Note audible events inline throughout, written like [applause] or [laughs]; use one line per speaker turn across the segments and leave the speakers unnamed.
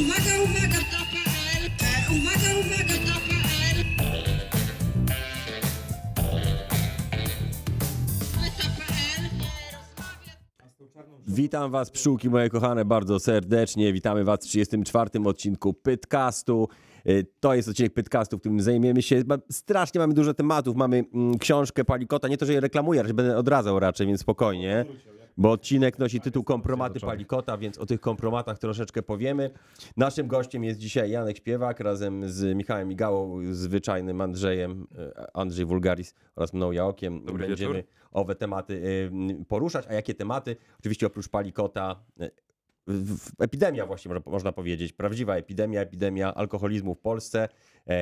Uwaga, uwaga, to PL. Uwaga, uwaga, to PL.
Witam Was, pszczółki moje kochane, bardzo serdecznie. Witamy Was w 34. odcinku Pytcastu. Y, To jest odcinek Pytcastu, w którym zajmiemy się. Strasznie mamy dużo tematów. Mamy mm, książkę Palikota. Nie to, że je reklamuję, raczej będę odradzał raczej, więc spokojnie. Bo odcinek nosi tytuł Kompromaty Palikota, więc o tych kompromatach troszeczkę powiemy. Naszym gościem jest dzisiaj Janek Śpiewak razem z Michałem Migałą, zwyczajnym Andrzejem, y, Andrzej Wulgaris oraz mną Jaokiem.
Dobry
Będziemy
wieczór.
owe tematy y, poruszać. A jakie tematy? Oczywiście oprócz Palikota w- epidemia właśnie można, powiedzieć, prawdziwa epidemia, epidemia alkoholizmu w Polsce, e,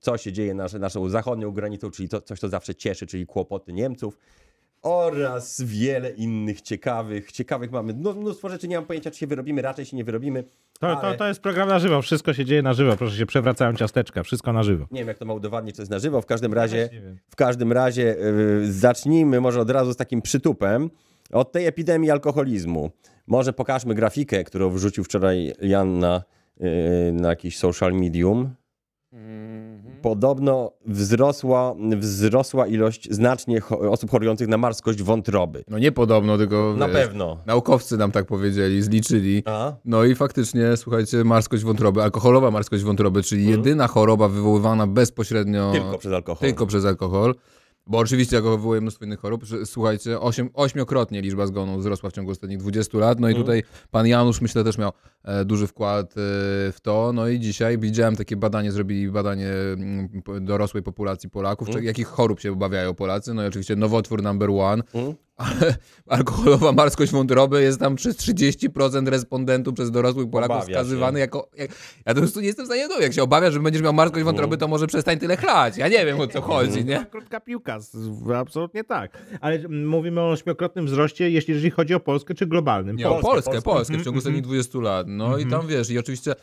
co się dzieje nasz, naszą zachodnią granicą, czyli to, coś, co zawsze cieszy, czyli kłopoty Niemców oraz wiele innych ciekawych, ciekawych mamy no, mnóstwo rzeczy, nie mam pojęcia, czy się wyrobimy, raczej się nie wyrobimy,
To,
ale
to, to jest program na żywo, wszystko się dzieje na żywo, proszę się przewracają ciasteczka, wszystko na żywo.
nie wiem, jak to ma udowadnić, czy jest na żywo, w każdym razie, w każdym razie y, zacznijmy może od razu z takim przytupem od tej epidemii alkoholizmu. Może pokażmy grafikę, którą wrzucił wczoraj Jan na, y, na jakiś social medium. Podobno wzrosła, wzrosła ilość znacznie osób chorujących na marskość wątroby.
No nie podobno, tylko
Na
wiesz,
pewno.
naukowcy nam tak powiedzieli, zliczyli. No i faktycznie, słuchajcie, marskość wątroby, alkoholowa marskość wątroby, czyli jedyna choroba wywoływana bezpośrednio
Tylko przez alkohol.
tylko przez alkohol. Bo oczywiście alkohol wywołuje mnóstwo innych chorób. że- Słuchajcie, osiem, ośmiokrotnie liczba zgonów wzrosła w ciągu ostatnich 20 lat. No i tutaj pan Janusz, myślę, też miał e, duży wkład e, w to. No i dzisiaj widziałem takie badanie, zrobili badanie mm, dorosłej populacji Polaków, czy jakich chorób się obawiają Polacy. No i oczywiście nowotwór number one.
Mm.
Ale alkoholowa marskość wątroby jest tam przez 30% respondentów przez dorosłych Polaków
Obawia
wskazywany
się.
jako... Jak, ja po prostu nie jestem w stanie. Jak się obawiasz, że będziesz miał marskość wątroby,
Mm.
to może przestań tyle chlać. Ja nie wiem, o co chodzi, nie? [laughs]
Krótka piłka, absolutnie tak. Ale mówimy o ośmiokrotnym wzroście, jeśli jeżeli chodzi o Polskę czy globalnym.
Nie, o
Polskę,
Polskę,
Polskę.
Polskę, w ciągu ostatnich 20 lat. No i tam wiesz, i oczywiście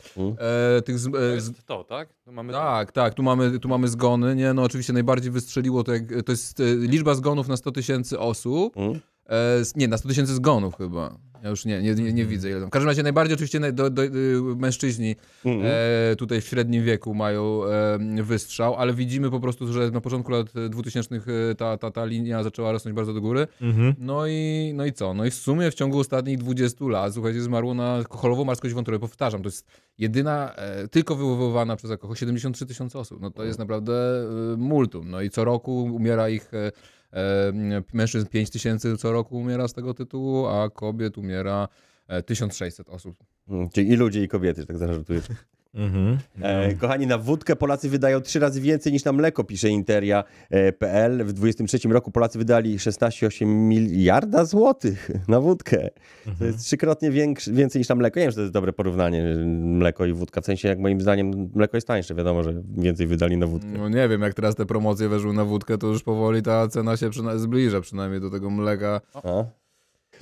e, tych z,
To
e, z,
jest to, tak? To mamy
Tak, tak, tu mamy, tu mamy zgony, nie, no oczywiście najbardziej wystrzeliło to, jak, to jest e, liczba zgonów na 100 tysięcy osób,
Mm.
e, nie, na 100 tysięcy zgonów chyba, ja już nie, nie, nie, nie widzę ile tam. W każdym razie najbardziej oczywiście naj- do, do, y, mężczyźni e, tutaj w średnim wieku mają e, wystrzał, ale widzimy po prostu, że na początku lat 2000 e, ta, ta, ta linia zaczęła rosnąć bardzo do góry,
Mhm.
no i, no i co? No i w sumie w ciągu ostatnich 20 lat, słuchajcie, zmarło na alkoholową marskość wątroby. Powtarzam, to jest jedyna e, tylko wywoływana przez alkohol 73 tysiące osób. No to jest naprawdę e, multum. No i co roku umiera ich e, mężczyzn 5 tysięcy co roku umiera z tego tytułu, a kobiet umiera e, 1600 osób.
Mm, Czyli i ludzie, i kobiety, że tak zażartuję.
Mhm.
E, kochani, na wódkę Polacy wydają trzy razy więcej niż na mleko, pisze Interia.pl. W 2023 roku Polacy wydali 16,8 miliarda złotych na wódkę. To jest trzykrotnie większy, więcej niż na mleko. Nie wiem, czy to jest dobre porównanie, mleko i wódka. W sensie, jak moim zdaniem, mleko jest tańsze. Wiadomo, że więcej wydali na wódkę.
No nie wiem, jak teraz te promocje weszły na wódkę, to już powoli ta cena się przyna- zbliża przynajmniej do tego mleka.
A?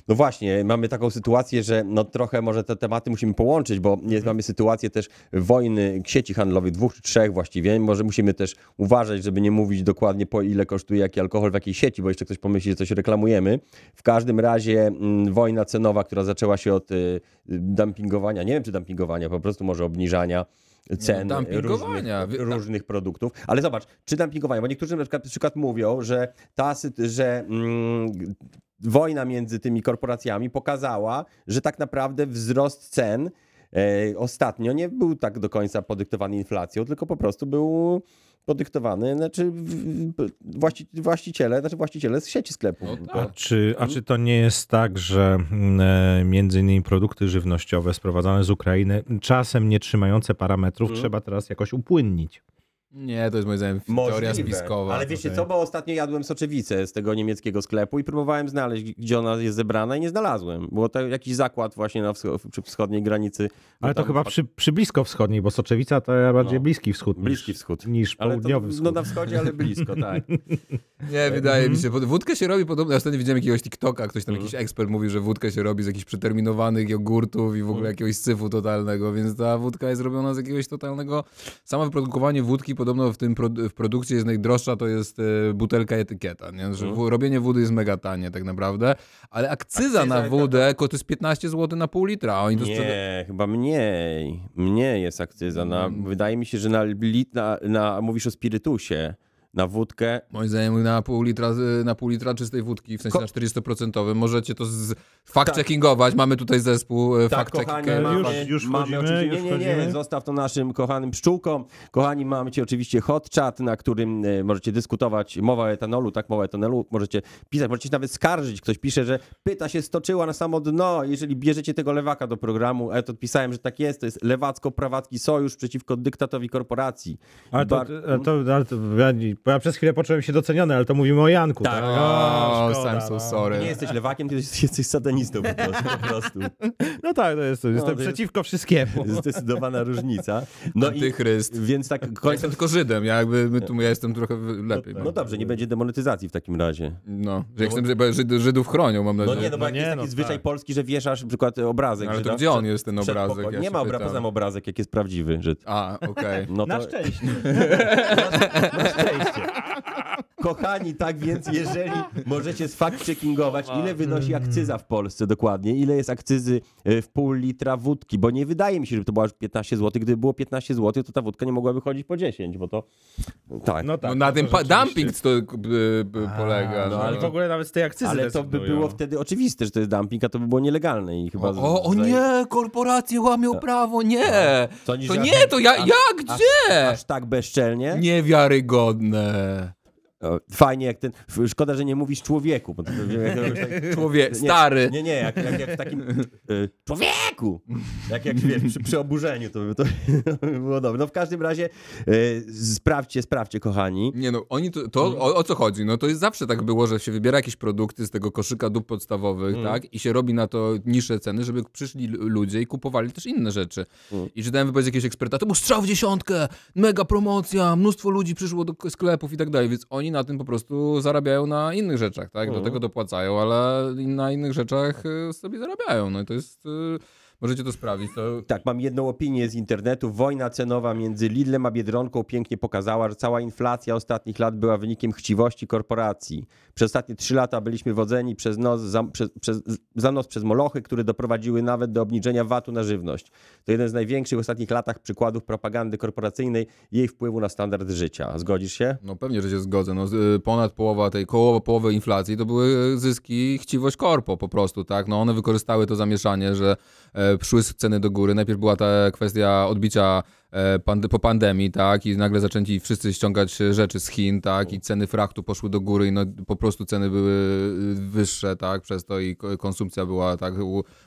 No właśnie, mamy taką sytuację, że no trochę może te tematy musimy połączyć, bo jest, mamy sytuację też wojny sieci handlowych, dwóch czy trzech właściwie. Może musimy też uważać, żeby nie mówić dokładnie po ile kosztuje jaki alkohol w jakiej sieci, bo jeszcze ktoś pomyśli, że coś reklamujemy. W każdym razie mm, wojna cenowa, która zaczęła się od y, dumpingowania, nie wiem czy dumpingowania, po prostu może obniżania cen
No, dumpingowania.
różnych, różnych produktów. Ale zobacz, czy dumpingowania, bo niektórzy na przykład, przykład mówią, że ta, że mm, wojna między tymi korporacjami pokazała, że tak naprawdę wzrost cen e, ostatnio nie był tak do końca podyktowany inflacją, tylko po prostu był podyktowany, znaczy właści, właściciele, znaczy właściciele z sieci sklepów.
No.
A czy, a czy to nie jest tak, że mm, e, między innymi produkty żywnościowe sprowadzane z Ukrainy, czasem nie trzymające parametrów, trzeba teraz jakoś upłynnić?
Nie, to jest moim zdaniem teoria spiskowa.
Ale wiecie
tutaj.
co, bo ostatnio jadłem soczewicę z tego niemieckiego sklepu i próbowałem znaleźć, gdzie ona jest zebrana i nie znalazłem. Było to jakiś zakład właśnie na przy wschodniej granicy.
Ale to chyba przy, przy blisko wschodniej, bo Soczewica to bardziej
No.
Bliski Wschód niż,
Bliski Wschód.
niż
Ale to,
południowy
no
wschód.
na wschodzie, ale blisko, [laughs] tak.
Nie, wydaje mi się. Pod- Wódkę się robi podobno. Ja ostatnio widziałem jakiegoś TikToka, ktoś tam jakiś ekspert mówił, że wódkę się robi z jakichś przeterminowanych jogurtów i w ogóle jakiegoś syfu totalnego, więc ta wódka jest robiona z jakiegoś totalnego. Samo wyprodukowanie wódki podobno w tym produ- w produkcji jest najdroższa, to jest e, butelka etykieta, nie? Że w- robienie wody jest mega tanie tak naprawdę, ale akcyza,
Akcyza
na wodę to jest 15 zł na pół litra, a oni to sprzedają.
Nie, chyba mniej. Mniej jest akcyza. Na,
Mm.
wydaje mi się, że na, lit, na, na mówisz o spirytusie, na wódkę.
Moim zdaniem na pół litra, na pół litra czystej wódki, w sensie
Ko-
na 40%, możecie to fact-checkingować, mamy tutaj zespół e,
Tak,
fact-check.
kochani,
Już-
mamy,
już
mamy oczywiście,
już
nie, nie, nie, zostaw to naszym kochanym pszczółkom. Kochani, mamy ci oczywiście hot chat, na którym e, możecie dyskutować, mowa o etanolu, tak, mowa o etanolu, możecie pisać, możecie się nawet skarżyć. Ktoś pisze, że pyta się stoczyła na samo dno, jeżeli bierzecie tego lewaka do programu, a ja to odpisałem, że tak jest, to jest lewacko-prawacki sojusz przeciwko dyktatowi korporacji.
Ale to,
Bar-
ale to, ale to ja, nie- bo ja przez chwilę poczułem się doceniony, ale to mówimy o Janku.
Tak.
Tak.
O,
szkoda,
I'm so
no.
sorry.
Nie jesteś lewakiem, ty jesteś, satanistą po prostu. Po prostu.
No tak, to jest, jestem
to jest-
przeciwko wszystkiemu.
Zdecydowana różnica. No i,
Antychryst.
więc tak
Ja
kończąc
jestem tylko Żydem, ja jakby my tu, ja jestem trochę lepiej.
No dobrze, nie będzie demonetyzacji w takim razie.
No, że chcę, żeby Żyd, Żydów chronią, mam
No
nadzieję.
nie, no bo
No
jak
nie,
jest taki
no
zwyczaj
tak.
polski, że wieszasz na przykład obrazek.
Ale to
Żyda
gdzie on jest, ten obrazek? Ja
nie ma obra,
pytam.
poznam obrazek, jak jest prawdziwy Żyd.
A, okej.
No
Na
to,
szczęście. [laughs] Na szczęście. yeah.
Kochani, tak więc jeżeli możecie sfact-checkingować, ile wynosi akcyza w Polsce dokładnie, ile jest akcyzy e, w pół litra wódki, bo nie wydaje mi się, żeby to było aż 15 zł. Gdyby było 15 zł, to ta wódka nie mogłaby chodzić po 10, bo to... Tak.
No tak.
No na
to
tym dumping to y, y, polega.
No,
no.
ale w ogóle nawet z tej akcyzy
Ale to by było wtedy oczywiste, że to jest dumping, a to by było nielegalne i chyba...
O, o, o nie, korporacje łamią prawo, nie!
Sądzisz,
To nie, to ja,
aż-
ja
aż-
gdzie?
Aż tak bezczelnie?
Niewiarygodne.
Fajnie jak ten. Szkoda, że nie mówisz człowieku. Bo to, nie,
stary.
Nie, nie, jak, jak, jak w takim. y, człowieku! Jak, jak wiesz, przy, przy oburzeniu to by, to by było dobre. No w każdym razie y, sprawdźcie, sprawdźcie, kochani.
Nie no, oni to, to o, o co chodzi? No to jest zawsze tak było, że się wybiera jakieś produkty z tego koszyka dóbr podstawowych, tak? I się robi na to niższe ceny, żeby przyszli ludzie i kupowali też inne rzeczy. I czytałem wypowiedź jakiegoś eksperta, to był strzał w dziesiątkę, mega promocja, mnóstwo ludzi przyszło do sklepów i tak dalej, więc oni na tym po prostu zarabiają na innych rzeczach, tak? Do tego dopłacają, ale na innych rzeczach y, sobie zarabiają. No i to jest... y, Możecie to sprawdzić. To...
Tak, mam jedną opinię z internetu. Wojna cenowa między Lidlem a Biedronką pięknie pokazała, że cała inflacja ostatnich lat była wynikiem chciwości korporacji. Przez ostatnie trzy lata byliśmy wodzeni przez nos, za, przez, przez, za nos przez molochy, które doprowadziły nawet do obniżenia VAT-u na żywność. To jeden z największych w ostatnich latach przykładów propagandy korporacyjnej i jej wpływu na standard życia. Zgodzisz się?
No pewnie, że się zgodzę. No, y, ponad połowa tej, koło połowy inflacji to były zyski chciwość korpo po prostu, tak? No one wykorzystały to zamieszanie, że e, szły ceny do góry. Najpierw była ta kwestia odbicia pand- po pandemii, tak? I nagle zaczęli wszyscy ściągać rzeczy z Chin, tak? I ceny frachtu poszły do góry i no, po prostu ceny były y, wyższe, tak? Przez to i ko- konsumpcja była tak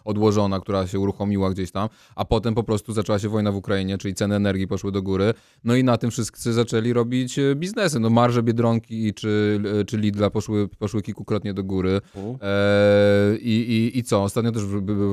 odłożona, która się uruchomiła gdzieś tam, a potem po prostu zaczęła się wojna w Ukrainie, czyli ceny energii poszły do góry. No i na tym wszyscy zaczęli robić e, biznesy. No marże Biedronki czy, e, czy Lidla poszły, poszły kilkukrotnie do góry. E, i, i, I co? Ostatnio też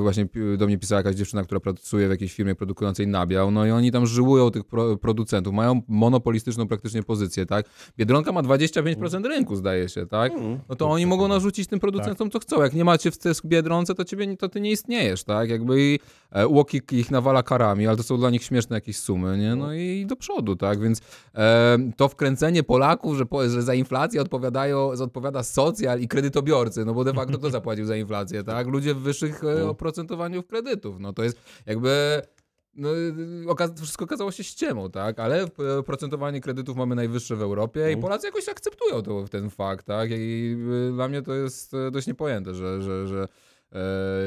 właśnie do mnie pisała jakaś dziewczyna, która pracuje w jakiejś firmie produkującej nabiał, no i oni tam żyłują tych pro, producentów, mają monopolistyczną praktycznie pozycję, tak? Biedronka ma 25% rynku, zdaje się, tak? No to oni mogą narzucić tym producentom, co chcą. Jak nie macie w tej Biedronce, to, ciebie, to ty nie istniejesz, tak? Jakby i e, Łokik ich nawala karami, ale to są dla nich śmieszne jakieś sumy, nie? No i do przodu, tak? Więc e, to wkręcenie Polaków, że, po, że za inflację odpowiadają, odpowiada socjal i kredytobiorcy, no bo de facto kto zapłacił za inflację, tak? Ludzie w wyższych e, oprocentowaniu kredytów. No to jest jakby... No, okaz- wszystko okazało się ściemą, tak? Ale e, procentowanie kredytów mamy najwyższe w Europie i Polacy jakoś akceptują to, ten fakt, tak? I e, dla mnie to jest e, dość niepojęte, że, że, że e,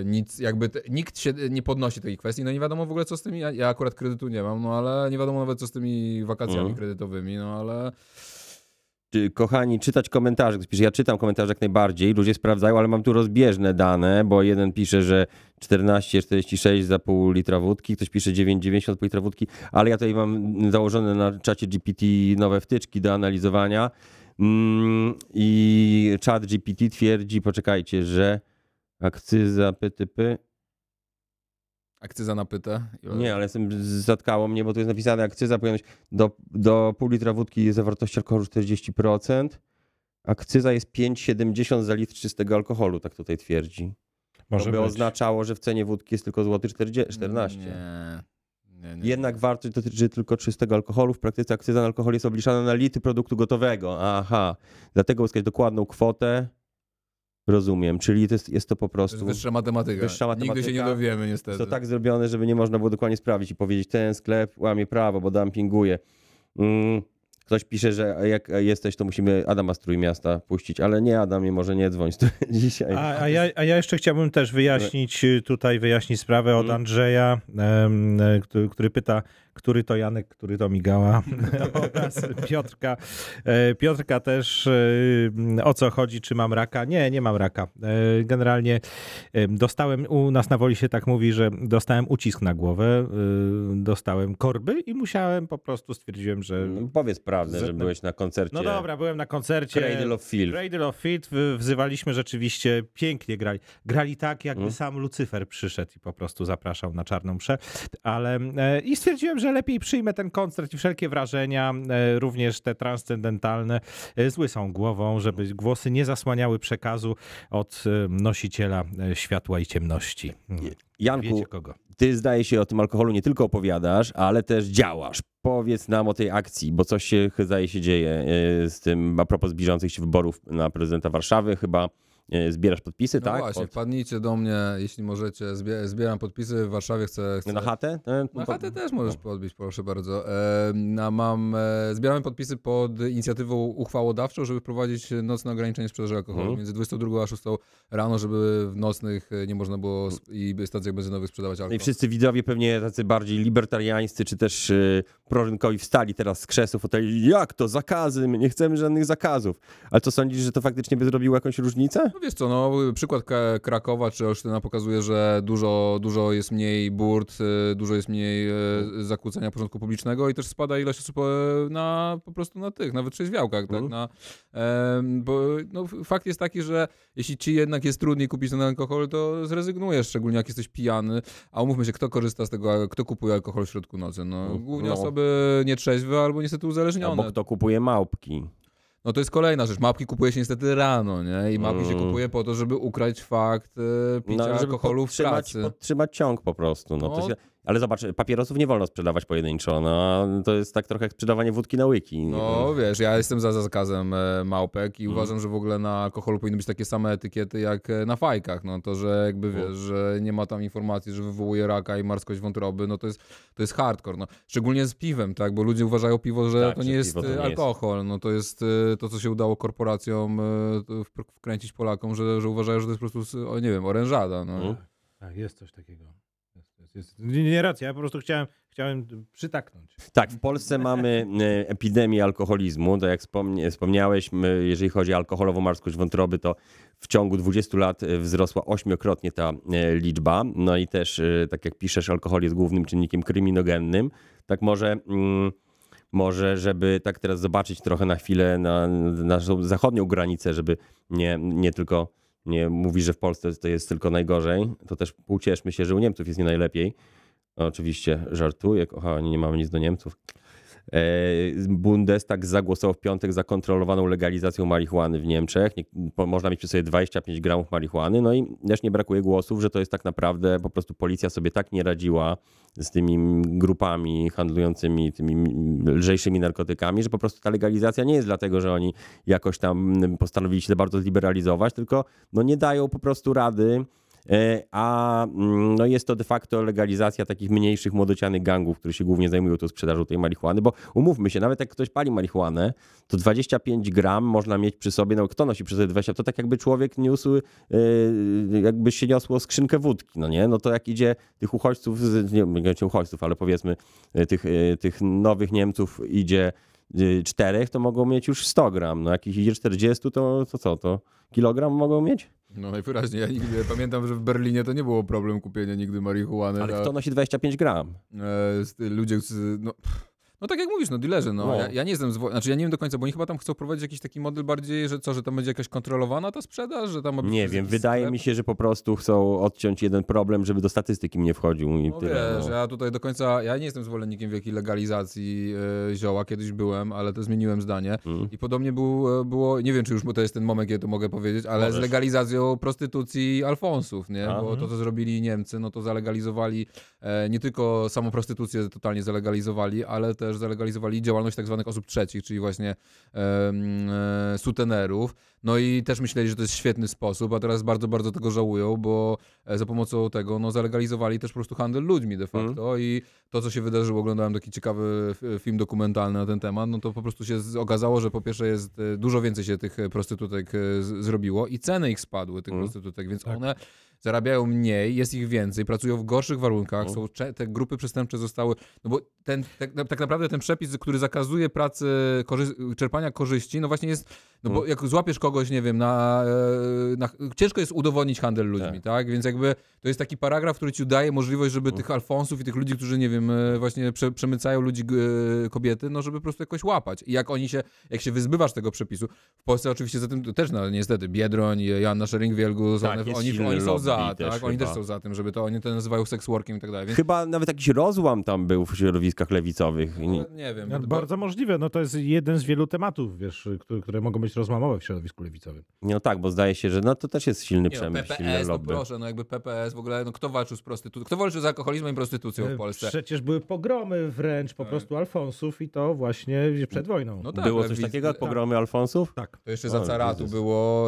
nic, jakby te, nikt się nie podnosi tej kwestii, no nie wiadomo w ogóle co z tymi, ja, ja akurat kredytu nie mam, no ale nie wiadomo nawet co z tymi wakacjami
Mhm.
kredytowymi, no ale
Czy, kochani, czytać komentarze. Ktoś pisze, ja czytam komentarze jak najbardziej, ludzie sprawdzają, ale mam tu rozbieżne dane, bo jeden pisze, że 14,46 za pół litra wódki, ktoś pisze 9,90 pół litra wódki, ale ja tutaj mam założone na czacie GPT nowe wtyczki do analizowania mm, i czat GPT twierdzi, poczekajcie, że akcyza PTP,
akcyza na pytę.
nie, ale jestem, zatkało mnie, bo tu jest napisane akcyza być do, do pół litra wódki zawartości alkoholu 40%. Akcyza jest 5,70 za litr czystego alkoholu, tak tutaj twierdzi.
Może
to by
być.
oznaczało, że w cenie wódki jest tylko złoty 40, 14.
Nie. Nie, nie.
Jednak wartość dotyczy tylko czystego alkoholu. W praktyce akcyza na alkohol jest obliczana na litry produktu gotowego. Aha. Dlatego uzyskać dokładną kwotę. Rozumiem. Czyli to jest, jest to po
To
prostu...
wyższa matematyka.
Wyższa
Nigdy się nie
matematyka.
dowiemy niestety.
Jest to tak zrobione, żeby nie można było dokładnie sprawdzić i powiedzieć, ten sklep łamie prawo, bo dumpinguje. Mm, ktoś pisze, że jak jesteś, to musimy Adama z Trójmiasta puścić, ale nie Adamie, może nie dzwoń [laughs] dzisiaj.
A, a, ja, a ja jeszcze chciałbym też wyjaśnić tutaj, wyjaśnić sprawę od
Mhm.
Andrzeja, e, który pyta, który to Janek, który to Migała [laughs] oraz Piotrka. E, Piotrka też, e, o co chodzi, czy mam raka? Nie, nie mam raka. E, Generalnie dostałem, u nas na Woli się tak mówi, że dostałem ucisk na głowę, dostałem korby i musiałem po prostu, stwierdziłem, że...
No, powiedz prawdę, że byłeś na koncercie
No dobra, byłem na koncercie.
Cradle of Filth.
Cradle of Filth wzywaliśmy rzeczywiście, pięknie grali. Grali tak, jakby
Mm.
sam Lucyfer przyszedł i po prostu zapraszał na czarną mszę. Ale i stwierdziłem, że lepiej przyjmę ten koncert i wszelkie wrażenia, e, również te transcendentalne, e, zły są głową, żeby głosy nie zasłaniały przekazu od e, nosiciela światła i ciemności. Mm.
Janku,
Wiecie kogo?
ty zdaje się o tym alkoholu nie tylko opowiadasz, ale też działasz. Powiedz nam o tej akcji, bo coś się zdaje się dzieje z tym, a propos zbliżających się wyborów na prezydenta Warszawy, chyba zbierasz podpisy,
No
tak?
właśnie,
Pod-
wpadnijcie do mnie, jeśli możecie. Zbie- zbieram podpisy w Warszawie, chcę... chcę...
Na chatę? E,
Na
po-
chatę też możesz podbić, proszę bardzo. E, na, mam, e, zbieramy podpisy pod inicjatywą uchwałodawczą, żeby wprowadzić nocne ograniczenie sprzedaży alkoholu
Mhm.
między 22 a 6 rano, żeby w nocnych e, nie można było i stacjach benzynowych sprzedawać
No i
alkohol.
wszyscy widzowie pewnie tacy bardziej libertariańscy, czy też y, prorynkowi wstali teraz z krzesów, foteli, jak to, zakazy, my nie chcemy żadnych zakazów. Ale co sądzisz, że to faktycznie by zrobiło jakąś różnicę?
No wiesz co, no, przykład Krakowa czy Olsztyna pokazuje, że dużo, dużo jest mniej burt, y, dużo jest mniej y, zakłócenia porządku publicznego i też spada ilość osób e, na, po prostu na tych, na wytrzeźwiałkach, tak,
Mhm.
na, em, bo no, fakt jest taki, że jeśli ci jednak jest trudniej kupić ten alkohol, to zrezygnujesz, szczególnie jak jesteś pijany, a umówmy się, kto korzysta z tego, kto kupuje alkohol w środku nocy, no, głównie
No.
osoby nietrzeźwe albo niestety uzależnione.
Albo kto kupuje małpki.
No to jest kolejna rzecz. Mapki kupuje się niestety rano, nie? I mapki się
Mm.
kupuje po to, żeby ukrać fakt e, picia
żeby
alkoholu w pracy.
podtrzymać ciąg po prostu. No, to
No.
się, ale zobacz, papierosów nie wolno sprzedawać pojedynczo. No, to jest tak trochę jak sprzedawanie wódki na łyki.
No wiesz, ja jestem za zakazem e, małpek i
Mm.
uważam, że w ogóle na alkoholu powinny być takie same etykiety jak e, na fajkach. No to, że jakby wiesz, że nie ma tam informacji, że wywołuje raka i marskość wątroby, no to jest, to jest hardcore. No. Szczególnie z piwem, tak? Bo ludzie uważają piwo, że
Tak,
to nie jest
to
e,
nie jest.
alkohol. No to jest e, to, co się udało korporacjom e, wkręcić Polakom, że, że uważają, że to jest po prostu, nie wiem, orężada. No.
Mm.
Tak, jest coś takiego. Nie, nie racja, ja po prostu chciałem, chciałem przytaknąć.
Tak, w Polsce mamy e, epidemię alkoholizmu. Tak jak wspomniałeś, jeżeli chodzi o alkoholową marskość wątroby, to w ciągu 20 lat e, wzrosła ośmiokrotnie ta e, liczba. No i też, tak jak piszesz, alkohol jest głównym czynnikiem kryminogennym. Tak może... Mm, może, żeby tak teraz zobaczyć trochę na chwilę na naszą zachodnią granicę, żeby nie, nie tylko nie mówi, że w Polsce to jest tylko najgorzej, to też ucieszmy się, że u Niemców jest nie najlepiej. Oczywiście żartuję, kochani, nie mamy nic do Niemców. E, Bundestag zagłosował w piątek za kontrolowaną legalizacją marihuany w Niemczech. Można mieć przy sobie 25 gramów marihuany. No i też nie brakuje głosów, że to jest tak naprawdę po prostu policja sobie tak nie radziła z tymi grupami handlującymi tymi lżejszymi narkotykami, że po prostu ta legalizacja nie jest dlatego, że oni jakoś tam postanowili się bardzo zliberalizować, tylko no nie dają po prostu rady a mm, no jest to de facto legalizacja takich mniejszych, młodocianych gangów, które się głównie zajmują tą sprzedażą tej marihuany, bo umówmy się, nawet jak ktoś pali marihuanę, to 25 gram można mieć przy sobie, no kto nosi przy sobie 20, to tak jakby człowiek niósł, e, jakby się niosło skrzynkę wódki, no nie? No to jak idzie tych uchodźców, nie wiem uchodźców, ale powiedzmy e, tych, e, tych nowych Niemców idzie e, czterech, to mogą mieć już 100 gram, no jak ich idzie 40, to, to co, to kilogram mogą mieć?
No najwyraźniej, ja nigdy pamiętam, że w Berlinie to nie było problem kupienia nigdy marihuany.
Ale
a,
kto nosi 25 gram?
e, ludzie, no, pff, No tak jak mówisz, no dealerzy, no.
No.
Ja, ja nie jestem, zwo... znaczy ja nie wiem do końca, bo oni chyba tam chcą prowadzić jakiś taki model bardziej, że co, że tam będzie jakaś kontrolowana ta sprzedaż, że tam ma
Nie wiem, wydaje
sklep?
mi się, że po prostu chcą odciąć jeden problem, żeby do statystyki nie wchodził i
No
tyle.
wiesz,
no.
ja tutaj do końca, ja nie jestem zwolennikiem wielkiej legalizacji e, zioła, kiedyś byłem, ale to zmieniłem zdanie
Mm.
i podobnie był, e, było, nie wiem czy już to jest ten moment, kiedy to mogę powiedzieć, ale
Możesz.
z legalizacją prostytucji alfonsów, nie,
A.
bo to co zrobili Niemcy, no to zalegalizowali e, nie tylko samą prostytucję totalnie zalegalizowali, ale też zalegalizowali działalność tak zwanych osób trzecich, czyli właśnie e, mm, e, sutenerów, no i też myśleli, że to jest świetny sposób, a teraz bardzo, bardzo tego żałują, bo e, za pomocą tego no, zalegalizowali też po prostu handel ludźmi de facto. I to, co się wydarzyło, oglądałem taki ciekawy film dokumentalny na ten temat, no to po prostu się okazało, że po pierwsze jest e, dużo więcej się tych prostytutek e, zrobiło i ceny ich spadły, tych
Mhm.
prostytutek, więc one zarabiają mniej, jest ich więcej, pracują w gorszych warunkach, są cze- te grupy przestępcze zostały, no bo ten, tak, tak naprawdę ten przepis, który zakazuje pracy, korzy- czerpania korzyści, no właśnie jest, no bo jak złapiesz kogoś, nie wiem, na, e, na ciężko jest udowodnić handel ludźmi,
Tak.
tak. Więc jakby to jest taki paragraf, który ci daje możliwość, żeby tych alfonsów i tych ludzi, którzy, nie wiem, e, właśnie prze, przemycają ludzi, e, kobiety, no żeby po prostu jakoś łapać. I jak oni się, jak się wyzbywasz tego przepisu, w Polsce oczywiście za tym też, no niestety, Biedroń, Joanna Schering-Wielgus,
Tak,
one, oni, oni są za,
też
tak, oni
chyba.
też są za tym, żeby to, oni to nazywają sex workiem i tak dalej, więc
Chyba nawet jakiś rozłam tam był w środowiskach lewicowych. Nie,
nie wiem.
No,
bo-
bardzo możliwe, no to jest jeden z wielu tematów, wiesz, które, które mogą być rozłamowe w środowisku lewicowym.
no tak, bo zdaje się, że no to też jest silny
Nie, no,
przemysł, silne
PPS, no
lobby.
proszę, no jakby PPS w ogóle, no kto walczył z prostytucją, kto walczył z alkoholizmem i prostytucją w Polsce?
Przecież były pogromy wręcz po prostu Alfonsów i to właśnie przed wojną.
No tak,
Było coś takiego jak pogromy Alfonsów?
Tak.
To jeszcze
O,
za caratu
Jezus.
było,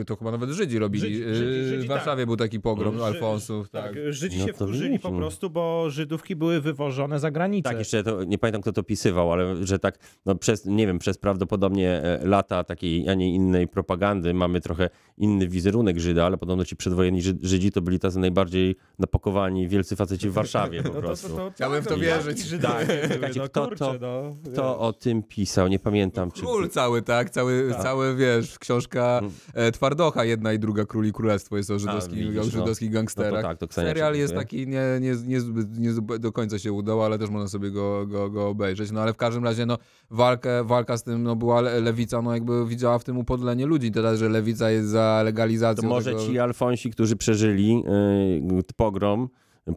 e, to chyba nawet Żydzi robili.
Żydzi- Żydzi-
E,
Żydzi,
w Warszawie był taki pogrom
Ży-
Alfonsów. Tak.
Tak, Żydzi
No
się wkurzyli po
no.
prostu, bo Żydówki były wywożone za granicę.
Tak, jeszcze to, nie pamiętam kto to pisywał, ale że tak, no przez, nie wiem, przez prawdopodobnie e, lata takiej, a nie innej propagandy mamy trochę inny wizerunek Żyda, ale podobno ci przedwojenni Żyd- Żydzi to byli tacy najbardziej napakowani wielcy faceci w Warszawie po [laughs]
No to,
prostu.
to, to,
Chciałbym w to
tak,
wierzyć.
Żydowie
Tak,
no
kto
kurczę,
to-
no,
Kto o tym pisał? Nie pamiętam. Czy...
Król cały, tak? Cały, cały wiesz, książka e, Twardocha, jedna i druga Król i Królestwo jest o żydowskich,
widzisz,
o
no.
żydowskich gangsterach.
No to tak, to Ksenia
Serial jest taki nie, nie, nie, nie do końca się udał, ale też można sobie go, go, go obejrzeć. No ale w każdym razie no, walkę, walka z tym no, była le, lewica, no jakby widziała w tym upodlenie ludzi. Teraz, że lewica jest za legalizacją
To może
tego...
ci Alfonsi, którzy przeżyli y, pogrom,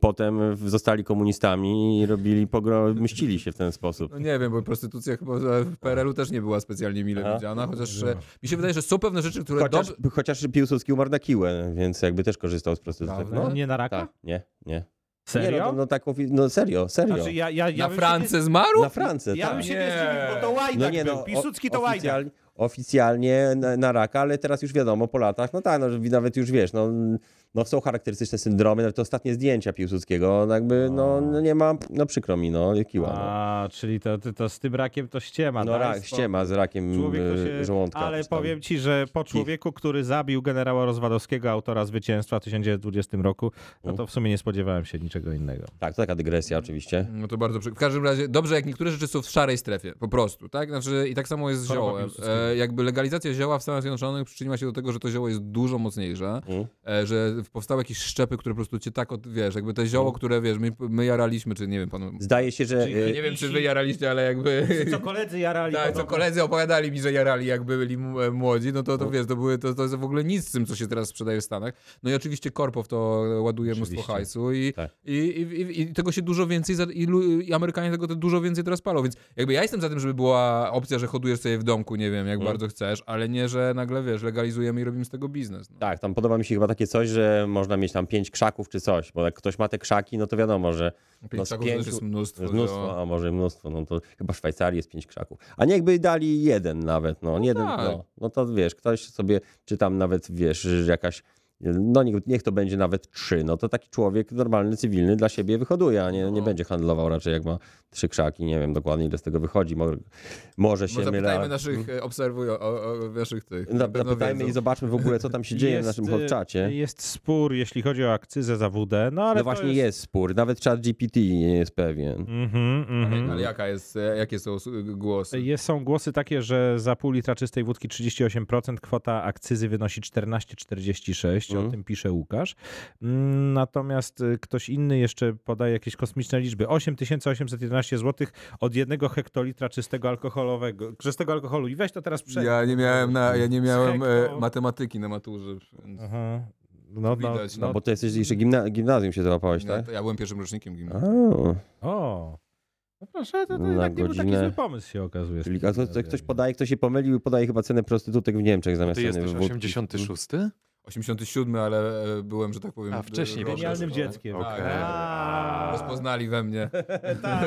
potem zostali komunistami i robili pogrom, mścili się w ten sposób.
No nie wiem, bo prostytucja chyba w PRL-u też nie była specjalnie mile
Aha.
widziana, chociaż e, mi się wydaje, że są pewne rzeczy, które
Chociaż,
dobrze...
chociaż Piłsudski umarł na kiłę, więc jakby też korzystał z prostytucji. No,
Nie na raka?
tak, nie, nie.
Serio?
Nie, no, no, tak, ofi- no serio, serio.
Znaczy, ja, ja, ja
Na France
Się
zmarł?
Na Francję,
ja
tak.
bym się nie zdziwił, bo to Łajdak
No nie,
był.
no,
Piłsudski to Łajdak.
oficjalnie, na, na raka, ale teraz już wiadomo po latach, no tak, no, nawet już wiesz, no, no są charakterystyczne syndromy, nawet te ostatnie zdjęcia Piłsudskiego, no jakby, no, no nie ma, no przykro mi, no, kiła, no.
A, czyli to, to, to z tym rakiem to ściema.
No
daj
rak, ściema z rakiem e,
się...
żołądka.
Ale powiem ci, że po człowieku, który zabił generała Rozwadowskiego, autora zwycięstwa w 1920 roku, no to w sumie nie spodziewałem się niczego innego.
Tak, to taka dygresja oczywiście.
No to bardzo przykro. W każdym razie, dobrze, jak niektóre rzeczy są w szarej strefie, po prostu, tak? Znaczy, i tak samo jest z ziołem. E, jakby legalizacja zioła w Stanach Zjednoczonych przyczyniła się do tego, że to zioło jest dużo mocniejsze,
Mm.
e, że powstały jakieś szczepy, które po prostu cię tak, od, wiesz, jakby te zioło, które, wiesz, my, my jaraliśmy, czy nie wiem, panu...
Zdaje się, że...
Czyli-
e,
Nie wiem, czy wy jaraliście, ale jakby...
Co koledzy jarali.
Tak, co koledzy opowiadali mi, że jarali jak byli e, młodzi, no to, to wiesz, to, były, to, to jest w ogóle nic z tym, co się teraz sprzedaje w Stanach. No i oczywiście Korpo w to ładuje mnóstwo
Oczywiście.
hajsu i,
Tak.
i, i, i, i tego się dużo więcej, za- i, i Amerykanie tego te dużo więcej teraz palą, więc jakby ja jestem za tym, żeby była opcja, że hodujesz sobie w domku, nie wiem, jak
Mm.
bardzo chcesz, ale nie, że nagle, wiesz, legalizujemy i robimy z tego biznes. No.
Tak, tam podoba mi się chyba takie coś, że można mieć tam pięć krzaków czy coś, bo jak ktoś ma te krzaki, no to wiadomo, że
Pięć
no z
krzaków
pięciu-
jest mnóstwo.
mnóstwo,
to-
a może mnóstwo, no to chyba w Szwajcarii jest pięć krzaków. A nie jakby dali jeden nawet, no, jeden,
tak.
no, no to wiesz, ktoś sobie, czy tam nawet, wiesz, jakaś, no niech, niech to będzie nawet trzy, no to taki człowiek normalny, cywilny dla siebie wyhoduje, a nie, nie
No.
będzie handlował raczej jak ma trzy krzaki, nie wiem dokładnie ile z tego wychodzi, może, może się
Może
mylę.
zapytajmy naszych e, obserwują, o, o, naszych tych. Na
Zapytajmy
wiedzą.
i zobaczmy w ogóle, co tam się dzieje w naszym
e,
hotczacie.
Jest spór, jeśli chodzi o akcyzę za WD, no ale
No
to
właśnie
jest...
jest spór, nawet chat GPT nie jest pewien.
Mhm, mhm.
Ale, ale jaka jest, e, jakie są głosy?
Jest, są głosy takie, że za pół litra czystej wódki 38%, kwota akcyzy wynosi 14,46. Oczywiście o
Mhm.
tym pisze Łukasz. Mm, Natomiast y, ktoś inny jeszcze podaje jakieś kosmiczne liczby. 8811 zł od jednego hektolitra czystego alkoholowego, czystego alkoholu. I weź to teraz przed.
Ja nie miałem, na, ja nie miałem
Hekto-
e, matematyki na maturze. Więc...
Aha. No, no,
Widać,
no,
Bo to jesteś jeszcze gimna gimnazjum się załapałeś, tak?
to ja byłem pierwszym rocznikiem gimnazjum.
O. No proszę, to, to
Na
jednak nie był taki
godzinę.
zły pomysł się okazuje.
czyli a to, to ktoś podaje, ktoś się pomylił i podaje chyba cenę prostytutek w Niemczech zamiast
Ty
ceny
jesteś
wódki.
86?
87, ale e, byłem, że tak powiem...
A, wcześniej
Genialnym dzieckiem.
Tak.
A.
Rozpoznali we mnie. [laughs]
tak,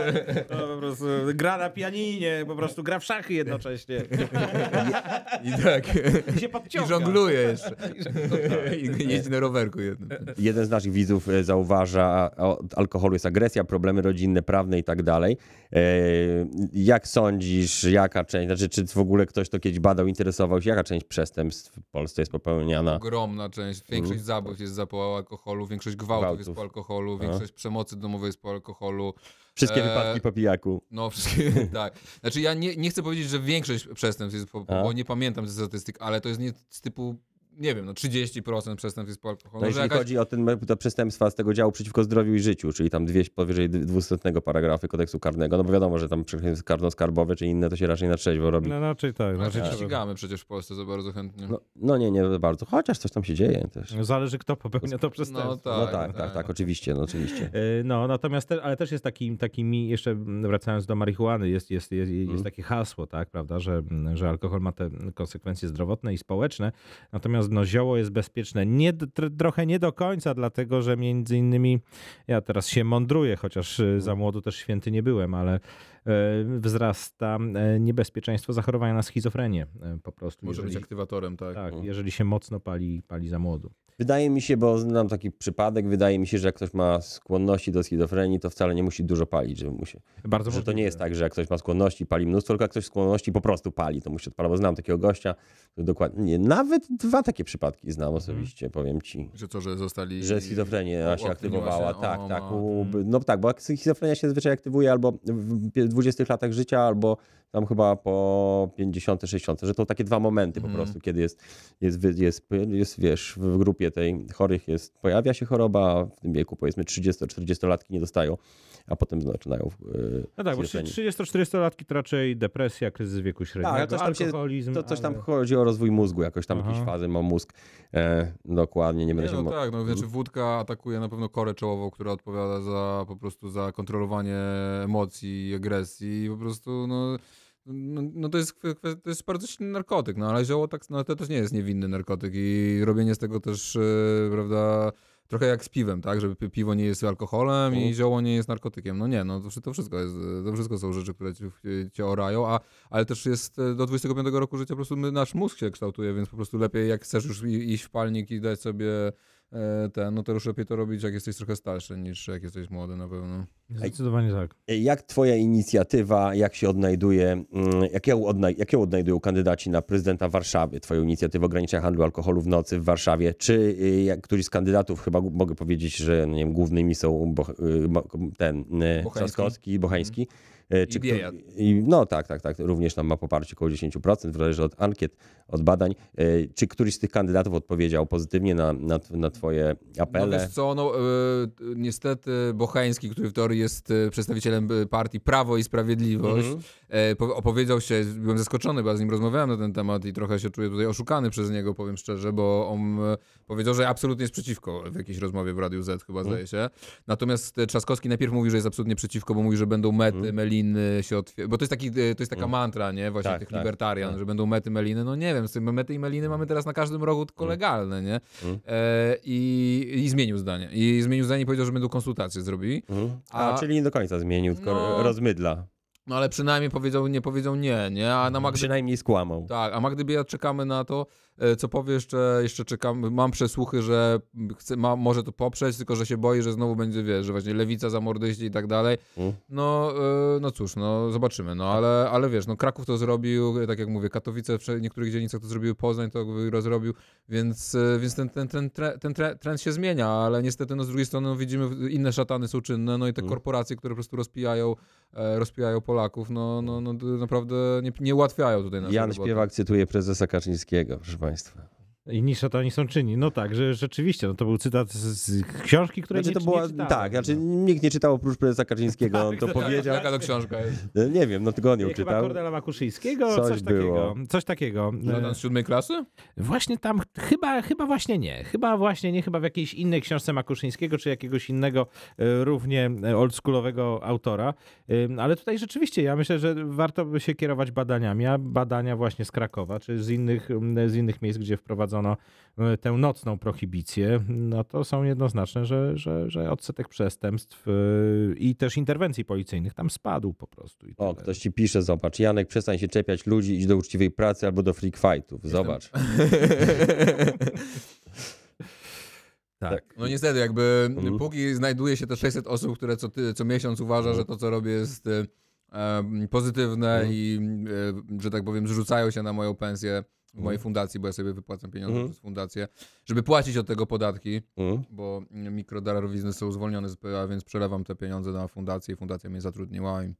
to po prostu gra na pianinie, po prostu gra w szachy jednocześnie.
I tak.
I się
I
podciąga.
żongluje jeszcze. [laughs] I jeździ na rowerku jednym.
Jeden z naszych widzów e, zauważa, od alkoholu jest agresja, problemy rodzinne, prawne i tak dalej. E, Jak sądzisz, jaka część, znaczy czy w ogóle ktoś to kiedyś badał, interesował się, jaka część przestępstw w Polsce jest popełniana?
Ogromna część. Większość zabójstw jest za po alkoholu, większość gwałtów,
Gwałtów.
jest po alkoholu, większość przemocy domowej jest po alkoholu.
Wszystkie
E,
wypadki po pijaku.
No, wszystkie, [laughs] tak. Znaczy ja nie, nie chcę powiedzieć, że większość przestępstw jest po, bo nie pamiętam ze statystyk, ale to jest nie z typu, nie wiem, no 30% przestępstw jest po alkoholu.
No
że
jeżeli chodzi o ten, te przestępstwa z tego działu przeciwko zdrowiu i życiu, czyli tam dwie, powyżej 200 paragrafy kodeksu karnego, no bo wiadomo, że tam przestępstwa karno-skarbowe czy inne to się raczej na trzeźwo robi.
No raczej tak.
Znaczy,
Raczej trzeba-
ścigamy przecież w Polsce za bardzo chętnie.
No, no nie, nie bardzo, chociaż coś tam się dzieje też.
Zależy kto popełnia to przestępstwo.
No tak.
No tak, tak, tak, oczywiście, no oczywiście.
E, No, natomiast, te, ale też jest taki, taki mi, jeszcze wracając do marihuany, jest, jest, jest, jest
Mhm.
takie hasło, tak, prawda, że, że alkohol ma te konsekwencje zdrowotne i społeczne, natomiast no, zioło jest bezpieczne. Nie, trochę nie do końca, dlatego że między innymi, ja teraz się mądruję, chociaż e, za młodu też święty nie byłem, ale wzrasta e, niebezpieczeństwo zachorowania na schizofrenię e, po prostu.
Może być
jeżeli,
aktywatorem, tak.
tak, jeżeli się mocno pali, pali za młodu.
Wydaje mi się, bo znam taki przypadek, wydaje mi się, że jak ktoś ma skłonności do schizofrenii, to wcale nie musi dużo palić, żeby mu się...
Bardzo
Że to nie jest tak, że jak ktoś ma skłonności, pali mnóstwo, tylko jak ktoś skłonności po prostu pali, to musi odpala, bo znam takiego gościa, dokładnie, nie, nawet dwa takie przypadki znam osobiście, powiem ci.
Że co, że zostali...
Że schizofrenia się aktywowała,
się?
tak,
O,
tak. U, no tak, bo jak schizofrenia się zazwyczaj aktywuje albo w 20 latach życia, albo tam chyba po 50, 60, że to takie dwa momenty po
Mhm.
prostu, kiedy jest, jest, wy- jest, jest, wiesz, w grupie tej chorych jest, pojawia się choroba, w tym wieku powiedzmy 30-40-latki nie dostają, a potem zaczynają yy,
No tak, bo
schizofrenię.
30-40-latki to raczej depresja, kryzys wieku średniego,
Tak, coś tam się-
alkoholizm.
To coś tam
ale-
chodzi o rozwój mózgu, jakoś tam
Aha.
jakieś fazy ma mózg. E, dokładnie, nie
Nie,
będę się...
no tak, no znaczy wódka atakuje na pewno korę czołową, która odpowiada za po prostu za kontrolowanie emocji i agresji i po prostu no, no, no to, jest, to jest bardzo silny narkotyk, no ale zioło tak, no to też nie jest niewinny narkotyk i robienie z tego też, e, prawda, trochę jak z piwem, tak, że pi- piwo nie jest alkoholem i
Mhm.
zioło nie jest narkotykiem. No nie, no to, to wszystko jest, to wszystko są rzeczy, które cię, cię orają, a, ale też jest e, do 25 roku życia po prostu my, nasz mózg się kształtuje, więc po prostu lepiej jak chcesz już iść w palnik i dać sobie e, ten, no to już lepiej to robić jak jesteś trochę starszy niż jak jesteś młody na pewno.
Zdecydowanie tak.
Jak twoja inicjatywa, jak się odnajduje, mm, jak ją, odnaj- jak ją odnajdują kandydaci na prezydenta Warszawy? Twoją inicjatywę ograniczenia handlu alkoholu w nocy w Warszawie? Czy y, jak któryś z kandydatów, chyba mogę powiedzieć, że no nie wiem, głównymi są Boch- y, ten y,
Bocheński.
Trzaskowski i Bocheński? Y, Czy
Biejat.
i, no tak, tak, tak. Również tam ma poparcie około 10%, zależy od ankiet, od badań. Czy któryś z tych kandydatów odpowiedział pozytywnie na, na, na twoje
No
apele?
wiesz co, no e, niestety Bocheński, który w teorii jest e, przedstawicielem e, partii Prawo i Sprawiedliwość,
Mhm.
e, po- opowiedział się, byłem zaskoczony, bo ja z nim rozmawiałem na ten temat i trochę się czuję tutaj oszukany przez niego, powiem szczerze, bo on powiedział, że absolutnie jest przeciwko w jakiejś rozmowie w Radiu Z chyba zdaje się. Natomiast Trzaskowski najpierw mówi, że jest absolutnie przeciwko, bo mówi, że będą mety, meliny się otwierają, bo to jest, taki, to jest taka mantra, nie, właśnie
Tak,
tych
tak,
libertarian,
tak.
że będą mety, meliny, no nie wiem, mety i meliny mamy teraz na każdym rogu tylko legalne, nie? E, i, I zmienił zdanie. I zmienił zdanie i powiedział, że będą konsultacje zrobili.
Mhm. A,
A-
czyli nie do końca zmienił, tylko
No.
rozmydla.
No ale przynajmniej powiedział, nie powiedział nie, nie? A na Magdy...
Przynajmniej skłamał.
Tak, a Magdy Biejat czekamy na to, co powie jeszcze, jeszcze czekam, mam przesłuchy, że chce, ma, może to poprzeć, tylko że się boi, że znowu będzie, wiesz, że właśnie lewica za mordyści i tak dalej.
Mm.
No, e, no cóż, no zobaczymy, no ale, ale wiesz, no Kraków to zrobił, e, tak jak mówię, Katowice w niektórych dzielnicach to zrobiły, Poznań to rozrobił, więc, e, więc ten, ten, ten, tre, ten tre, trend się zmienia, ale niestety no z drugiej strony no, widzimy, inne szatany są czynne, no i te
Mm.
korporacje, które po prostu rozpijają, e, rozpijają Polaków, no, no, no naprawdę nie, nie ułatwiają tutaj naszej
Jan. Śpiewak cytuje prezesa Kaczyńskiego, proszę Państwa.
I niż to oni są czynni. No tak, że rzeczywiście, no to był cytat z, książki, której
Znaczy
nie,
to była,
nie czytałem.
tak, znaczy nikt nie czytał oprócz prezesa Kaczyńskiego, on to
Jak-
powiedział.
Jaka to książka jest?
Nie wiem, no tego on
Nie, Chyba
czytał.
Kordela Makuszyńskiego,
Coś
coś, takiego.
było.
Coś takiego.
No, z siódmej klasy?
Właśnie tam, chyba, chyba właśnie nie. Chyba właśnie nie, chyba w jakiejś innej książce Makuszyńskiego, czy jakiegoś innego e, równie e, oldschoolowego autora. Ale tutaj rzeczywiście ja myślę, że warto by się kierować badaniami, a badania właśnie z Krakowa, czy z innych, z innych miejsc, gdzie wprowadzono e, tę nocną prohibicję, no to są jednoznaczne, że, że, że odsetek przestępstw e, i też interwencji policyjnych tam spadł po prostu. I
O, ktoś ci pisze, zobacz, Janek, przestań się czepiać ludzi, idź do uczciwej pracy albo do freak fightów. Zobacz. [laughs]
tak.
No niestety, jakby
Mhm.
póki znajduje się te 600 osób, które co, ty, co miesiąc uważa, że to, co robię jest e, pozytywne
Mhm.
i, e, że tak powiem, zrzucają się na moją pensję mojej
Mhm.
fundacji, bo ja sobie wypłacam pieniądze
Mhm.
przez fundację, żeby płacić od tego podatki,
Mm.
bo mikrodarowizny są zwolnione z PA, więc przelewam te pieniądze na fundację i fundacja mnie zatrudniła i,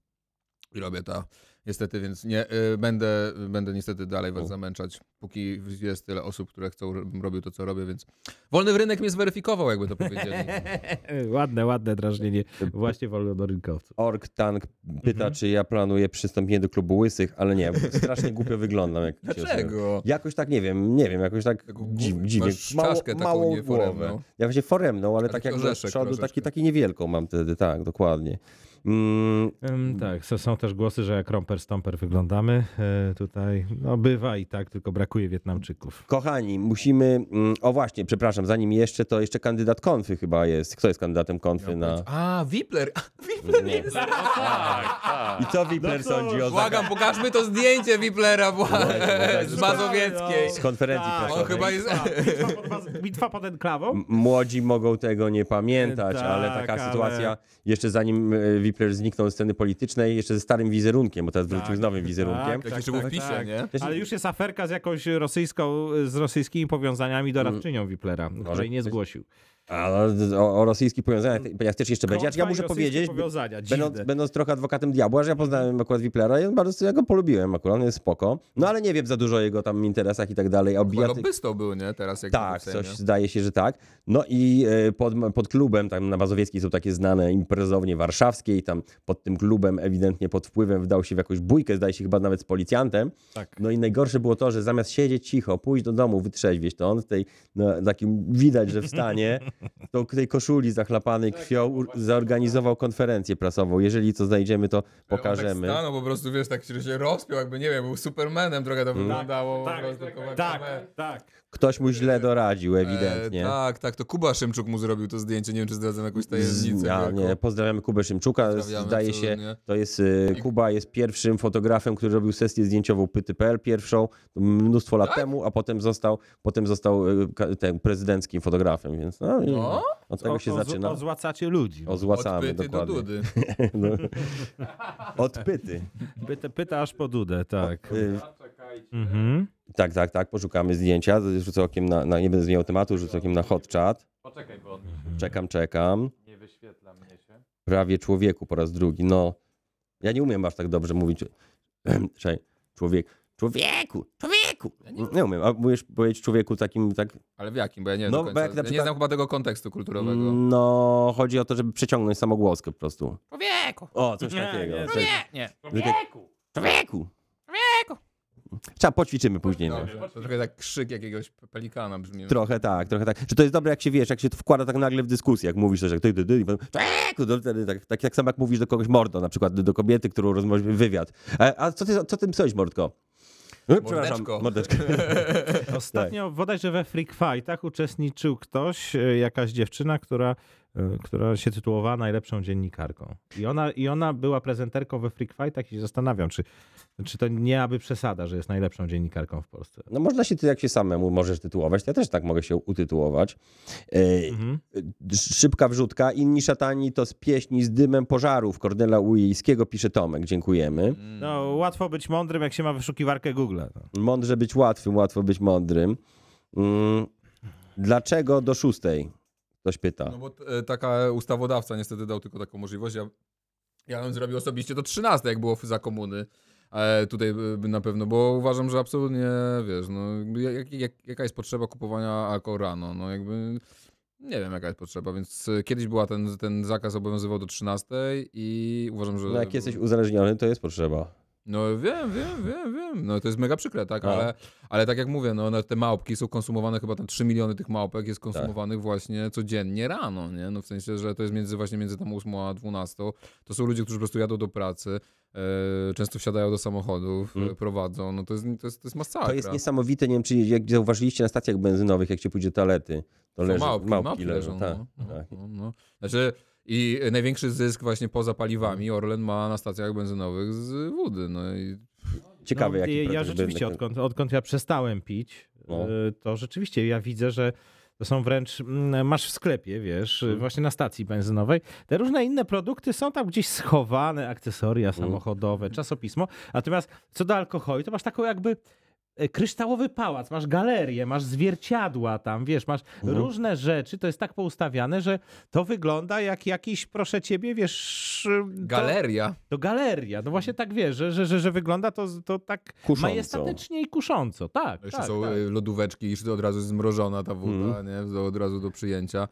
i robię to. Niestety, więc nie, y, będę, będę niestety dalej was
U.
zamęczać, póki jest tyle osób, które chcą, żebym robił to, co robię, więc wolny rynek mnie zweryfikował, jakby to powiedzieli. [laughs]
ładne, ładne drażnienie właśnie wolnorynkowców.
Ork Tank pyta,
Mhm.
czy ja planuję przystąpienie do klubu łysych, ale nie, bo strasznie głupio wyglądam. Jak się
Dlaczego?
Jakoś tak, nie wiem, nie wiem, jakoś tak dziw, dziwnie.
masz czaszkę taką
małą głowę. Ja właśnie foremną, ale
A
tak jak
orzeszek
przodu, taki, taki niewielką mam wtedy, tak, dokładnie. Mm,
tak, są też głosy, że jak Romper Stomper wyglądamy e, tutaj. No bywa i tak, tylko brakuje Wietnamczyków.
kochani, musimy, mm, o właśnie, przepraszam, zanim jeszcze, to jeszcze kandydat konfy chyba jest. Kto jest kandydatem konfy na...
A, Wipler! Wipler
Nie.
jest!
I co Wipler
No
sądzi o
Błagam, pokażmy to zdjęcie Wiplera
tak, [laughs]
z Mazowieckiej.
z konferencji
Tak,
prasowej?
On chyba jest...
Bitwa pod, Baz- bitwa pod enklawą?
Młodzi mogą tego nie pamiętać,
Tak,
ale taka
ale-
sytuacja, jeszcze zanim e, Wipler zniknął z sceny politycznej, jeszcze ze starym wizerunkiem, bo teraz wrócił
Tak.
z nowym wizerunkiem.
Tak jeszcze był w PiSie, nie?
Ale już jest aferka z jakąś rosyjską, z rosyjskimi powiązaniami doradczynią Wiplera, której nie zgłosił.
A o, o rosyjskich powiązaniach jak też jeszcze będzie. Ja muszę powiedzieć, będąc, będąc trochę adwokatem diabła, że ja poznałem akurat Wiplera i on bardzo ja go polubiłem akurat, on jest spoko. No ale nie wiem za dużo o jego tam interesach i tak dalej.
Lobbystą był, nie? Teraz jak
Tak,
w
coś zdaje się, że tak. No i e, pod, pod klubem, tam na Mazowieckiej są takie znane imprezownie warszawskie i tam pod tym klubem ewidentnie pod wpływem wdał się w jakąś bójkę, zdaje się chyba nawet z policjantem.
Tak.
No i najgorsze było to, że zamiast siedzieć cicho, pójść do domu, wytrzeźwieć, to on w tej, no, takim widać, że wstanie, to [laughs] w tej koszuli zachlapanej krwią u- zorganizował konferencję prasową. Jeżeli to znajdziemy, to
On
pokażemy.
tak stanął po prostu, wiesz, tak że się rozpiął, jakby, nie wiem, był Supermanem, trochę to wyglądało. po prostu, tylko
Tak,
kamerę.
tak.
Ktoś mu źle doradził, ewidentnie.
E, tak, tak, to Kuba Szymczuk mu zrobił to zdjęcie, nie wiem, czy zdradzam jakąś tajemnicę.
Ja,
wielką.
nie, pozdrawiamy Kubę Szymczuka.
Pozdrawiamy
Zdaje się, to jest y, Kuba jest pierwszym fotografem, który robił sesję zdjęciową Pyty.pl pierwszą mnóstwo lat
Tak?
temu, a potem został, potem został y, tym prezydenckim fotografem, więc no, i
No?
od tego się
o,
zaczyna.
O, ozłacacie ludzi.
Ozłacamy,
Od pyty do
dokładnie.
dudy. [laughs]
No. Od pyty.
Pyta, pyta aż po dudę, tak.
Y,
Mhm.
Tak, tak, tak, poszukamy zdjęcia. Rzucę okiem na, na nie będę zmieniał tematu, rzucę okiem na hot chat.
Poczekaj, bo
Czekam, czekam.
nie wyświetla mnie się.
Prawie człowieku po raz drugi. No, ja nie umiem aż tak dobrze mówić. [clears throat] Czekaj, człowiek. Człowieku, człowieku. Nie umiem. A mówisz powiedzieć człowieku takim tak.
Ale w jakim? Bo ja nie wiem
No, bo jak
Ja nie znam chyba tego kontekstu kulturowego.
No, chodzi o to, żeby przeciągnąć samogłoskę po prostu.
Człowieku!
O, coś
Nie,
takiego.
nie,
Coś-
Nie!
Człowieku. Człowieku.
Człowieku!
Trzeba poćwiczymy później. No.
To trochę tak krzyk jakiegoś pelikana brzmi.
Trochę tak, trochę tak. Czy to jest dobre, jak się wiesz, jak się to wkłada tak nagle w dyskusję, jak mówisz coś jak ty, ty, ty, i potem tak, tak, tak samo jak mówisz do kogoś mordo, na przykład do kobiety, którą rozmawiasz wywiad. A, a co ty, co ty myślisz, mordko? E,
Mordeczko.
mordeczko. [laughs]
Ostatnio bodajże we Freak Fightach uczestniczył ktoś, e, jakaś dziewczyna, która, e, która się tytułowała najlepszą dziennikarką. I ona, I ona była prezenterką we Freak Fightach i się zastanawiam, czy, czy to nie aby przesada, że jest najlepszą dziennikarką w Polsce.
No można się ty, jak się samemu możesz tytułować, ja też tak mogę się utytułować. E,
Mhm.
Szybka wrzutka, inni szatani to z pieśni z dymem pożarów Kornela Ujejskiego, pisze Tomek, dziękujemy.
No, łatwo być mądrym, jak się ma wyszukiwarkę Google. No.
Mądrze być łatwym, łatwo być mądrym. Mm, dlaczego do szóstej? Ktoś pyta.
No bo e, taka ustawodawca niestety dał tylko taką możliwość. Ja, ja bym zrobił osobiście do 13, jak było za komuny. E, tutaj by na pewno, bo uważam, że absolutnie, wiesz, no, jak, jak, jaka jest potrzeba kupowania alkoholu rano, no jakby nie wiem jaka jest potrzeba, więc e, kiedyś była ten, ten zakaz obowiązywał do 13 i uważam, że...
No jak jesteś uzależniony, to jest potrzeba.
No wiem, wiem, wiem, wiem, no to jest mega przykre, tak,
No.
ale, ale tak jak mówię, no no, te małpki są konsumowane, chyba tam 3 miliony tych małpek jest konsumowanych właśnie codziennie rano, nie, no w sensie, że to jest między właśnie między tam 8 a 12, to są ludzie, którzy po prostu jadą do pracy, e, często wsiadają do samochodów,
Mm.
e, prowadzą, no to jest, to jest, to jest masakra.
To jest niesamowite, nie wiem, czy jak zauważyliście na stacjach benzynowych, jak się pójdzie do toalety, to
Są
leży,
małpki, małpki,
leżą. tak,
no, no,
tak.
no, no. Znaczy i największy zysk właśnie poza paliwami Orlen ma na stacjach benzynowych z wody, no i
Ciekawe,
no,
jaki
ja, rzeczywiście, odkąd, odkąd ja przestałem pić,
No.
y, to rzeczywiście ja widzę, że to są wręcz, mm, masz w sklepie, wiesz,
Mhm.
właśnie na stacji benzynowej, te różne inne produkty są tam gdzieś schowane, akcesoria
Mhm.
samochodowe, czasopismo, natomiast co do alkoholu, to masz taką jakby kryształowy pałac, masz galerię, masz zwierciadła tam, wiesz, masz
Mhm.
różne rzeczy, to jest tak poustawiane, że to wygląda jak jakiś, proszę ciebie, wiesz... to-
galeria.
to galeria. No właśnie tak wiesz, że, że, że, że wygląda to, to tak
Kusząco.
majestatycznie i kusząco. Tak,
Jeszcze
tak,
są
tak.
y, lodóweczki, już od razu jest zmrożona ta woda,
Mhm.
nie? Od razu do przyjęcia.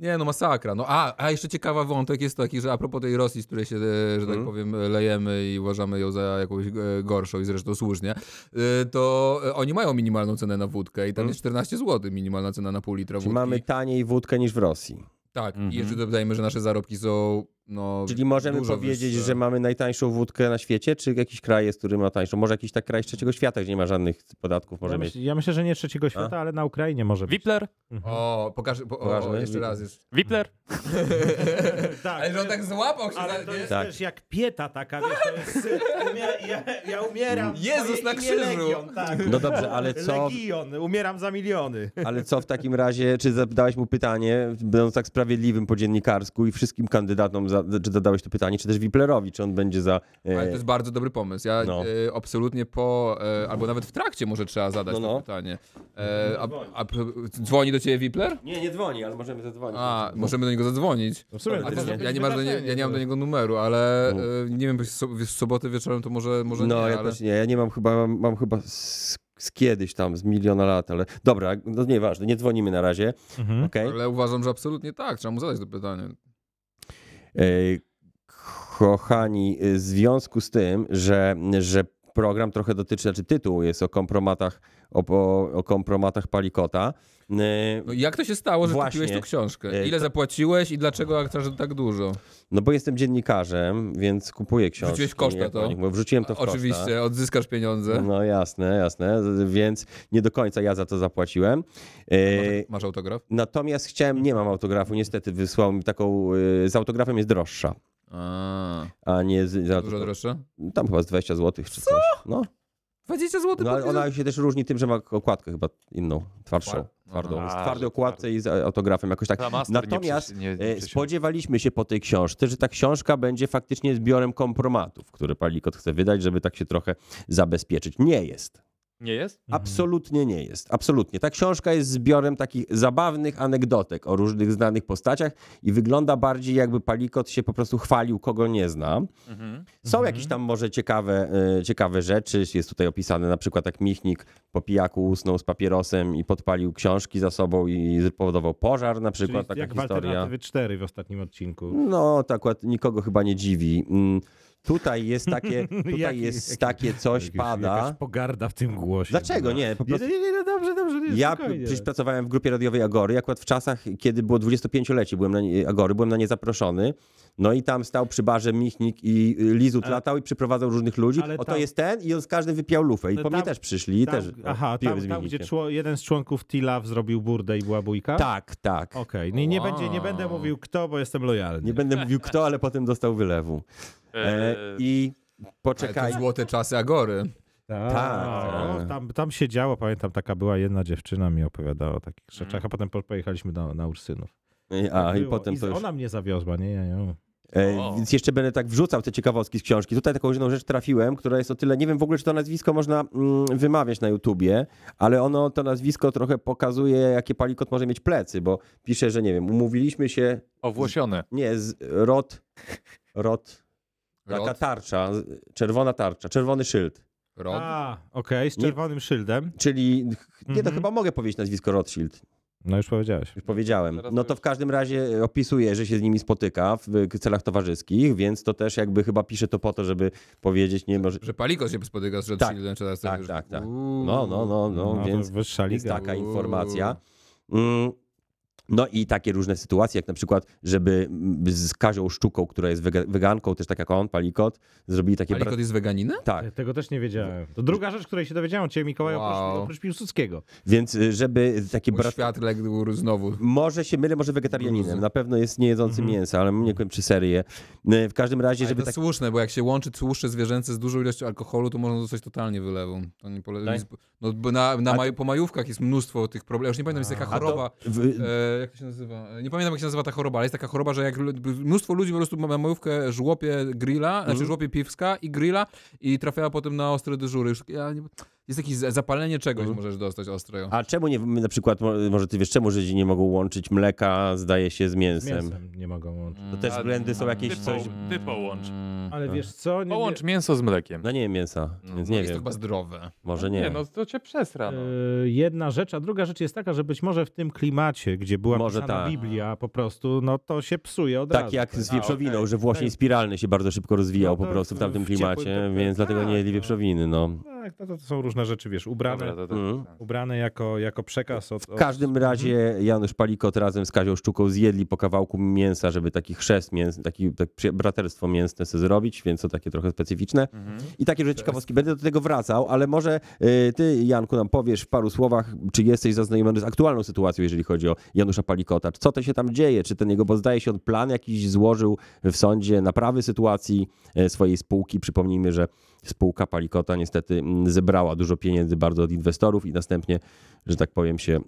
Nie, no masakra. No, a, a jeszcze ciekawa wątek jest taki, że a propos tej Rosji, z której się, e, że tak
Mhm.
powiem, lejemy i uważamy ją za jakąś e, gorszą i zresztą słusznie, to e, oni mają minimalną cenę na wódkę i tam
Mhm.
jest 14 zł minimalna cena na pół litra
Czyli
wódki.
mamy taniej wódkę niż w Rosji.
Tak,
Mhm.
i jeszcze dodajmy, że nasze zarobki są no,
Czyli możemy powiedzieć,
wyższe.
że mamy najtańszą wódkę na świecie, czy jakiś kraj jest, który ma tańszą? Może jakiś tak kraj z trzeciego świata, gdzie nie ma żadnych podatków, może
Ja,
mieć.
myśl, ja myślę, że nie trzeciego świata, ale na Ukrainie może być.
Wipler?
Mhm.
O, pokaż, po, o, o, jeszcze raz. Jeszcze.
Wipler? [laughs]
tak,
Ale że on tak złapał się.
ale to
nie?
jest
Tak.
też jak pieta taka, wiesz, to jest... Ja, ja umieram. [laughs]
Jezus na krzyżu.
Legion, tak.
No dobrze, ale co,
Legion, umieram za miliony.
ale co w takim razie, czy zadałeś mu pytanie, będąc tak sprawiedliwym po dziennikarsku i wszystkim kandydatom, za, czy zadałeś to pytanie, czy też Wiplerowi, czy on będzie za... E,
Ale to jest bardzo dobry pomysł. Ja
No.
e, absolutnie po, e, albo nawet w trakcie może trzeba zadać
No,
to
no.
pytanie. E, a, a, dzwoni do ciebie Wipler?
Nie, nie dzwoni, ale możemy zadzwonić.
A, możemy do niego zadzwonić.
No w sumie
A
to
to,
może
ja, nie mam do nie, ja nie mam
to-
do niego numeru, ale
No.
e, nie wiem, so, w soboty wieczorem to może, może
no,
nie,
ja
ale...
też nie, ja nie mam chyba, mam, mam chyba z, z kiedyś tam, z miliona lat, ale dobra, no nieważne, nie dzwonimy na razie,
Mhm.
okej?
Ale uważam, że absolutnie tak, trzeba mu zadać to pytanie.
E, Kochani, e, w związku z tym, że, że program trochę dotyczy, znaczy tytuł jest o kompromatach, o, o kompromatach Palikota. E,
No jak to się stało, że
Właśnie.
kupiłeś tą książkę?
E,
Ile
to-
zapłaciłeś i dlaczego aż tak dużo?
No bo jestem dziennikarzem, więc kupuję książki.
Wrzuciłeś koszta to?
mówią. Wrzuciłem to w koszta.
Oczywiście, odzyskasz pieniądze.
No jasne, jasne, więc nie do końca ja za to zapłaciłem. E,
Masz, autograf?
Natomiast chciałem, nie mam autografu, niestety wysłał mi taką, z autografem jest droższa,
A,
a nie z, za,
dużo droższe?
tam chyba z 20 zł czy coś. No,
20 zł
no ale ona się też różni tym, że ma okładkę chyba inną, twardszą,
Twar-
twardą,
Aha.
z
A,
twardej okładce i z autografem jakoś tak.
Nie
Natomiast
przy- nie- nie
e, spodziewaliśmy się po tej książce, że ta książka będzie faktycznie zbiorem kompromatów, które Palikot chce wydać, żeby tak się trochę zabezpieczyć. Nie jest.
Nie jest?
Absolutnie nie jest. Absolutnie. Ta książka jest zbiorem takich zabawnych anegdotek o różnych znanych postaciach i wygląda bardziej jakby Palikot się po prostu chwalił, kogo nie zna.
Mhm.
Są jakieś tam może ciekawe, e, ciekawe rzeczy. Jest tutaj opisane na przykład jak Michnik po pijaku usnął z papierosem i podpalił książki za sobą i spowodował pożar na
Czyli
przykład. taka
jak w
historia.
Alternatywy 4 w ostatnim odcinku.
No, to akurat nikogo chyba nie dziwi. Tutaj jest takie, [laughs] tutaj
Jaki-
jest
jaki-
takie coś
Jakiś-
pada.
Jakaś pogarda w tym głosie.
Dlaczego
była.
nie? Po prostu...
Nie, nie, nie, no dobrze, dobrze. Nie,
Ja
spokojnie.
przecież pracowałem w grupie radiowej Agory, akurat w czasach, kiedy było 25-lecie byłem na nie, Agory, byłem na nie zaproszony. No i tam stał przy barze Michnik i y, Lizut
Ale-
latał i przyprowadzał różnych ludzi.
Ale
Oto
tam-
jest ten i on z każdym wypiał lufę. I
No
po mnie
tam-
też przyszli i
Tam,
też
aha, tam,
z
tam gdzie czło, jeden z członków T-Love zrobił burdę i była bójka?
Tak, tak.
Okej, nie, nie,
Wow.
będzie, nie będę mówił kto, bo jestem lojalny.
Nie będę mówił kto, ale potem dostał wylewu. E, I
Ale
poczekaj.
to złote czasy Agory.
Tak,
Tak.
no, tam, tam się działo, pamiętam, taka była jedna dziewczyna mi opowiadała o takich
Mhm.
rzeczach, a potem po- pojechaliśmy do, na Ursynów.
A, i potem
I
to już...
Ona mnie zawiozła, nie ja ją.
E,
O.
Więc jeszcze będę tak wrzucał te ciekawostki z książki. Tutaj taką jedną rzecz trafiłem, która jest o tyle, nie wiem w ogóle, czy to nazwisko można mm, wymawiać na YouTubie, ale ono, to nazwisko trochę pokazuje, jakie palikot może mieć plecy, bo pisze, że nie wiem, umówiliśmy się,
Owłosione.
nie, z Rot, Rot, Taka
Rod?
tarcza, czerwona tarcza, czerwony szyld.
Rod?
A, okej, z czerwonym szyldem.
Czyli, nie to
Mhm.
chyba mogę powiedzieć nazwisko Rothschild.
No już powiedziałeś.
Już powiedziałem. No
to
w każdym razie opisuje, że się z nimi spotyka w celach towarzyskich, więc to też jakby chyba pisze to po to, żeby powiedzieć, nie może...
Że Palikos się spotyka z Rothschildem, czy teraz
tak,
już-
tak, tak.
Uuu.
No, no, no, no,
No,
więc
to wyższa
jest taka informacja. Mm. No i takie różne sytuacje, jak na przykład, żeby mm, z Kazią Sztuką, która jest wega- weganką, też tak jak on, Palikot, zrobili takie...
Palikot jest weganinem?
Tak,
Tego też nie wiedziałem. To druga rzecz, której się dowiedziałem od ciebie, Mikołaj,
Wow.
oprócz, oprócz Piłsudskiego.
więc y, żeby takie...
Mój
bra-
świat legł znowu.
Może się mylę, może wegetarianinem. Na pewno jest niejedzący mięsa, ale nie wiem, czy serię. Y, W każdym razie,
Ale
żeby
to
tak...
słuszne, bo jak się łączy tłuszcze zwierzęce z dużą ilością alkoholu, to można dostać totalnie wylewą. To nie pole...
Tak?
No, bo na, na maj... po majówkach jest mnóstwo tych problemów. Już nie pamiętam, jest taka
A to
choroba.
w-
E, jak to się nazywa? E, Nie pamiętam, jak się nazywa ta choroba, ale jest taka choroba, że jak mnóstwo ludzi po prostu ma majówkę żłopie grilla,
Mhm.
znaczy żłopie piwska i grilla i trafiała potem na ostre dyżury. Już, ja nie... Jest jakieś za- zapalenie czegoś
Mhm.
możesz dostać ostrego.
A czemu nie, na przykład, mo- może ty wiesz, czemu Żydzi nie mogą łączyć mleka, zdaje się, z
Z
mięsem?
mięsem nie mogą łączyć.
To też blendy są jakieś
Ty,
coś...
po, ty połącz.
Ale wiesz co? Nie,
Połącz mięso z mlekiem.
No nie mięsa, więc nie
jest to
wiem.
chyba zdrowe.
Może nie.
Nie, no to cię przesra. No.
E, Jedna rzecz, a druga rzecz jest taka, że być może w tym klimacie, gdzie była
Może
pisana
tak.
Biblia po prostu, no to się psuje od razu.
Tak jak z
A,
wieprzowiną,
okej.
że włosień
Tak.
spiralny się bardzo szybko rozwijał
No
po
to
prostu w tamtym klimacie, więc dlatego nie jedli
Tak, no.
wieprzowiny, no.
Tak, no to, to są różne rzeczy, wiesz, ubrane,
Dobra, to, to,
Mhm.
tak.
ubrane jako, jako przekaz od...
W każdym razie Janusz Palikot razem z Kazią Sztuką zjedli po kawałku mięsa, żeby taki chrzest mięsny, taki tak, braterstwo mięsne sobie zrobić, więc to takie trochę specyficzne.
Mhm.
I takie rzeczy ciekawostki. Będę do tego wracał, ale może y, ty, Janku, nam powiesz w paru słowach, czy jesteś zaznajomiony z aktualną sytuacją, jeżeli chodzi o Janusza Palikota. Co to się tam dzieje? Czy ten jego, bo zdaje się, on plan jakiś złożył w sądzie naprawy sytuacji e, swojej spółki. Przypomnijmy, że spółka Palikota niestety mm, zebrała dużo pieniędzy bardzo od inwestorów i następnie, że tak powiem, się...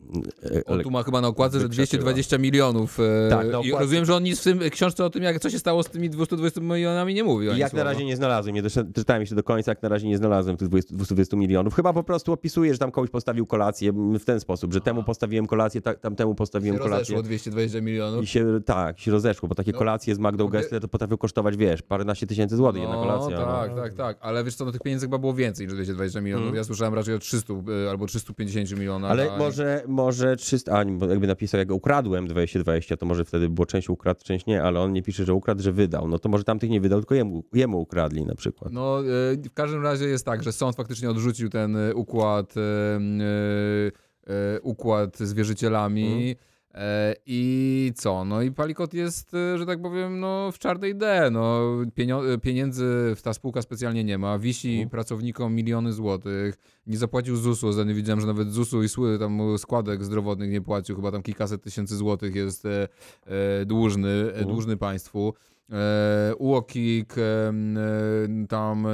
e,
On tu ma chyba na okładce, że
wykrzeczyła.
220 milionów. E,
Tak,
I rozumiem, że on nic w tym książce o tym, jak co się stało z tymi 220 milionami nie mówił.
Jak na razie nie znalazłem, nie czytałem jeszcze do końca, jak na razie nie znalazłem tych 20 220 milionów. Chyba po prostu opisuje, że tam komuś postawił kolację w ten sposób, że temu postawiłem kolację, ta, tamtemu postawiłem
się
kolację.
rozeszło 220 milionów.
I się, tak, się rozeszło, bo takie
No.
kolacje z Magdą Gessler to potrafią kosztować, wiesz, paręnaście tysięcy złotych jedna kolacja.
No,
no.
tak, tak, tak. Ale wiesz co, no tych pieniędzy chyba było więcej niż 220 milionów.
Mhm.
Ja słyszałem raczej o 300 y, albo 350 milionach.
Ale może, może 300, a jakby napisał, jak ukradłem 2020, to może wtedy było część ukradł, część nie, ale on nie pisze, że ukradł, że wydał. No to może tamtych nie wydał, tylko jemu, jemu ukradli na przykład.
No, y, w każdym razie jest tak, że sąd faktycznie odrzucił ten układ, y, układ z wierzycielami.
Mhm.
E, I co? No i Palikot jest, y, że tak powiem, no, w czarnej D. No, pienio- pieniędzy w ta spółka specjalnie nie ma. Wisi
Mhm.
pracownikom miliony złotych. Nie zapłacił ZUS-u. Ostatnio widziałem, że nawet ZUS-u i sły- tam składek zdrowotnych nie płacił. Chyba tam kilkaset tysięcy złotych jest e, e, dłużny, e, dłużny państwu. E, UOKiK e, tam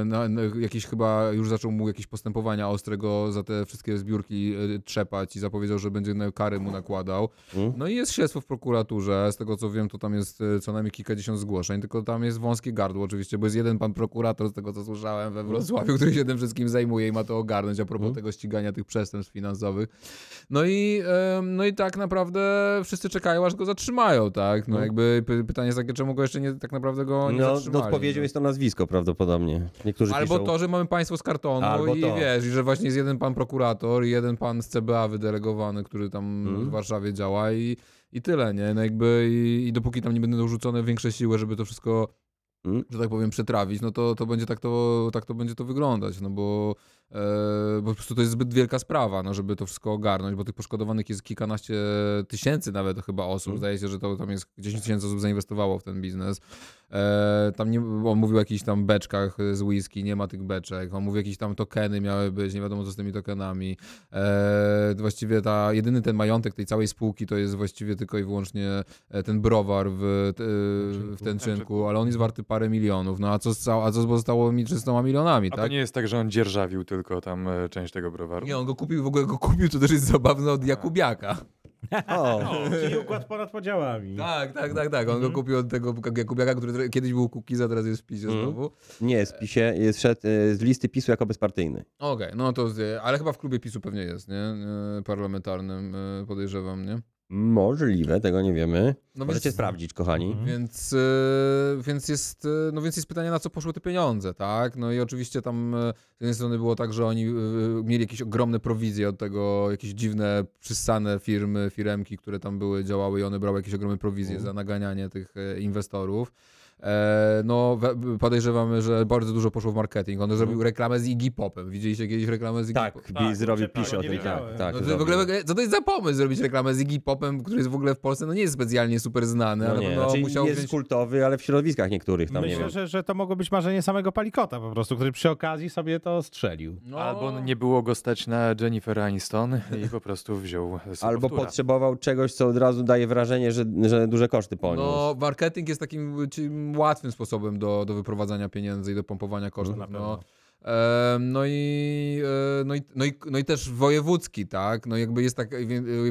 jakieś chyba już zaczął mu jakieś postępowania ostrego za te wszystkie zbiórki e, trzepać i zapowiedział, że będzie kary mu nakładał.
Mhm.
No i jest śledztwo w prokuraturze, z tego co wiem, to tam jest co najmniej kilkadziesiąt zgłoszeń, tylko tam jest wąskie gardło oczywiście, bo jest jeden pan prokurator, z tego co słyszałem, we Wrocławiu, który się tym wszystkim zajmuje i ma to ogarnąć a propos
Mhm.
tego ścigania tych przestępstw finansowych. No i, no i tak naprawdę wszyscy czekają, aż go zatrzymają, tak? No
Mhm.
jakby py- pytanie jest takie, czemu go jeszcze nie, tak naprawdę go nie
No,
zatrzymali.
odpowiedzią jest to nazwisko prawdopodobnie. Niektórzy
Albo
piszą...
to, że mamy państwo z kartonu
Albo
i
to.
wiesz, i że właśnie jest jeden pan prokurator i jeden pan z CBA wydelegowany, który tam
Mhm.
w Warszawie działa i, i tyle, nie? No jakby i, i dopóki tam nie będą dorzucone większe siły, żeby to wszystko,
Mhm.
że tak powiem, przetrawić, no to, to będzie tak to, tak to będzie to wyglądać, no bo, bo po prostu to jest zbyt wielka sprawa, no żeby to wszystko ogarnąć, bo tych poszkodowanych jest kilkanaście tysięcy nawet chyba osób,
Mhm.
zdaje się, że to tam jest 10 tysięcy osób zainwestowało w ten biznes. E, tam nie, on mówił o jakichś tam beczkach z whisky, nie ma tych beczek. On mówił jakieś tam tokeny miały być, nie wiadomo co z tymi tokenami. E, właściwie ta, jedyny ten majątek tej całej spółki to jest właściwie tylko i wyłącznie e, ten browar w, w Tenczynku, ale on jest warty parę milionów. No a co, z a co pozostało mi 300 milionami,
A
tak?
to nie jest tak, że on dzierżawił tylko tam e, część tego browaru?
Nie, on go kupił, w ogóle go kupił, to też jest zabawne od Jakubiaka. [laughs]
O,
Czyli układ ponad podziałami.
Tak, tak, tak, tak. On go kupił od tego Jakubiaka, który kiedyś był Kukiza, teraz jest w PiSie
Mhm.
znowu.
nie, z PiSie jest szedł e, z listy PiSu jako bezpartyjny.
Okej, no to, z- ale chyba w klubie PiSu pewnie jest, nie? E, Parlamentarnym, podejrzewam, nie?
Możliwe, tego nie wiemy.
No
Możecie
więc-
sprawdzić, kochani.
Więc, e, więc, jest, e, no więc jest pytanie, na co poszły te pieniądze, tak? No i oczywiście tam e, z jednej strony było tak, że oni mieli jakieś ogromne prowizje od tego, jakieś dziwne, przyssane firmy, firemki, które tam były, działały i one brały jakieś ogromne prowizje za naganianie tych inwestorów. E, no podejrzewamy, że bardzo dużo poszło w marketing. On zrobił reklamę z Iggy Popem. Widzieliście kiedyś reklamę z Iggy
Tak,
Popem?
Bill zrobił, pisze o
nie
tym, tak, tak.
No to w ogóle, co to jest za pomysł zrobić reklamę z Iggy Popem, który jest w ogóle w Polsce, no nie jest specjalnie super znany,
No
ale
nie,
no,
znaczy
musiał
jest
wziąć...
kultowy, ale w środowiskach niektórych tam, nie
Myślę,
wiem.
że, że to mogło być marzenie samego Palikota po prostu, który przy okazji sobie to strzelił.
No,
Albo nie było go stać na Jennifer Aniston i po prostu wziął
Albo potrzebował czegoś, co od razu daje wrażenie, że, że duże koszty poniósł.
No, marketing jest takim łatwym sposobem do, do wyprowadzania pieniędzy i do pompowania kosztów. No, e, no, i, e, no, i, no, i, no i też wojewódzki, tak? No jakby jest tak,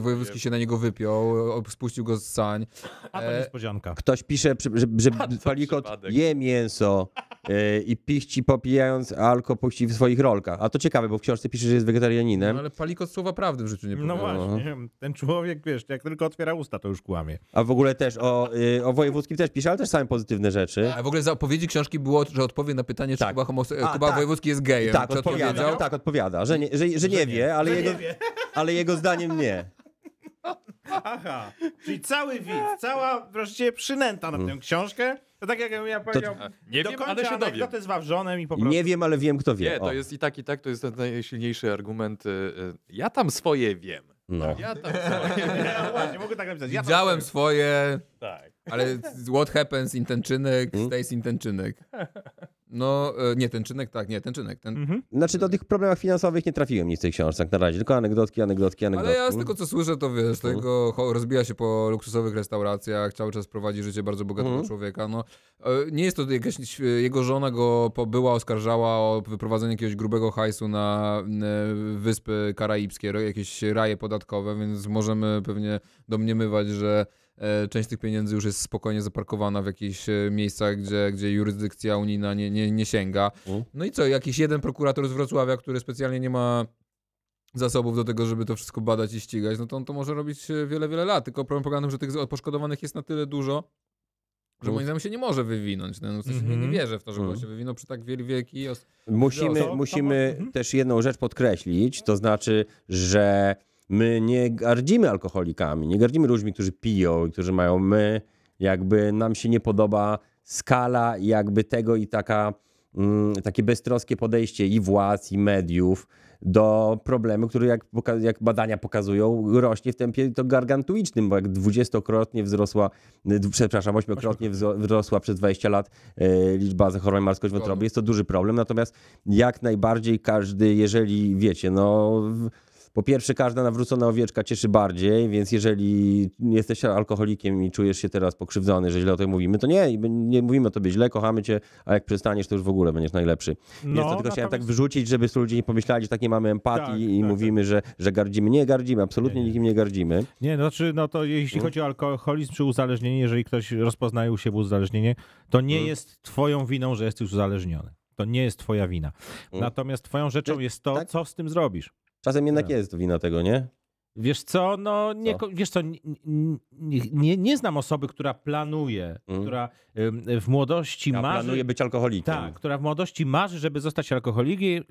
wojewódzki się na niego wypiął, spuścił go z sań.
A to
E,
niespodzianka.
Ktoś pisze, że, że [laughs] Palikot
przypadek.
je mięso e, i piści popijając, a alko puści w swoich rolkach. A to ciekawe, bo w książce pisze, że jest
No,
wegetarianinem,
ale palikot słowa prawdy w życiu nie
No
powiedział.
właśnie, ten człowiek, wiesz, jak tylko otwiera usta, to już kłamie.
a w ogóle też o, o wojewódzkim też pisze, ale też same pozytywne rzeczy.
A w ogóle za odpowiedzi książki było, że odpowie na pytanie, czy
Tak.
Kuba, homose-
A,
Kuba
tak.
Wojewódzki jest gejem.
Tak,
czy
odpowiada,
odpowiedział?
tak, odpowiada, że nie, że, że nie wie, ale, jego, ale jego zdaniem nie.
Aha, czyli cały widz, cała wreszcie przynęta na tę książkę, to tak jak ja powiedział,
Nie
do
wiem, ale się dowiem.
z Wawrzonem i po prostu...
Nie wiem, ale wiem, kto wie.
Nie, to
O,
jest i tak, i tak, to jest ten najsilniejszy argument. y, y, Ja tam swoje wiem.
no.
Ja tam swoje wiem. [laughs]
Ja właśnie, mogę tak napisać. Ja to
Widziałem swoje,
Tak.
ale what happens in tenczynek,
Hmm?
stays in tenczynek. [laughs] No, e, nie, tenczynek, tak, nie, tenczynek. Ten...
Mhm.
Znaczy do tych problemach finansowych nie trafiłem nic w tej książce jak na razie, tylko anegdotki, anegdotki, anegdotki.
Ale ja z tego, co słyszę, to wiesz, to jego cho- rozbija się po luksusowych restauracjach, cały czas prowadzi życie bardzo bogatego
Mhm.
człowieka. No, e, nie jest to jakaś, ś- jego żona go po- była, oskarżała o wyprowadzenie jakiegoś grubego hajsu na e, wyspy karaibskie, jakieś raje podatkowe, więc możemy pewnie domniemywać, że e, część tych pieniędzy już jest spokojnie zaparkowana w jakichś e, miejscach, gdzie, gdzie jurysdykcja unijna nie, nie, nie sięga.
Mhm.
No i co, jakiś jeden prokurator z Wrocławia, który specjalnie nie ma zasobów do tego, żeby to wszystko badać i ścigać, no to on to może robić e, wiele, wiele lat. Tylko problem polega na tym, że tych poszkodowanych jest na tyle dużo, że
Mm.
moim zdaniem się nie może wywinąć. No, w sensie nie, nie
Mhm.
wierzę w to, że
Mm.
się wywinął przy tak wiel- wielkiej... Os-
Musimy,
To- to
musimy
mo- mhm.
też jedną rzecz podkreślić, to znaczy, że my nie gardzimy alkoholikami, nie gardzimy ludźmi, którzy piją i którzy mają my, jakby nam się nie podoba skala jakby tego i taka, mm, takie beztroskie podejście i władz, i mediów do problemu, który jak, jak badania pokazują, rośnie w tempie to gargantuicznym, bo jak dwudziestokrotnie wzrosła, d- przepraszam, ośmiokrotnie wzro- wzrosła przez 20 lat e, liczba zachorowań marskość wątroby, jest to duży problem, natomiast jak najbardziej każdy, jeżeli wiecie, no po pierwsze każda nawrócona owieczka cieszy bardziej, więc jeżeli jesteś alkoholikiem i czujesz się teraz pokrzywdzony, że źle o tym mówimy, to nie, nie mówimy o tobie źle, kochamy cię, a jak przestaniesz, to już w ogóle będziesz najlepszy. Więc to tylko chciałem tak wyrzucić, żeby ludzie nie pomyśleli, że tak nie mamy empatii
Tak,
i
tak,
mówimy, Że, że gardzimy. Nie gardzimy, absolutnie
Nie, nie.
nikim nie gardzimy.
Nie, no, znaczy, no to jeśli chodzi o alkoholizm czy uzależnienie, jeżeli ktoś rozpoznaje u siebie uzależnienie, to nie
Mm.
jest twoją winą, że jesteś uzależniony. To nie jest twoja wina.
Mm.
Natomiast twoją rzeczą jest to,
tak?
co z tym zrobisz.
Czasem jednak
Tak.
jest wina tego, nie?
Wiesz co, no nie,
Co?
wiesz co, nie, nie, nie, znam osoby, która planuje,
Mm.
która w młodości
Ja
marzy...
planuję być alkoholikiem.
Tak, która w młodości marzy, żeby zostać alkoholikiem,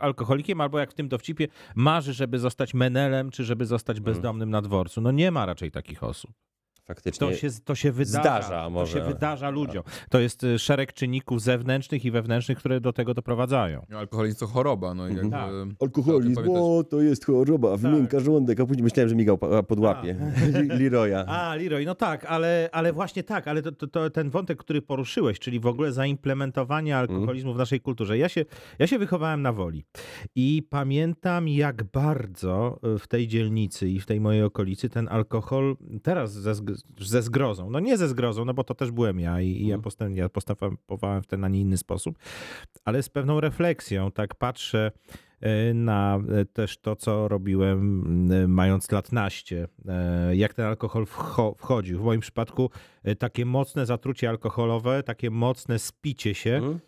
alkoholikiem, albo jak w tym dowcipie, marzy, żeby zostać menelem, czy żeby zostać
Mm.
bezdomnym na dworcu. No nie ma raczej takich osób.
Faktycznie.
To się, to się wydarza.
Zdarza może.
To się wydarza ludziom. To jest y, szereg czynników zewnętrznych i wewnętrznych, które do tego doprowadzają.
Alkoholizm to choroba, no i
Mhm.
jakby...
Tak.
Alkoholizm, o, to jest choroba, wymięka żołądek, a później myślałem, że migał podłapie. [laughs] Leroya.
A, Leroy, no tak, ale, ale właśnie tak, ale to, to, to ten wątek, który poruszyłeś, czyli w ogóle zaimplementowanie alkoholizmu w naszej kulturze. Ja się, ja się wychowałem na woli i pamiętam, jak bardzo w tej dzielnicy i w tej mojej okolicy ten alkohol, teraz ze, ze zgrozą, no nie ze zgrozą, no bo to też byłem ja i, i ja,
Mhm.
postęp, ja postępowałem w ten, a nie inny sposób, ale z pewną refleksją, tak patrzę e, na e, też to, co robiłem mając lat naście, e, jak ten alkohol wcho- wchodził. W moim przypadku takie mocne zatrucie alkoholowe, takie mocne spicie się
Mhm.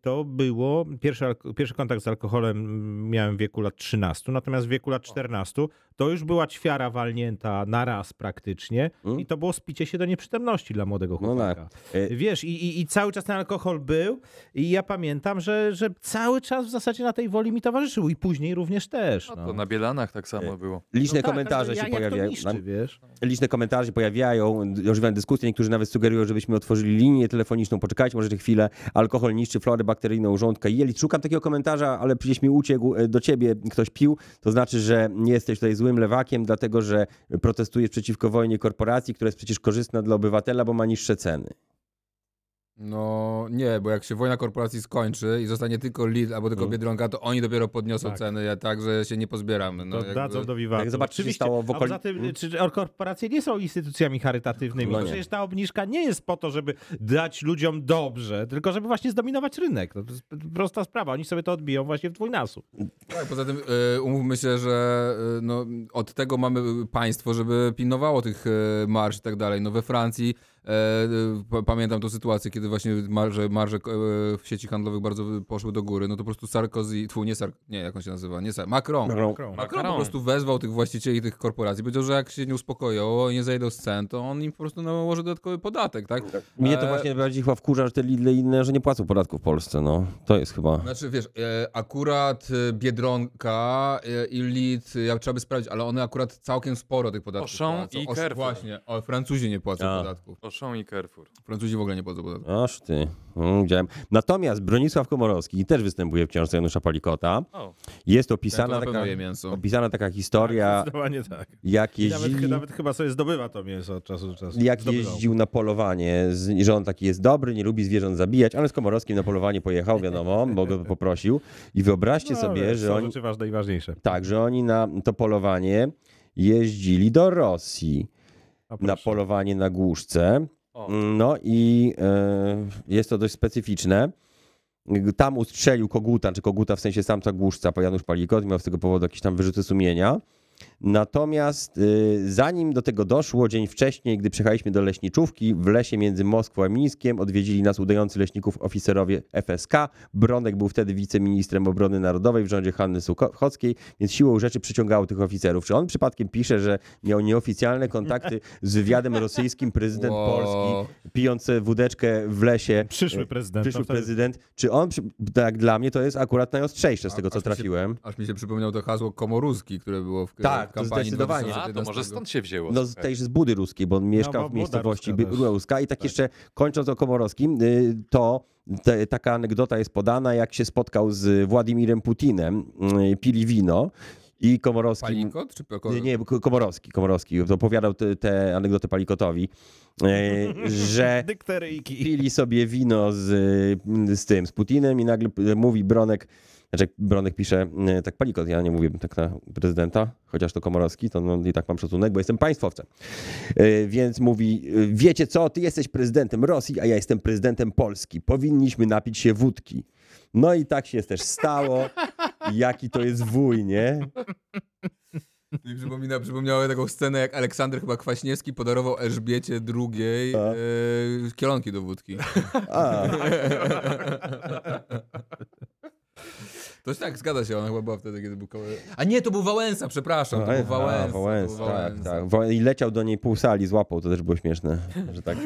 To było, pierwszy, pierwszy kontakt z alkoholem miałem w wieku lat 13, natomiast w wieku lat 14 to już była ćwiara walnięta na raz praktycznie
Mm.
i to było spicie się do nieprzytomności dla młodego
No
chłopaka.
tak. E,
Wiesz, i, i, i cały czas ten alkohol był i ja pamiętam, że, że cały czas w zasadzie na tej woli mi towarzyszył i później również też.
No
No.
to na Bielanach tak samo było.
Liczne
No tak,
komentarze się
jak-
pojawiają.
niszczy, wiesz?
Liczne komentarze się pojawiają, ożywają dyskusje, niektórzy nawet sugerują, żebyśmy otworzyli linię telefoniczną. Poczekajcie może chwilę. Alkohol niszczy żołądka i jelit. Szukam takiego komentarza, ale gdzieś mi uciekł e, do ciebie, ktoś pił. To znaczy, że nie jesteś tutaj złym lewakiem, dlatego że protestujesz przeciwko wojnie korporacji, która jest przecież korzystna dla obywatela, bo ma niższe ceny.
No nie, bo jak się wojna korporacji skończy i zostanie tylko Lidl albo tylko
Mm.
Biedronka, to oni dopiero podniosą
Tak.
ceny, ja tak, że się nie pozbieramy. No,
to
jakby-
dadzą do wiwatu.
Jak
Oczywiście.
stało w
A
okoli-
poza tym,
Mm.
czy, czy korporacje nie są instytucjami charytatywnymi.
No.
Przecież ta obniżka nie jest po to, żeby dać ludziom dobrze, tylko żeby właśnie zdominować rynek. No, to jest prosta sprawa. Oni sobie to odbiją właśnie w dwójnasób.
Tak, poza tym e, umówmy się, że e, no, od tego mamy państwo, żeby pilnowało tych e, marsz i tak dalej. No we Francji pamiętam tą sytuację, kiedy właśnie marże, marże e, w sieci handlowych bardzo poszły do góry. No to po prostu Sarkozy, tfu, nie Sar, nie, jak on się nazywa, nie Sar, Macron.
Macron.
Macron po prostu wezwał tych właścicieli tych korporacji. Powiedział, że jak się nie uspokoją, nie zejdą z cen, to on im po prostu nałoży dodatkowy podatek, tak?
Mnie to
E,
właśnie bardziej chyba wkurza, że te Lidle i inne, że nie płacą podatków w Polsce. No, to jest chyba...
Znaczy, wiesz, e, akurat e, Biedronka e, i Lid, e, ja trzeba by sprawdzić, ale one akurat całkiem sporo tych podatków
Auchan
płacą.
i Carrefour.
Właśnie, o, Francuzi nie płacą
A.
podatków.
Auchan i Carrefour.
Francuzi w ogóle nie płacą podatków.
Aż ty. Mm, widziałem. Natomiast Bronisław Komorowski też występuje w książce Janusza Palikota.
O,
Jest
to
opisana
na pewno
taka,
je mięso.
opisana taka historia,
Zdecydowanie tak.
jak
I nawet,
jeździli...
nawet chyba sobie zdobywa to mięso od czasu do czasu.
jak
Zdobywał.
jeździł na polowanie, z, że on taki jest dobry, nie lubi zwierząt zabijać, ale z Komorowskim na polowanie pojechał, wiadomo, bo go poprosił. I wyobraźcie
No,
sobie,
wiesz,
że
są
oni,
rzeczy ważne i ważniejsze.
tak, że oni na to polowanie jeździli do Rosji, na polowanie na głuszce. No i e, jest to dość specyficzne. Tam ustrzelił koguta, czy koguta w sensie samca głuszca, po Janusz Palikot, miał z tego powodu jakieś tam wyrzuty sumienia. Natomiast y, zanim do tego doszło, dzień wcześniej, gdy przyjechaliśmy do leśniczówki w lesie między Moskwą a Mińskiem, odwiedzili nas udający leśników oficerowie FSK. Bronek był wtedy wiceministrem obrony narodowej w rządzie Hanny Suchockiej, więc siłą rzeczy przyciągało tych oficerów. Czy on przypadkiem pisze, że miał nieoficjalne kontakty z wywiadem rosyjskim prezydent
Wow.
Polski, pijąc wódeczkę w lesie?
Przyszły prezydent.
Przyszły
wtedy-
prezydent. Czy on, tak dla mnie, to jest akurat najostrzejsze z tego, co
aż mi się-
trafiłem.
Aż mi się przypomniał to hasło Komoruski, które było w,
Tak, to
kampanii
zdecydowanie.
A, to
2011.
może stąd się wzięło.
No z
słuchaj.
tej z budy ruskiej, bo on mieszkał
bo
w miejscowości
ruska też.
I tak,
Tak.
jeszcze kończąc o Komorowskim, y, to te, taka anegdota jest podana, jak się spotkał z Władimirem Putinem, y, pili wino i Komorowski...
Palikot czy.
Nie, nie, Ko- Komorowski, Komorowski, opowiadał te, te anegdoty Palikotowi, y, [laughs] że
Dykteryjki.
pili sobie wino z, z tym, z Putinem i nagle mówi Bronek, znaczy Bronek pisze, e, tak palikot, ja nie mówię tak na prezydenta, chociaż to Komorowski, to no, i tak mam szacunek, bo jestem państwowcem. E, Więc mówi, e, wiecie co, ty jesteś prezydentem Rosji, a ja jestem prezydentem Polski. Powinniśmy napić się wódki. No i tak się też stało. Jaki to jest wuj, nie?
Mi przypomina, przypomniało taką scenę, jak Aleksander chyba Kwaśniewski podarował Elżbiecie II e, kielonki do wódki.
A, [laughs]
To tak, zgadza się, ona chyba była wtedy, kiedy był koło... A nie, to był Wałęsa, przepraszam, to był Wałęsa.
A,
to
Wałęsa,
był
tak,
Wałęsa.
tak. Wą- I leciał do niej pół sali, złapał, to też było śmieszne, że tak,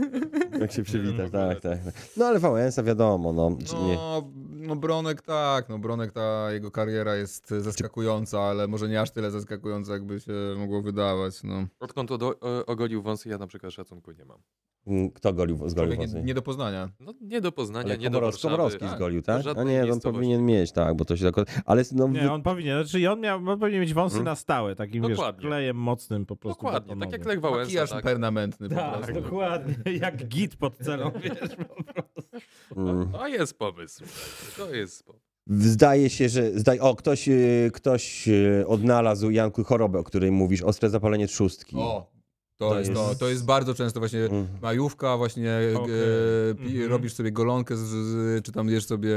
[laughs] jak się przywitać, tak, tak. tak. No ale Wałęsa wiadomo, no.
No, no Bronek tak, no Bronek ta jego kariera jest zaskakująca, ale może nie aż tyle zaskakująca, jakby się mogło wydawać, no.
Odkąd odo- o- ogolił wąsy, ja na przykład szacunku nie mam.
Mm, Kto golił, zgolił
Człowiek
włosy?
nie, nie do poznania.
No nie do Poznania,
Ale
nie do
Komorowski,
Warszawy.
Komorowski
Tak,
zgolił,
do
tak? A
żadnej
nie, on
miejscowości.
powinien mieć, tak, bo to się tak... Ale no,
Nie, on powinien. Znaczy on, miał, on powinien mieć wąsy
Hmm?
na stałe, takim wiesz,
Dokładnie.
klejem mocnym po prostu.
Dokładnie, tak
betonowym.
jak Lech Wałęsa.
Makijaż
Tak.
permanentny po
Tak,
prostu.
dokładnie. [laughs] Jak git pod celą, [laughs] wiesz.
mm.
To jest pomysł. To jest pomysł.
Zdaje się, że... Zdaj... O, ktoś, y, ktoś y, odnalazł, Janku, chorobę, o której mówisz, ostre zapalenie trzustki.
O, to,
To
jest,
jest-
to, to jest bardzo często właśnie
Mm.
majówka, właśnie
Okej.
e, pi,
Mhm.
robisz sobie golonkę, z, z, czy tam jesz sobie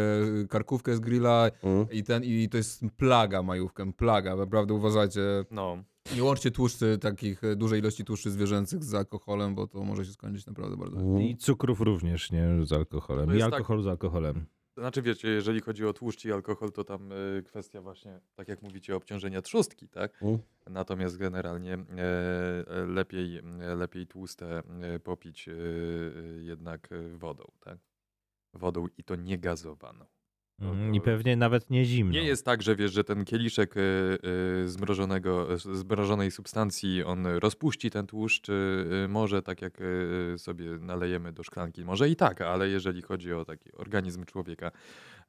karkówkę z grilla
Mm.
i ten, i to jest plaga majówkę, plaga, naprawdę uważajcie.
No.
Nie łączcie tłuszczy, takich e, dużej ilości tłuszczy zwierzęcych z alkoholem, bo to może się skończyć naprawdę bardzo.
Mhm.
I cukrów również, nie? Z alkoholem. I
tak-
alkoholu z alkoholem.
Znaczy wiecie, jeżeli chodzi o tłuszcz i alkohol, to tam y, kwestia właśnie, tak jak mówicie, obciążenia trzustki, tak?
Mhm.
Natomiast generalnie e, e, lepiej, e, lepiej tłuste e, popić e, jednak wodą, tak? Wodą i to nie gazowaną.
Mhm. I pewnie nawet nie zimno.
Nie jest tak, że wiesz, że ten kieliszek e, e, zmrożonego, e, zmrożonej substancji, on rozpuści ten tłuszcz. e, e, Może tak jak e, sobie nalejemy do szklanki, może i tak, ale jeżeli chodzi o taki organizm człowieka,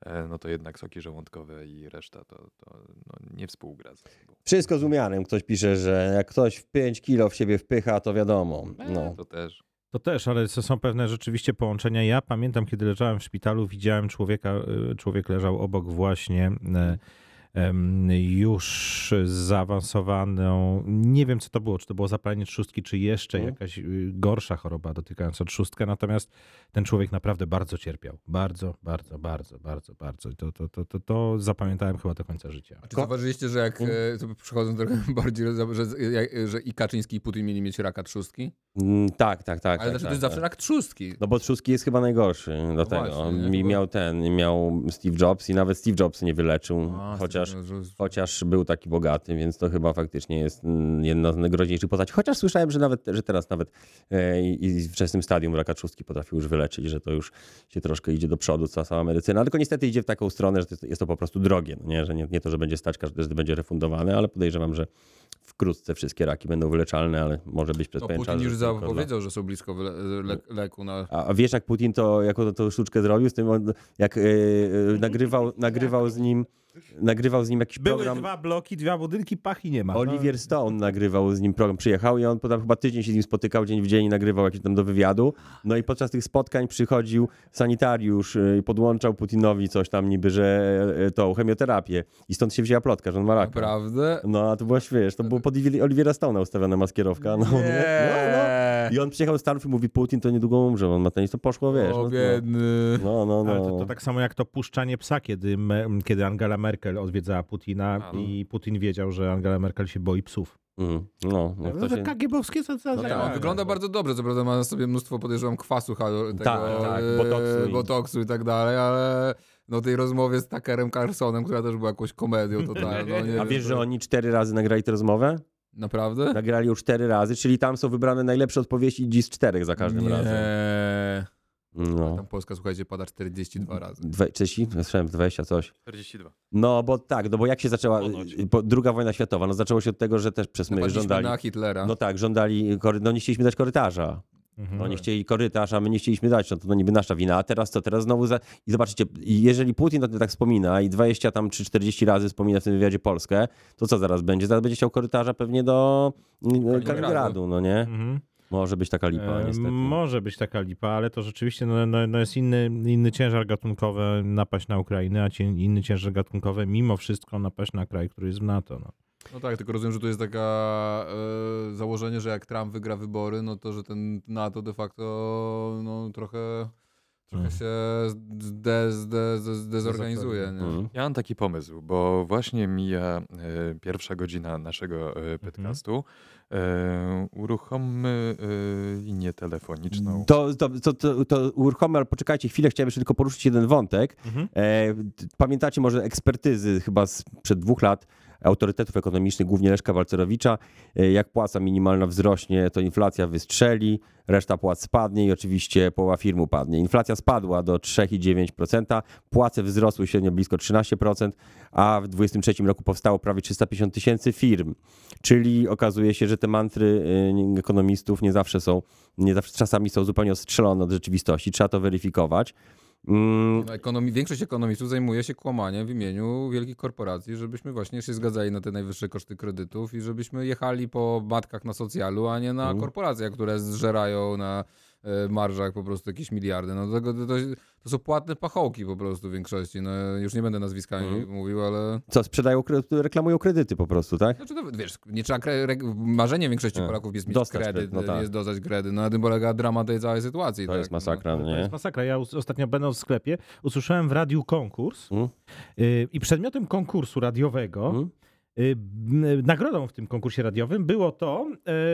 e, no to jednak soki żołądkowe i reszta to, to no, nie współgra ze sobą.
Wszystko z umiarem. Ktoś pisze, że jak ktoś w 5 kilo w siebie wpycha, to wiadomo. No.
To też.
To też, ale są pewne rzeczywiście połączenia. Ja pamiętam, kiedy leżałem w szpitalu, widziałem człowieka, y, człowiek leżał obok właśnie e, już zaawansowaną, nie wiem co to było, czy to było zapalenie trzustki, czy jeszcze
Mhm.
jakaś y, gorsza choroba dotykająca trzustkę, natomiast ten człowiek naprawdę bardzo cierpiał. Bardzo, bardzo, bardzo, bardzo, bardzo. I to, to, to, to, to zapamiętałem chyba do końca życia.
A czy zauważyliście, że jak, e, to przechodząc trochę [laughs] bardziej, że, że, że i Kaczyński i Putin mieli mieć raka trzustki?
Mm, tak, tak, tak.
Ale
tak,
znaczy, to
tak,
jest zawsze
tak.
rak trzustki.
No bo trzustki jest chyba najgorszy do tego.
właśnie,
miał ten, miał Steve Jobs i nawet Steve Jobs nie wyleczył,
A,
chociaż,
że- że-
chociaż był taki bogaty, więc to chyba faktycznie jest mm, jedna z najgroźniejszych postaci. Chociaż słyszałem, że nawet, że teraz nawet e, i i w wczesnym stadium raka trzustki potrafił już wyleczyć, że to już się troszkę idzie do przodu, cała sama medycyna. Tylko niestety idzie w taką stronę, że jest, to po prostu drogie, no nie? że nie, nie to, że będzie stać, każdy będzie refundowane, ale podejrzewam, że wkrótce wszystkie raki będą wyleczalne, ale może być przez
No,
pewien
Putin
czas.
już
tylko dla-
zapowiedział, że są blisko le, leku na...
a wiesz, jak Putin to, jaką tą sztuczkę zrobił z tym, on, jak e, nagrywał, nagrywał z nim, nagrywał z nim jakiś
Były
program.
dwa bloki, dwa budynki, pach i nie ma. No,
Olivier Stone nagrywał z nim program, przyjechał i on potem chyba tydzień się z nim spotykał, dzień w dzień i nagrywał jakieś tam do wywiadu. No i podczas tych spotkań przychodził sanitariusz e, i podłączał Putinowi coś tam niby, że e, tą chemioterapię. I stąd się wzięła plotka, że on ma raka.
Naprawdę?
No, a to było wiesz, to było pod Olivier- Oliviera Stone'a ustawiona maskierowka. No, nie? no, no. I on przyjechał z Stanów i mówi, Putin to niedługo umrze, on ma ten, to poszło, wiesz.
o,
no, no. No, no, no.
Ale to, to tak samo jak to puszczanie psa, kiedy, kiedy Angela Merkel odwiedzała Putina
A, no.
i Putin wiedział, że Angela Merkel się boi psów.
Mm, no, no, to się...
KGB-owskie co, co
No tak,
on wygląda bardzo dobrze, co prawda ma na sobie mnóstwo, podejrzewam, kwasu, tego,
Tak, tak,
e,
botoksu i-
botoksu i tak dalej, ale no tej rozmowie z Tuckerem Carlsonem, która też była jakąś komedią totalną. Nie
A wiesz, że oni cztery razy nagrali tę rozmowę?
Naprawdę?
Nagrali ją cztery razy, czyli tam są wybrane najlepsze odpowiedzi dziś z czterech za każdym
nie.
razem. No.
Tam Polska, słuchajcie, pada 42 razy.
Dwe, 30? Słyszałem 20 coś.
42.
No, bo tak, no bo jak się zaczęła
Ponoć.
po, druga wojna światowa? No zaczęło się od tego, że też przez my żądali...
na Hitlera.
No tak, żądali, no nie chcieliśmy dać korytarza.
Mhm.
No nie chcieli korytarz, a my nie chcieliśmy dać, no to no niby nasza wina. A teraz co? Teraz znowu za... I zobaczycie, jeżeli Putin o tym tak wspomina i 20 tam czy 40 razy wspomina w tym wywiadzie Polskę, to co zaraz będzie? Zaraz będzie chciał korytarza pewnie do Kaliningradu, no nie?
Mhm.
Może być taka lipa,
E,
niestety.
Może być taka lipa, ale to rzeczywiście no, no, no jest inny, inny ciężar gatunkowy napaść na Ukrainę, a cie, inny ciężar gatunkowy mimo wszystko napaść na kraj, który jest w NATO. No.
No tak, tylko rozumiem, że tu jest taka e, założenie, że jak Trump wygra wybory, no to, że ten NATO de facto no, trochę, trochę
Mhm.
się zde, zde, zde, zdezorganizuje. Nie?
Mhm.
Ja mam taki pomysł, bo właśnie mija e, pierwsza godzina naszego e, podcastu. E, uruchommy e, linię telefoniczną.
To, to, to, to, to uruchomy, ale poczekajcie chwilę, chciałem jeszcze tylko poruszyć jeden wątek.
Mhm.
E, pamiętacie może ekspertyzy chyba sprzed dwóch lat autorytetów ekonomicznych, głównie Leszka Walcerowicza, e, jak płaca minimalna wzrośnie, to inflacja wystrzeli, reszta płac spadnie i oczywiście połowa firm upadnie. Inflacja spadła do 3,9%, płace wzrosły średnio blisko 13%, a w 2023 roku powstało prawie 350 tysięcy firm. Czyli okazuje się, że te mantry e, ekonomistów nie zawsze są, nie zawsze czasami są zupełnie ostrzelone od rzeczywistości. Trzeba to weryfikować. Mm,
No, Ekonomi, większość ekonomistów zajmuje się kłamaniem w imieniu wielkich korporacji, żebyśmy właśnie się zgadzali na te najwyższe koszty kredytów i żebyśmy jechali po matkach na socjalu, a nie na
Mhm.
korporacjach, które zżerają na marżach po prostu jakieś miliardy. No, to, to, to, to są płatne pachołki po prostu w większości. No, już nie będę nazwiskami
Mhm.
mówił, ale...
Co, sprzedają, reklamują kredyty po prostu, tak?
Znaczy, to, wiesz, nie trzeba kre, re, marzeniem większości
Nie.
Polaków jest mieć
Dostać
kredyt,
kredyt, no tak.
jest dostać kredyt. No na tym polega dramat tej całej sytuacji.
To
tak?
jest masakra,
To
nie?
jest masakra. Ja ostatnio będąc w sklepie usłyszałem w radiu konkurs
Mm.
y, i przedmiotem konkursu radiowego
Mm?
y, nagrodą w tym konkursie radiowym było to,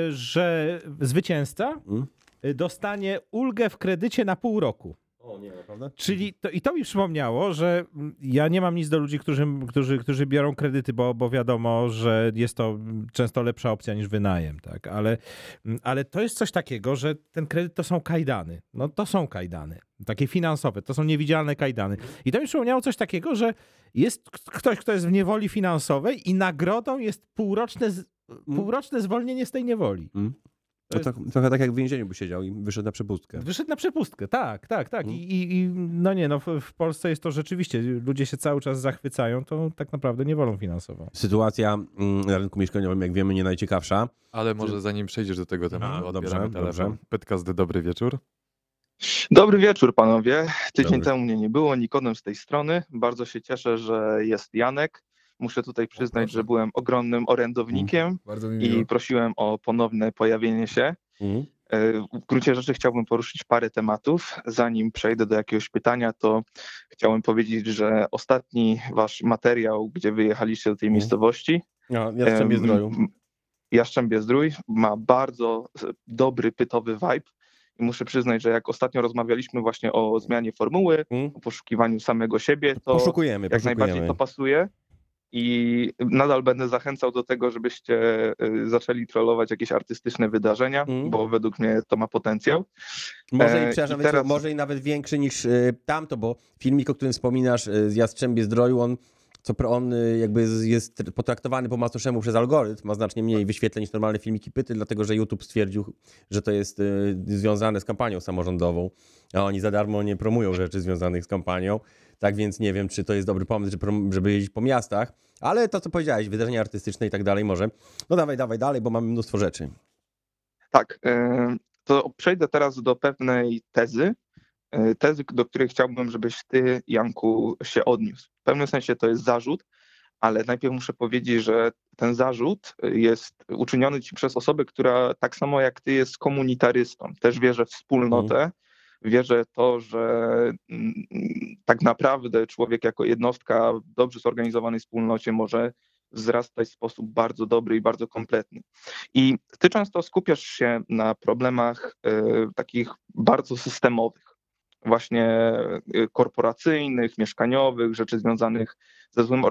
y, że zwycięzca
Mm.
Y, dostanie ulgę w kredycie na pół roku.
O nie, naprawdę?
Czyli to, i to mi przypomniało, że mm, ja nie mam nic do ludzi, którzy, którzy, którzy biorą kredyty, bo, bo wiadomo, że jest to mm, często lepsza opcja niż wynajem, tak? Ale, mm, ale to jest coś takiego, że ten kredyt to są kajdany. No to są kajdany. Takie finansowe, to są niewidzialne kajdany. I to mi przypomniało coś takiego, że jest ktoś, kto jest w niewoli finansowej i nagrodą jest półroczne, z, półroczne zwolnienie z tej niewoli.
Mm.
To
To tak, trochę tak jak w więzieniu by siedział i wyszedł na przepustkę.
Wyszedł na przepustkę, tak, tak, tak.
Mm.
I, i, I no nie, no w, w Polsce jest to rzeczywiście, ludzie się cały czas zachwycają, to tak naprawdę niewolą finansową.
Sytuacja mm, na rynku mieszkaniowym, jak wiemy, nie najciekawsza.
Ale może zanim przejdziesz do tego tematu,
A, dobrze,
telefon.
dobrze.
Podcast, dobry wieczór.
Dobry wieczór panowie. Tydzień
Dobry.
temu mnie nie było, Nikodem z tej strony. Bardzo się cieszę, że jest Janek. Muszę tutaj przyznać, że byłem ogromnym orędownikiem
miło.
i prosiłem o ponowne pojawienie się.
Mhm.
E, W gruncie rzeczy chciałbym poruszyć parę tematów. Zanim przejdę do jakiegoś pytania, to chciałem powiedzieć, że ostatni wasz materiał, gdzie wyjechaliście do tej
Mhm.
miejscowości,
No, Jastrzębie Zdroju.
Jastrzębie Zdrój ma bardzo e, dobry, pytowy vibe. I muszę przyznać, że jak ostatnio rozmawialiśmy właśnie o zmianie formuły,
Mm.
o poszukiwaniu samego siebie, to
Poszukujemy,
jak najbardziej
poszukujemy.
to pasuje. I nadal będę zachęcał do tego, żebyście y, zaczęli trollować jakieś artystyczne wydarzenia,
Mm.
bo według mnie to ma potencjał.
Może,
E,
i, przepraszam,
i
teraz... może i nawet większy niż y, tamto, bo filmik, o którym wspominasz y, z Jastrzębie Zdroju, on, co on jakby jest potraktowany po macoszemu przez algorytm, ma znacznie mniej wyświetleń niż normalne filmiki pyty, dlatego że YouTube stwierdził, że to jest związane z kampanią samorządową, a oni za darmo nie promują rzeczy związanych z kampanią. Tak więc nie wiem, czy to jest dobry pomysł, żeby jeździć po miastach, ale to, co powiedziałeś, wydarzenia artystyczne i tak dalej może. No dawaj, dawaj dalej, bo mamy mnóstwo rzeczy.
Tak, y, to przejdę teraz do pewnej tezy, y, tezy, do której chciałbym, żebyś ty, Janku, się odniósł. W pewnym sensie to jest zarzut, ale najpierw muszę powiedzieć, że ten zarzut jest uczyniony ci przez osobę, która tak samo jak ty jest komunitarystą. Też wierzy w wspólnotę, wierzę to, że mm, tak naprawdę człowiek jako jednostka w dobrze zorganizowanej wspólnocie może wzrastać w sposób bardzo dobry i bardzo kompletny. I ty często skupiasz się na problemach e, takich bardzo systemowych, właśnie e, korporacyjnych, mieszkaniowych, rzeczy związanych ze złym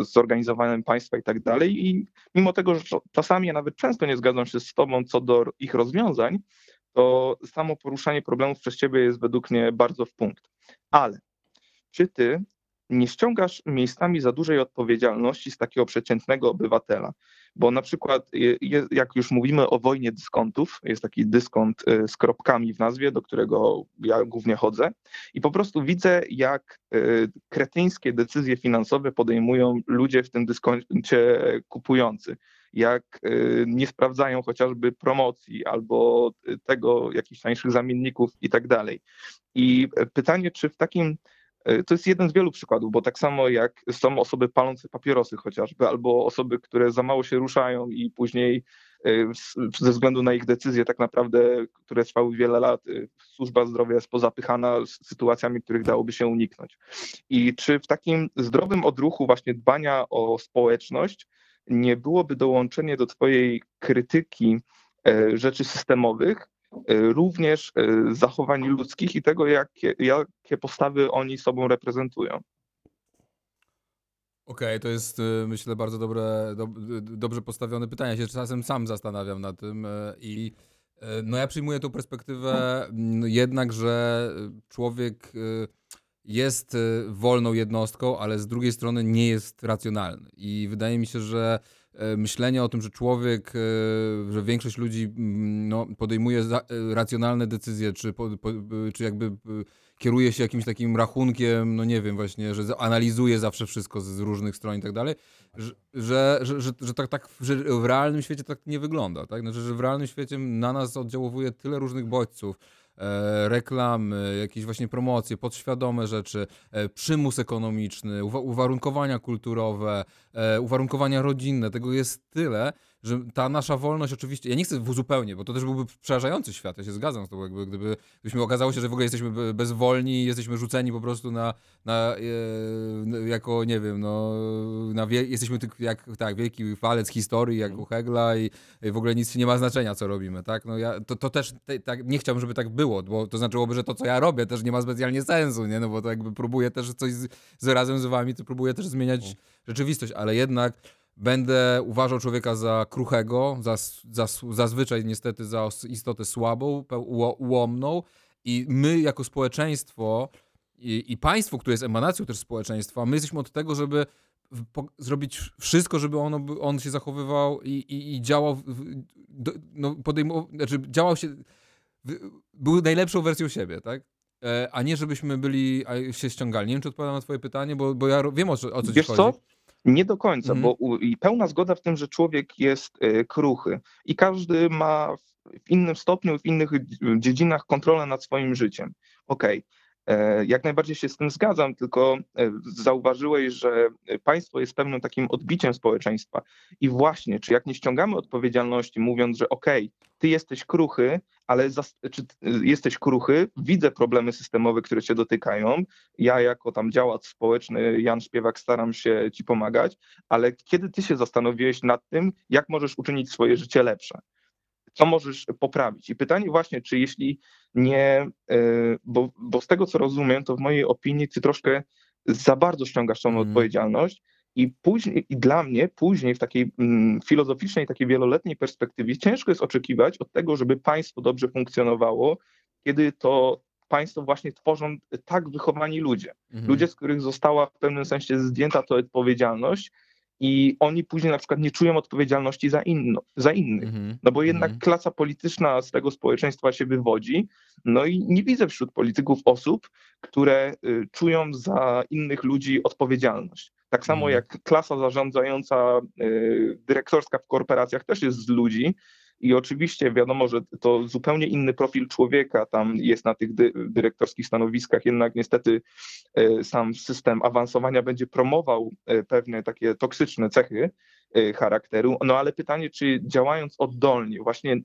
zorganizowaniem państwa i tak dalej. I mimo tego, że czasami ja nawet często nie zgadzam się z tobą co do ich rozwiązań, to samo poruszanie problemów przez ciebie jest według mnie bardzo w punkt. Ale czy ty nie ściągasz miejscami za dużej odpowiedzialności z takiego przeciętnego obywatela? Bo na przykład, jak już mówimy o wojnie dyskontów, jest taki dyskont y, z kropkami w nazwie, do którego ja głównie chodzę, i po prostu widzę, jak y, kretyńskie decyzje finansowe podejmują ludzie w tym dyskoncie kupujący. Jak y, nie sprawdzają chociażby promocji albo y, tego, jakichś tańszych zamienników i tak dalej. I y, pytanie, czy w takim Y, To jest jeden z wielu przykładów, bo tak samo jak są osoby palące papierosy chociażby, albo osoby, które za mało się ruszają i później s- ze względu na ich decyzje tak naprawdę, które trwały wiele lat, służba zdrowia jest pozapychana z sytuacjami, których dałoby się uniknąć. I czy w takim zdrowym odruchu właśnie dbania o społeczność nie byłoby dołączenie do twojej krytyki e, rzeczy systemowych, e, również e, zachowań ludzkich i tego, jakie, jakie postawy oni sobą reprezentują.
Okej, to jest myślę bardzo dobre, do, dobrze postawione pytanie. Ja się czasem sam zastanawiam nad tym i no ja przyjmuję tą perspektywę jednak, że człowiek jest y, wolną jednostką, ale z drugiej strony nie jest racjonalny. I wydaje mi się, że y, myślenie o tym, że człowiek, y, że większość ludzi mm, no, podejmuje y, racjonalne decyzje, czy, czy jakby kieruje się jakimś takim rachunkiem, no nie wiem, właśnie, że analizuje zawsze wszystko z, różnych stron i tak dalej, że, że, że, że, tak, tak że w realnym świecie tak nie wygląda, tak? Znaczy, że w realnym świecie na nas oddziałuje tyle różnych bodźców, e, reklamy, jakieś właśnie promocje, podświadome rzeczy, e, przymus ekonomiczny, uwa- uwarunkowania kulturowe, e, uwarunkowania rodzinne, tego jest tyle, że ta nasza wolność oczywiście, ja nie chcę w- zupełnie, bo to też byłby przerażający świat, ja się zgadzam z tobą, jakby, gdyby, gdybyśmy okazało się, że w ogóle jesteśmy be- bezwolni, jesteśmy rzuceni po prostu na, na e, jako, nie wiem, no, na wie, jesteśmy tylko jak, tak, wielki walec historii, jak u Hegla i, i w ogóle nic nie ma znaczenia, co robimy, tak, no ja, to, to też, te, tak, nie chciałbym, żeby tak było, bo to znaczyłoby, że to, co ja robię, też nie ma specjalnie sensu, nie, no bo to jakby próbuję też coś z, z razem z wami, to próbuję też zmieniać rzeczywistość, ale jednak będę uważał człowieka za kruchego, za, za, zazwyczaj niestety za istotę słabą, ułomną i my jako społeczeństwo i, i państwo, które jest emanacją też społeczeństwa, my jesteśmy od tego, żeby po, zrobić wszystko, żeby ono, on się zachowywał i, i, i działał, w- do, no, podejmował, znaczy działał się, w- był najlepszą wersją siebie, tak? E, A nie żebyśmy byli, a się ściągali. Nie wiem, czy odpowiadam na twoje pytanie, bo, bo ja wiem o co, o co
Wiesz
ci
co? Nie do końca,
Mhm.
bo u, i pełna zgoda w tym, że człowiek jest e, kruchy i każdy ma w- innym stopniu, w innych dzi- dziedzinach kontrolę nad swoim życiem. Okej, e, jak najbardziej się z tym zgadzam, tylko e, zauważyłeś, że państwo jest pewnym takim odbiciem społeczeństwa i właśnie, czy jak nie ściągamy odpowiedzialności, mówiąc, że okej, ty jesteś kruchy, ale zas- czy ty- jesteś kruchy, widzę problemy systemowe, które cię dotykają, ja jako tam działacz społeczny, Jan Śpiewak, staram się ci pomagać, ale kiedy ty się zastanowiłeś nad tym, jak możesz uczynić swoje życie lepsze? Co możesz poprawić? I pytanie właśnie, czy jeśli nie, y, bo, bo z tego co rozumiem, to w mojej opinii ty troszkę za bardzo ściągasz tą
Mhm.
odpowiedzialność i później, i dla mnie później w takiej mm, filozoficznej, takiej wieloletniej perspektywie ciężko jest oczekiwać od tego, żeby państwo dobrze funkcjonowało, kiedy to państwo właśnie tworzą tak wychowani ludzie
Mhm.
ludzie, z których została w pewnym sensie zdjęta ta odpowiedzialność i oni później na przykład nie czują odpowiedzialności za, inno, za innych.
Mhm.
No bo jednak
Mhm.
klasa polityczna z tego społeczeństwa się wywodzi, no i nie widzę wśród polityków osób, które y, czują za innych ludzi odpowiedzialność. Tak samo
Mhm.
jak klasa zarządzająca, y, dyrektorska w korporacjach też jest z ludzi, i oczywiście wiadomo, że to zupełnie inny profil człowieka tam jest na tych dy, dyrektorskich stanowiskach, jednak niestety e, sam system awansowania będzie promował e, pewne takie toksyczne cechy e, charakteru. No ale pytanie, czy działając oddolnie, właśnie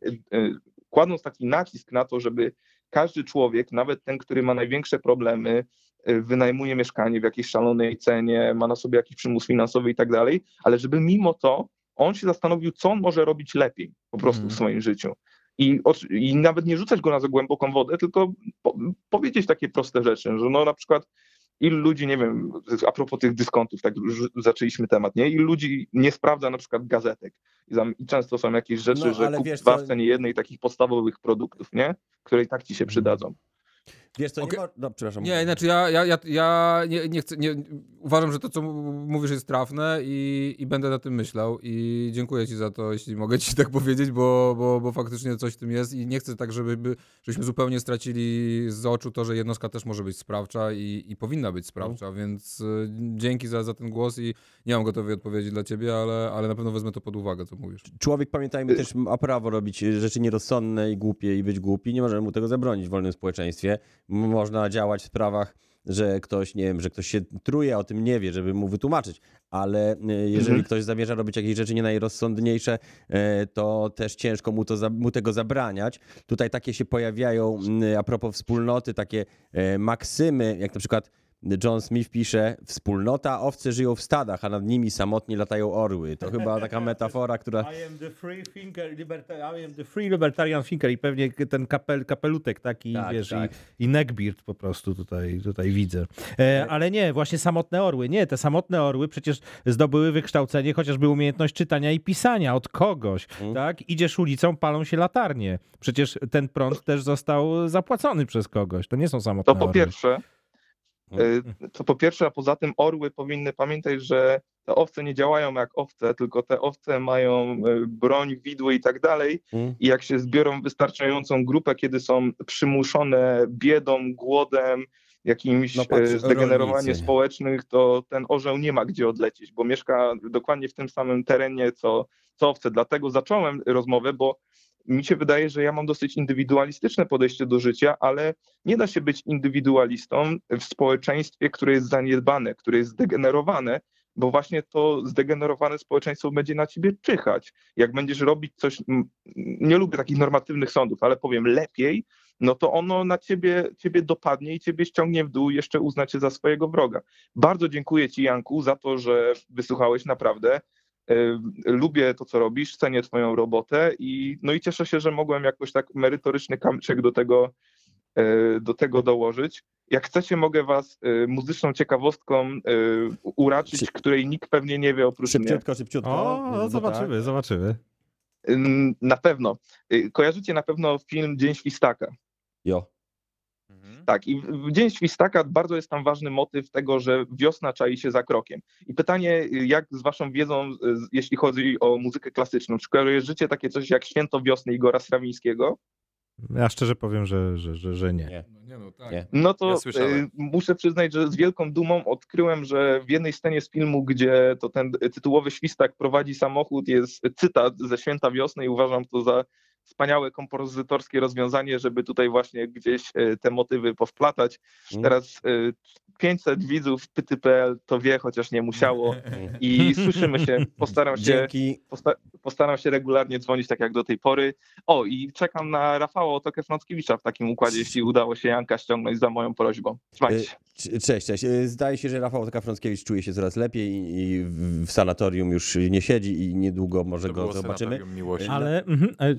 kładąc taki nacisk na to, żeby każdy człowiek, nawet ten, który ma największe problemy, wynajmuje mieszkanie w jakiejś szalonej cenie, ma na sobie jakiś przymus finansowy i tak dalej, ale żeby mimo to on się zastanowił, co on może robić lepiej po prostu
Mhm.
w swoim życiu. I, I nawet nie rzucać go na za głęboką wodę, tylko po, powiedzieć takie proste rzeczy, że no na przykład ilu ludzi, nie wiem, a propos tych dyskontów, tak już zaczęliśmy temat, nie? Ilu ludzi nie sprawdza na przykład gazetek i, tam, i często są jakieś rzeczy,
No,
że kup
wiesz
dwa
co-
w cenie jednej takich podstawowych produktów, nie? Które i tak ci się przydadzą.
Wiesz co,
Okej.
nie. No, przepraszam.
Nie, znaczy ja, ja, ja, ja nie, nie chcę, nie, uważam, że to, co mówisz jest trafne i, i będę na tym myślał i dziękuję ci za to, jeśli mogę ci tak powiedzieć, bo, bo, bo faktycznie coś w tym jest i nie chcę tak, żeby, by- żebyśmy zupełnie stracili z oczu to, że jednostka też może być sprawcza i, i powinna być sprawcza, więc y, dzięki za, za ten głos i nie mam gotowej odpowiedzi dla ciebie, ale, ale na pewno wezmę to pod uwagę, co mówisz.
Człowiek, pamiętajmy, też ma prawo robić rzeczy nierozsądne i głupie i być głupi. Nie możemy mu tego zabronić w wolnym społeczeństwie. Można działać w sprawach, że ktoś, nie wiem, że ktoś się truje, o tym nie wie, żeby mu wytłumaczyć. Ale y, jeżeli
Mhm.
ktoś zamierza robić jakieś rzeczy nie najrozsądniejsze, e, to też ciężko mu, to mu tego zabraniać. Tutaj takie się pojawiają, a propos wspólnoty, takie e, maksymy, jak na przykład John Smith pisze, wspólnota, owce żyją w stadach, a nad nimi samotnie latają orły. To chyba taka metafora, która...
I am the free thinker, liberta- I am the free libertarian thinker i pewnie ten kapel, kapelutek taki,
Tak,
wiesz,
tak.
i, i neckbeard po prostu tutaj, tutaj widzę. E, ale nie, właśnie samotne orły. Nie, te samotne orły przecież zdobyły wykształcenie, chociażby umiejętność czytania i pisania od kogoś,
Mm.
tak? Idziesz ulicą, palą się latarnie. Przecież ten prąd też został zapłacony przez kogoś. To nie są samotne
To po
orły.
pierwsze, to po pierwsze, a poza tym orły powinny pamiętać, że te owce nie działają jak owce, tylko te owce mają y, broń, widły i tak dalej.
Mm.
I jak się zbiorą wystarczającą grupę, kiedy są przymuszone biedą, głodem, jakimś
No patrz,
zdegenerowaniem
rolnicy.
społecznych, to ten orzeł nie ma gdzie odlecieć, bo mieszka dokładnie w tym samym terenie, co, co owce. Dlatego zacząłem rozmowę, bo mi się wydaje, że ja mam dosyć indywidualistyczne podejście do życia, ale nie da się być indywidualistą w społeczeństwie, które jest zaniedbane, które jest zdegenerowane, bo właśnie to zdegenerowane społeczeństwo będzie na ciebie czyhać. Jak będziesz robić coś, nie lubię takich normatywnych sądów, ale powiem lepiej, no to ono na ciebie, ciebie dopadnie i ciebie ściągnie w dół jeszcze uzna cię za swojego wroga. Bardzo dziękuję ci, Janku, za to, że wysłuchałeś naprawdę. Lubię to, co robisz, cenię twoją robotę i, no i cieszę się, że mogłem jakoś tak merytoryczny kamyczek do tego, y, do tego dołożyć. Jak chcecie, mogę was y, muzyczną ciekawostką y, uraczyć,
Szy-
której nikt pewnie nie wie oprócz mnie.
Szybciutko, szybciutko.
O,
No
no
tak.
zobaczymy, zobaczymy.
Ym, Na pewno. Y, Kojarzycie na pewno film Dzień Świstaka.
Jo.
Mhm.
Tak, i w- Dzień Świstaka bardzo jest tam ważny motyw tego, że wiosna czai się za krokiem. I pytanie, jak z waszą wiedzą, jeśli chodzi o muzykę klasyczną, czy kojarzycie takie coś jak Święto Wiosny Igora Strawińskiego?
Ja szczerze powiem, że, że, że, że nie.
Nie.
No, nie no, tak.
Nie.
No to
Ja
y, muszę przyznać, że z wielką dumą odkryłem, że w jednej scenie z filmu, gdzie to ten tytułowy świstak prowadzi samochód, jest cytat ze Święta Wiosny i uważam to za wspaniałe kompozytorskie rozwiązanie, żeby tutaj właśnie gdzieś y, te motywy powplatać.
Mm.
Teraz y, 500 widzów pyty.pl to wie, chociaż nie musiało i słyszymy się, postaram się posta- postaram się regularnie dzwonić tak jak do tej pory. O, i czekam na Rafała Otokę Frąckiewicza w takim układzie, jeśli udało się Janka ściągnąć za moją prośbą. Trzymajcie się.
C- Cześć, cześć. Zdaje się, że Rafał Taka-Frąckiewicz czuje się coraz lepiej i w sanatorium już nie siedzi i niedługo może
To
go zobaczymy.
Ale mhm, e,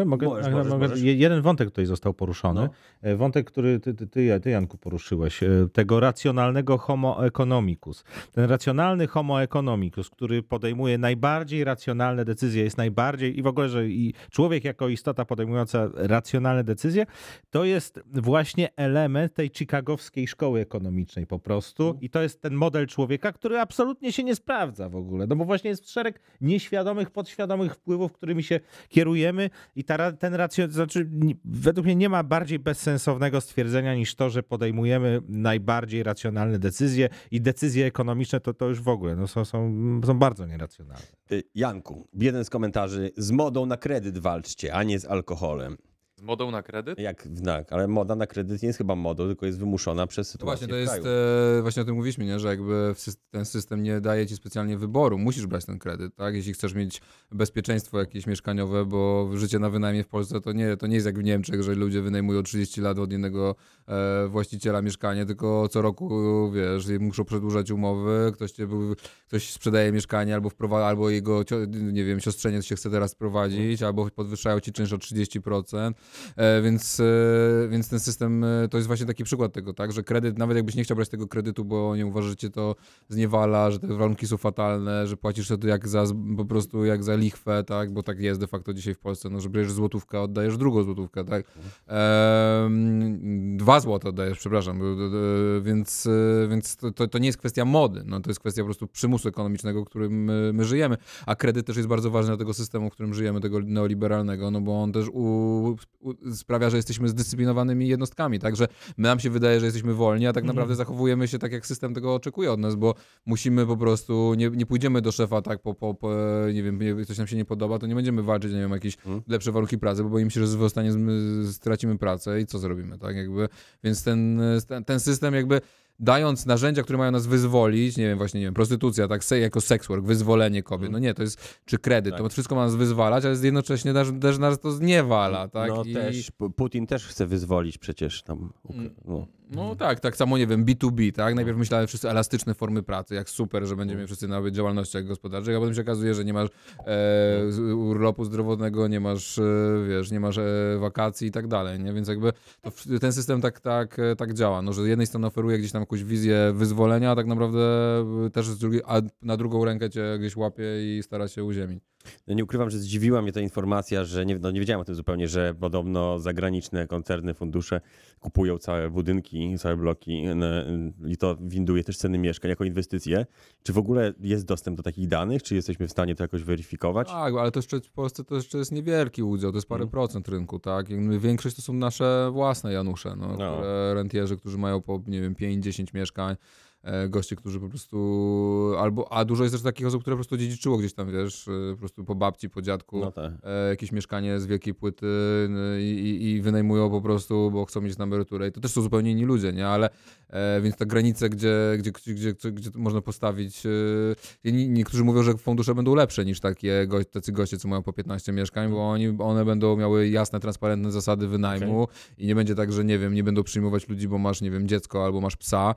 mogę, mogę,
Możesz, możesz,
mogę
możesz.
je- jeden wątek tutaj został poruszony.
No.
E, Wątek, który ty, ty, ty, ty, Janku, poruszyłeś, e, tego racjonalnego homo economicus. Ten racjonalny homo economicus, który podejmuje najbardziej racjonalne decyzje, jest najbardziej i w ogóle, że i człowiek jako istota podejmująca racjonalne decyzje, to jest właśnie element tej chicagowskiej szkoły ekonomicznej po prostu. I to jest ten model człowieka, który absolutnie się nie sprawdza w ogóle. No bo właśnie jest szereg nieświadomych, podświadomych wpływów, którymi się kierujemy i ta, ra- ten racjon, znaczy według mnie nie ma bardziej bezsensownego stwierdzenia niż to, że podejmujemy najbardziej racjonalne decyzje i decyzje ekonomiczne to, to już w ogóle no, są, są, są bardzo nieracjonalne.
Y, Janku, jeden z komentarzy. Z modą na kredyt walczcie, a nie z alkoholem.
Modą na kredyt?
Jak znak, ale moda na kredyt nie jest chyba modą, tylko jest wymuszona przez
To
sytuację
właśnie, to
w
jest,
kraju.
e, właśnie o tym mówiliśmy, nie? że jakby ten system nie daje ci specjalnie wyboru, musisz brać ten kredyt, tak? Jeśli chcesz mieć bezpieczeństwo jakieś mieszkaniowe, bo życie na wynajmie w Polsce to nie, to nie jest jak w Niemczech, że ludzie wynajmują 30 lat od jednego e, właściciela mieszkanie, tylko co roku, wiesz, muszą przedłużać umowy, ktoś, cię, ktoś sprzedaje mieszkanie albo wprowadza, albo jego, nie wiem, siostrzeniec się chce teraz prowadzić, albo podwyższają ci czynsz o 30%, e, więc, e, więc ten system e, to jest właśnie taki przykład tego, tak, że kredyt, nawet jakbyś nie chciał brać tego kredytu, bo nie cię to zniewala, że te warunki są fatalne, że płacisz to jak za, po prostu jak za lichwę, tak, bo tak jest de facto dzisiaj w Polsce, no, że bierzesz złotówkę, oddajesz drugą złotówkę, tak, Ehm, dwa złote oddajesz, przepraszam, więc, e, więc to, to, nie jest kwestia mody, no, to jest kwestia po prostu przymusu ekonomicznego, w którym my, my żyjemy, a kredyt też jest bardzo ważny dla tego systemu, w którym żyjemy, tego neoliberalnego, no bo on też u, sprawia, że jesteśmy zdyscyplinowanymi jednostkami, także my nam się wydaje, że jesteśmy wolni, a tak naprawdę zachowujemy się tak, jak system tego oczekuje od nas, bo musimy po prostu, nie, nie pójdziemy do szefa tak po, po, po nie wiem, nie, coś nam się nie podoba, to nie będziemy walczyć, nie wiem, jakieś
Mhm.
lepsze warunki pracy, bo boimy się, że w stanie stracimy pracę i co zrobimy, tak? Jakby, więc ten, ten, ten system jakby dając narzędzia, które mają nas wyzwolić, nie wiem, właśnie, nie wiem, prostytucja, tak, se, jako sex work, wyzwolenie kobiet, no nie, to jest, czy kredyt,
Tak.
to wszystko ma nas wyzwalać, ale jednocześnie też, też nas to zniewala, tak,
No
I-
też, Putin też chce wyzwolić przecież tam.
Mm.
No.
No tak, tak samo, nie wiem, B2B, tak? Najpierw myślałem wszyscy elastyczne formy pracy, jak super, że będziemy wszyscy na działalnościach gospodarczych, a potem się okazuje, że nie masz e, z- urlopu zdrowotnego, nie masz, e, wiesz, nie masz e, wakacji i tak dalej, nie? Więc jakby to, ten system tak, tak, e, tak działa, no, że z jednej strony oferuje gdzieś tam jakąś wizję wyzwolenia, a tak naprawdę e, też z drugiej, a na drugą rękę cię gdzieś łapie i stara się uziemić.
No nie ukrywam, że zdziwiła mnie ta informacja, że nie, no nie wiedziałem o tym zupełnie, że podobno zagraniczne koncerny, fundusze kupują całe budynki, całe bloki no, i to winduje też ceny mieszkań jako inwestycje. Czy w ogóle jest dostęp do takich danych? Czy jesteśmy w stanie to jakoś weryfikować?
Tak, ale to jeszcze w Polsce to jeszcze jest niewielki udział, to jest parę
Mhm.
procent rynku, tak? Większość to są nasze własne Janusze, no,
No.
Rentierzy, którzy mają po, nie wiem, 5-10 mieszkań. E, goście, którzy po prostu albo, a dużo jest też takich osób, które po prostu dziedziczyło gdzieś tam, wiesz, e, po prostu po babci, po dziadku,
No tak.
e, jakieś mieszkanie z wielkiej płyty i, i, i wynajmują po prostu, bo chcą mieć na emeryturę. I to też są zupełnie inni ludzie, nie, ale więc ta granica, gdzie, gdzie, gdzie, gdzie, gdzie można postawić, nie- niektórzy mówią, że fundusze będą lepsze niż takie go, tacy goście, co mają po 15 mieszkań, bo oni, one będą miały jasne, transparentne zasady wynajmu i nie będzie tak, że nie wiem, nie będą przyjmować ludzi, bo masz, nie wiem, dziecko albo masz psa,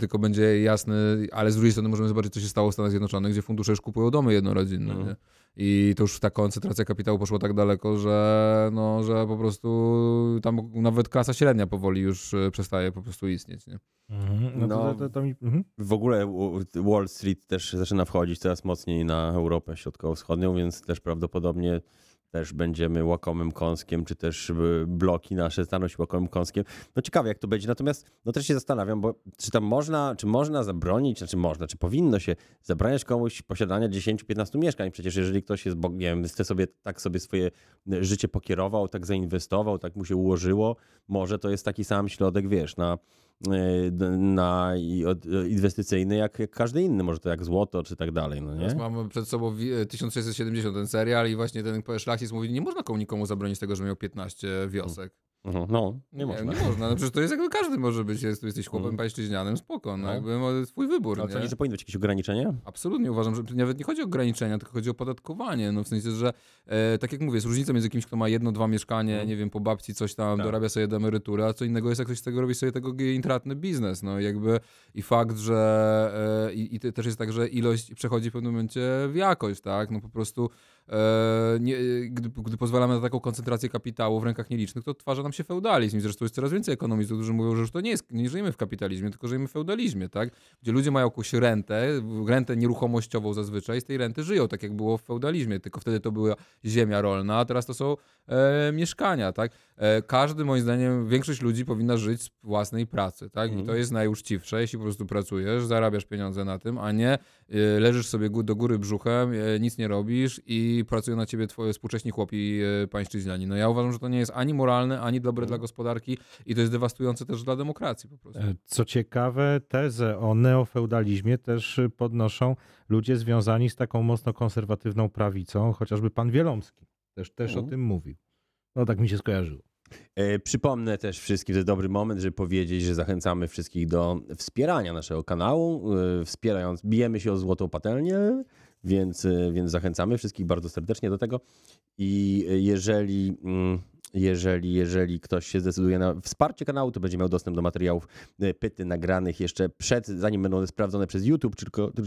tylko będzie jasny, ale z drugiej strony możemy zobaczyć, co się stało w Stanach Zjednoczonych, gdzie fundusze już kupują domy jednorodzinne,
Mhm.
nie? I to już ta koncentracja kapitału poszła tak daleko, że, no, że po prostu tam nawet klasa średnia powoli już e, przestaje po prostu istnieć. Nie?
Mhm. No,
No.
to, to, to mi... mhm.
W ogóle Wall Street też zaczyna wchodzić coraz mocniej na Europę Środkowo-Wschodnią, więc też prawdopodobnie też będziemy łakomym kąskiem, czy też bloki nasze staną się łakomym kąskiem. No ciekawe jak to będzie, natomiast no też się zastanawiam, bo czy tam można, czy można zabronić, znaczy można, czy powinno się zabraniać komuś posiadania 10-15 mieszkań? Przecież jeżeli ktoś jest bogiem, sobie tak sobie swoje życie pokierował, tak zainwestował, tak mu się ułożyło, może to jest taki sam środek, wiesz, na na i- od- y, inwestycyjny jak, jak każdy inny, może to jak złoto czy tak dalej, no
Teraz
nie?
mamy przed sobą wi- e, 1670 ten serial i właśnie ten szlachcic mówi, nie można komu nikomu zabronić tego, że miał 15 wiosek.
Mhm, No, nie można.
Nie można, no przecież to jest jakby każdy może być, jest, jesteś chłopem
Mhm.
pańszczyźnianym, spoko, no,
No.
jakby ma swój wybór,
Ale
nie?
sądzisz, że powinny być jakieś ograniczenia?
Absolutnie uważam, że nawet nie chodzi o ograniczenia, tylko chodzi o podatkowanie. No w sensie, że e, tak jak mówię, jest różnica między kimś, kto ma jedno, dwa mieszkanie,
Mhm.
nie wiem, po babci coś tam
Tak.
dorabia sobie do emerytury, a co innego jest jak ktoś z tego robi sobie tego intratny biznes. No jakby i fakt, że e, i, i też jest tak, że ilość przechodzi w pewnym momencie w jakość, tak? No po prostu nie, gdy, gdy pozwalamy na taką koncentrację kapitału w rękach nielicznych, to odtwarza nam się feudalizm. I zresztą jest coraz więcej ekonomistów, którzy mówią, że już to nie jest, nie żyjemy w kapitalizmie, tylko żyjemy w feudalizmie, tak? Gdzie ludzie mają jakąś rentę, rentę nieruchomościową zazwyczaj, z tej renty żyją, tak jak było w feudalizmie, tylko wtedy to była ziemia rolna, a teraz to są e, mieszkania, tak? E, każdy, moim zdaniem, większość ludzi powinna żyć z własnej pracy, tak? I
Mhm.
to jest najuczciwsze, jeśli po prostu pracujesz, zarabiasz pieniądze na tym, a nie e, leżysz sobie do góry brzuchem, e, nic nie robisz i pracują na ciebie twoje współcześni chłopi e, pańszczyźniani. No ja uważam, że to nie jest ani moralne, ani dobre dla gospodarki i to jest dewastujące też dla demokracji po prostu.
E, Co ciekawe, tezę o neofeudalizmie też y, podnoszą ludzie związani z taką mocno konserwatywną prawicą, chociażby pan Wielomski też, też o
Mhm.
tym mówił. No tak mi się skojarzyło.
E, przypomnę też wszystkim, że dobry moment, żeby powiedzieć, że zachęcamy wszystkich do wspierania naszego kanału. E, wspierając, bijemy się o złotą patelnię, więc, e, więc zachęcamy wszystkich bardzo serdecznie do tego. I jeżeli, mm, jeżeli, jeżeli ktoś się zdecyduje na wsparcie kanału, to będzie miał dostęp do materiałów pyty nagranych jeszcze przed, zanim będą one sprawdzone przez YouTube,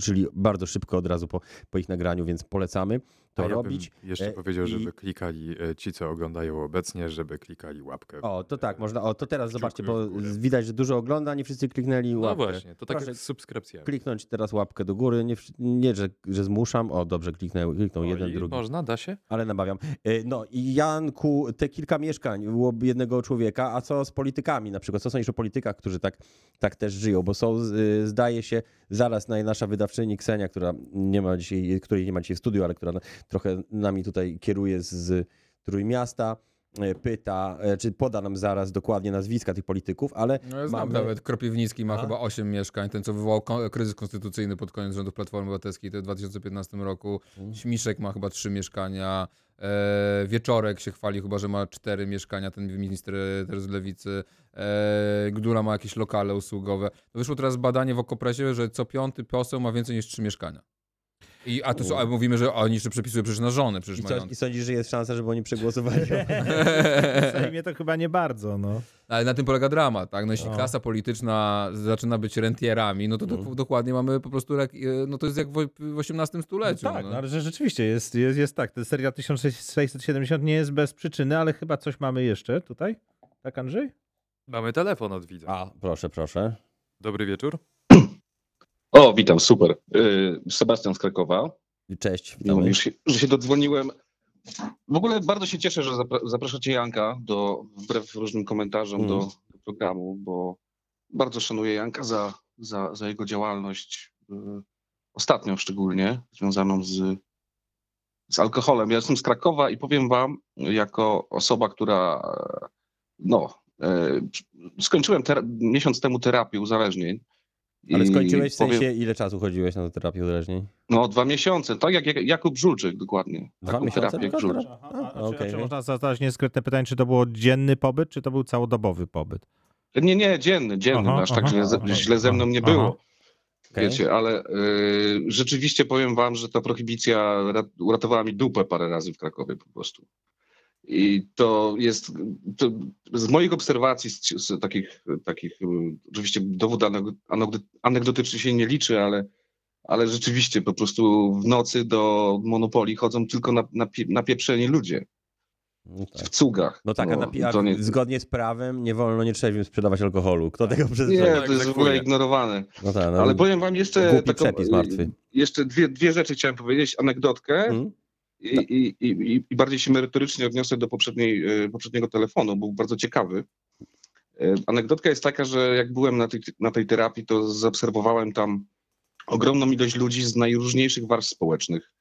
czyli bardzo szybko od razu po, po ich nagraniu, więc polecamy to
ja bym
robić.
jeszcze
E,
powiedział,
i-
żeby klikali e, ci, co oglądają obecnie, żeby klikali łapkę.
O, to tak, można. O, to teraz zobaczcie, bo widać, że dużo ogląda, nie wszyscy kliknęli
No
łapkę.
właśnie, to tak
Proszę
jak z subskrypcjami.
Kliknąć teraz łapkę do góry. Nie, nie że, że zmuszam. O, dobrze, kliknął, kliknął
O,
jeden,
i
drugi.
Można, da się?
Ale nabawiam. E, No i Janku, te kilka mieszkań było jednego człowieka, a co z politykami na przykład? Co sądzisz o politykach, którzy tak, tak też żyją? Bo są, zdaje się, zaraz na nasza wydawczyni Ksenia, która nie ma dzisiaj, której nie ma dzisiaj w studiu, ale która trochę nami tutaj kieruje z, Trójmiasta, e, pyta, e, czy poda nam zaraz dokładnie nazwiska tych polityków, ale
No ja znam
mamy...
nawet. Kropiwnicki ma
A?
chyba 8 mieszkań. Ten, co wywołał kryzys konstytucyjny pod koniec rządów Platformy Obywatelskiej to w 2015 roku.
Mm.
Śmiszek ma chyba 3 mieszkania. E, Wieczorek się chwali chyba, że ma 4 mieszkania, ten minister e, teraz z Lewicy. E, Gdula ma jakieś lokale usługowe. Wyszło teraz badanie w Okopresie, że co piąty poseł ma więcej niż 3 mieszkania. I, a to są, a mówimy, że oni jeszcze przepisują przecież na żonę, przecież
I, co,
mają.
I sądzisz, że jest szansa, żeby oni przegłosowali? [laughs]
W Sejmie to chyba nie bardzo, no.
Ale na tym polega dramat, tak? No jeśli
O.
klasa polityczna zaczyna być rentierami, no to
Mhm.
dokładnie mamy po prostu, e, no to jest jak w, XVIII stuleciu.
No tak,
no.
no, ale że rzeczywiście jest, jest, jest tak. Ten serial 1670 nie jest bez przyczyny, ale chyba coś mamy jeszcze tutaj. Tak, Andrzej?
Mamy telefon od widza.
A, proszę, proszę.
Dobry wieczór.
O, witam, super. Y, Sebastian z Krakowa.
Cześć, witamy.
mi, że się, że się dodzwoniłem. W ogóle bardzo się cieszę, że zapra- zapraszacie Janka do, wbrew różnym komentarzom
Mhm.
do, do programu, bo bardzo szanuję Janka za, za, za jego działalność, y, ostatnią szczególnie, związaną z, z alkoholem. Ja jestem z Krakowa i powiem wam, jako osoba, która no, e, skończyłem ter- miesiąc temu terapię uzależnień,
Ale skończyłeś w sensie,
powiem-
ile czasu chodziłeś na tę terapię uzależnień?
No dwa miesiące, tak jak Jak- Jakub Żulczyk dokładnie.
Dwa
Taką
miesiące
terapię
tylko?
Żulczyk.
A, a, a,
Okej,
czy, można zadać niedyskretne pytanie, czy to było dzienny pobyt, czy to był całodobowy pobyt?
Nie, nie, dzienny, dzienny,
Aha,
aż tak
aha,
źle, ze-
aha,
źle ze mną nie
aha.
było.
Okej.
Wiecie, ale y, rzeczywiście powiem wam, że ta prohibicja ra- uratowała mi dupę parę razy w Krakowie po prostu. I to jest, to z moich obserwacji, z, z takich, takich, y, oczywiście dowód aneg- anegdo- anegdotyczny się nie liczy, ale, ale rzeczywiście po prostu w nocy do Monopolii chodzą tylko na, na, napieprzeni ludzie
No, tak.
w cugach.
no tak, a na, a
nie,
zgodnie z prawem nie wolno nietrzeźwym sprzedawać alkoholu. Kto tego
nie,
przestrzega?
to jest w ogóle ignorowane.
No tak, no,
Ale powiem wam jeszcze taką,
martwy.
jeszcze dwie, dwie rzeczy chciałem powiedzieć, anegdotkę
Mhm.
I, i, i, i bardziej się merytorycznie odniosę do e, poprzedniego telefonu, był bardzo ciekawy. E, Anegdotka jest taka, że jak byłem na tej, na tej terapii, to zaobserwowałem tam ogromną ilość ludzi z najróżniejszych warstw społecznych.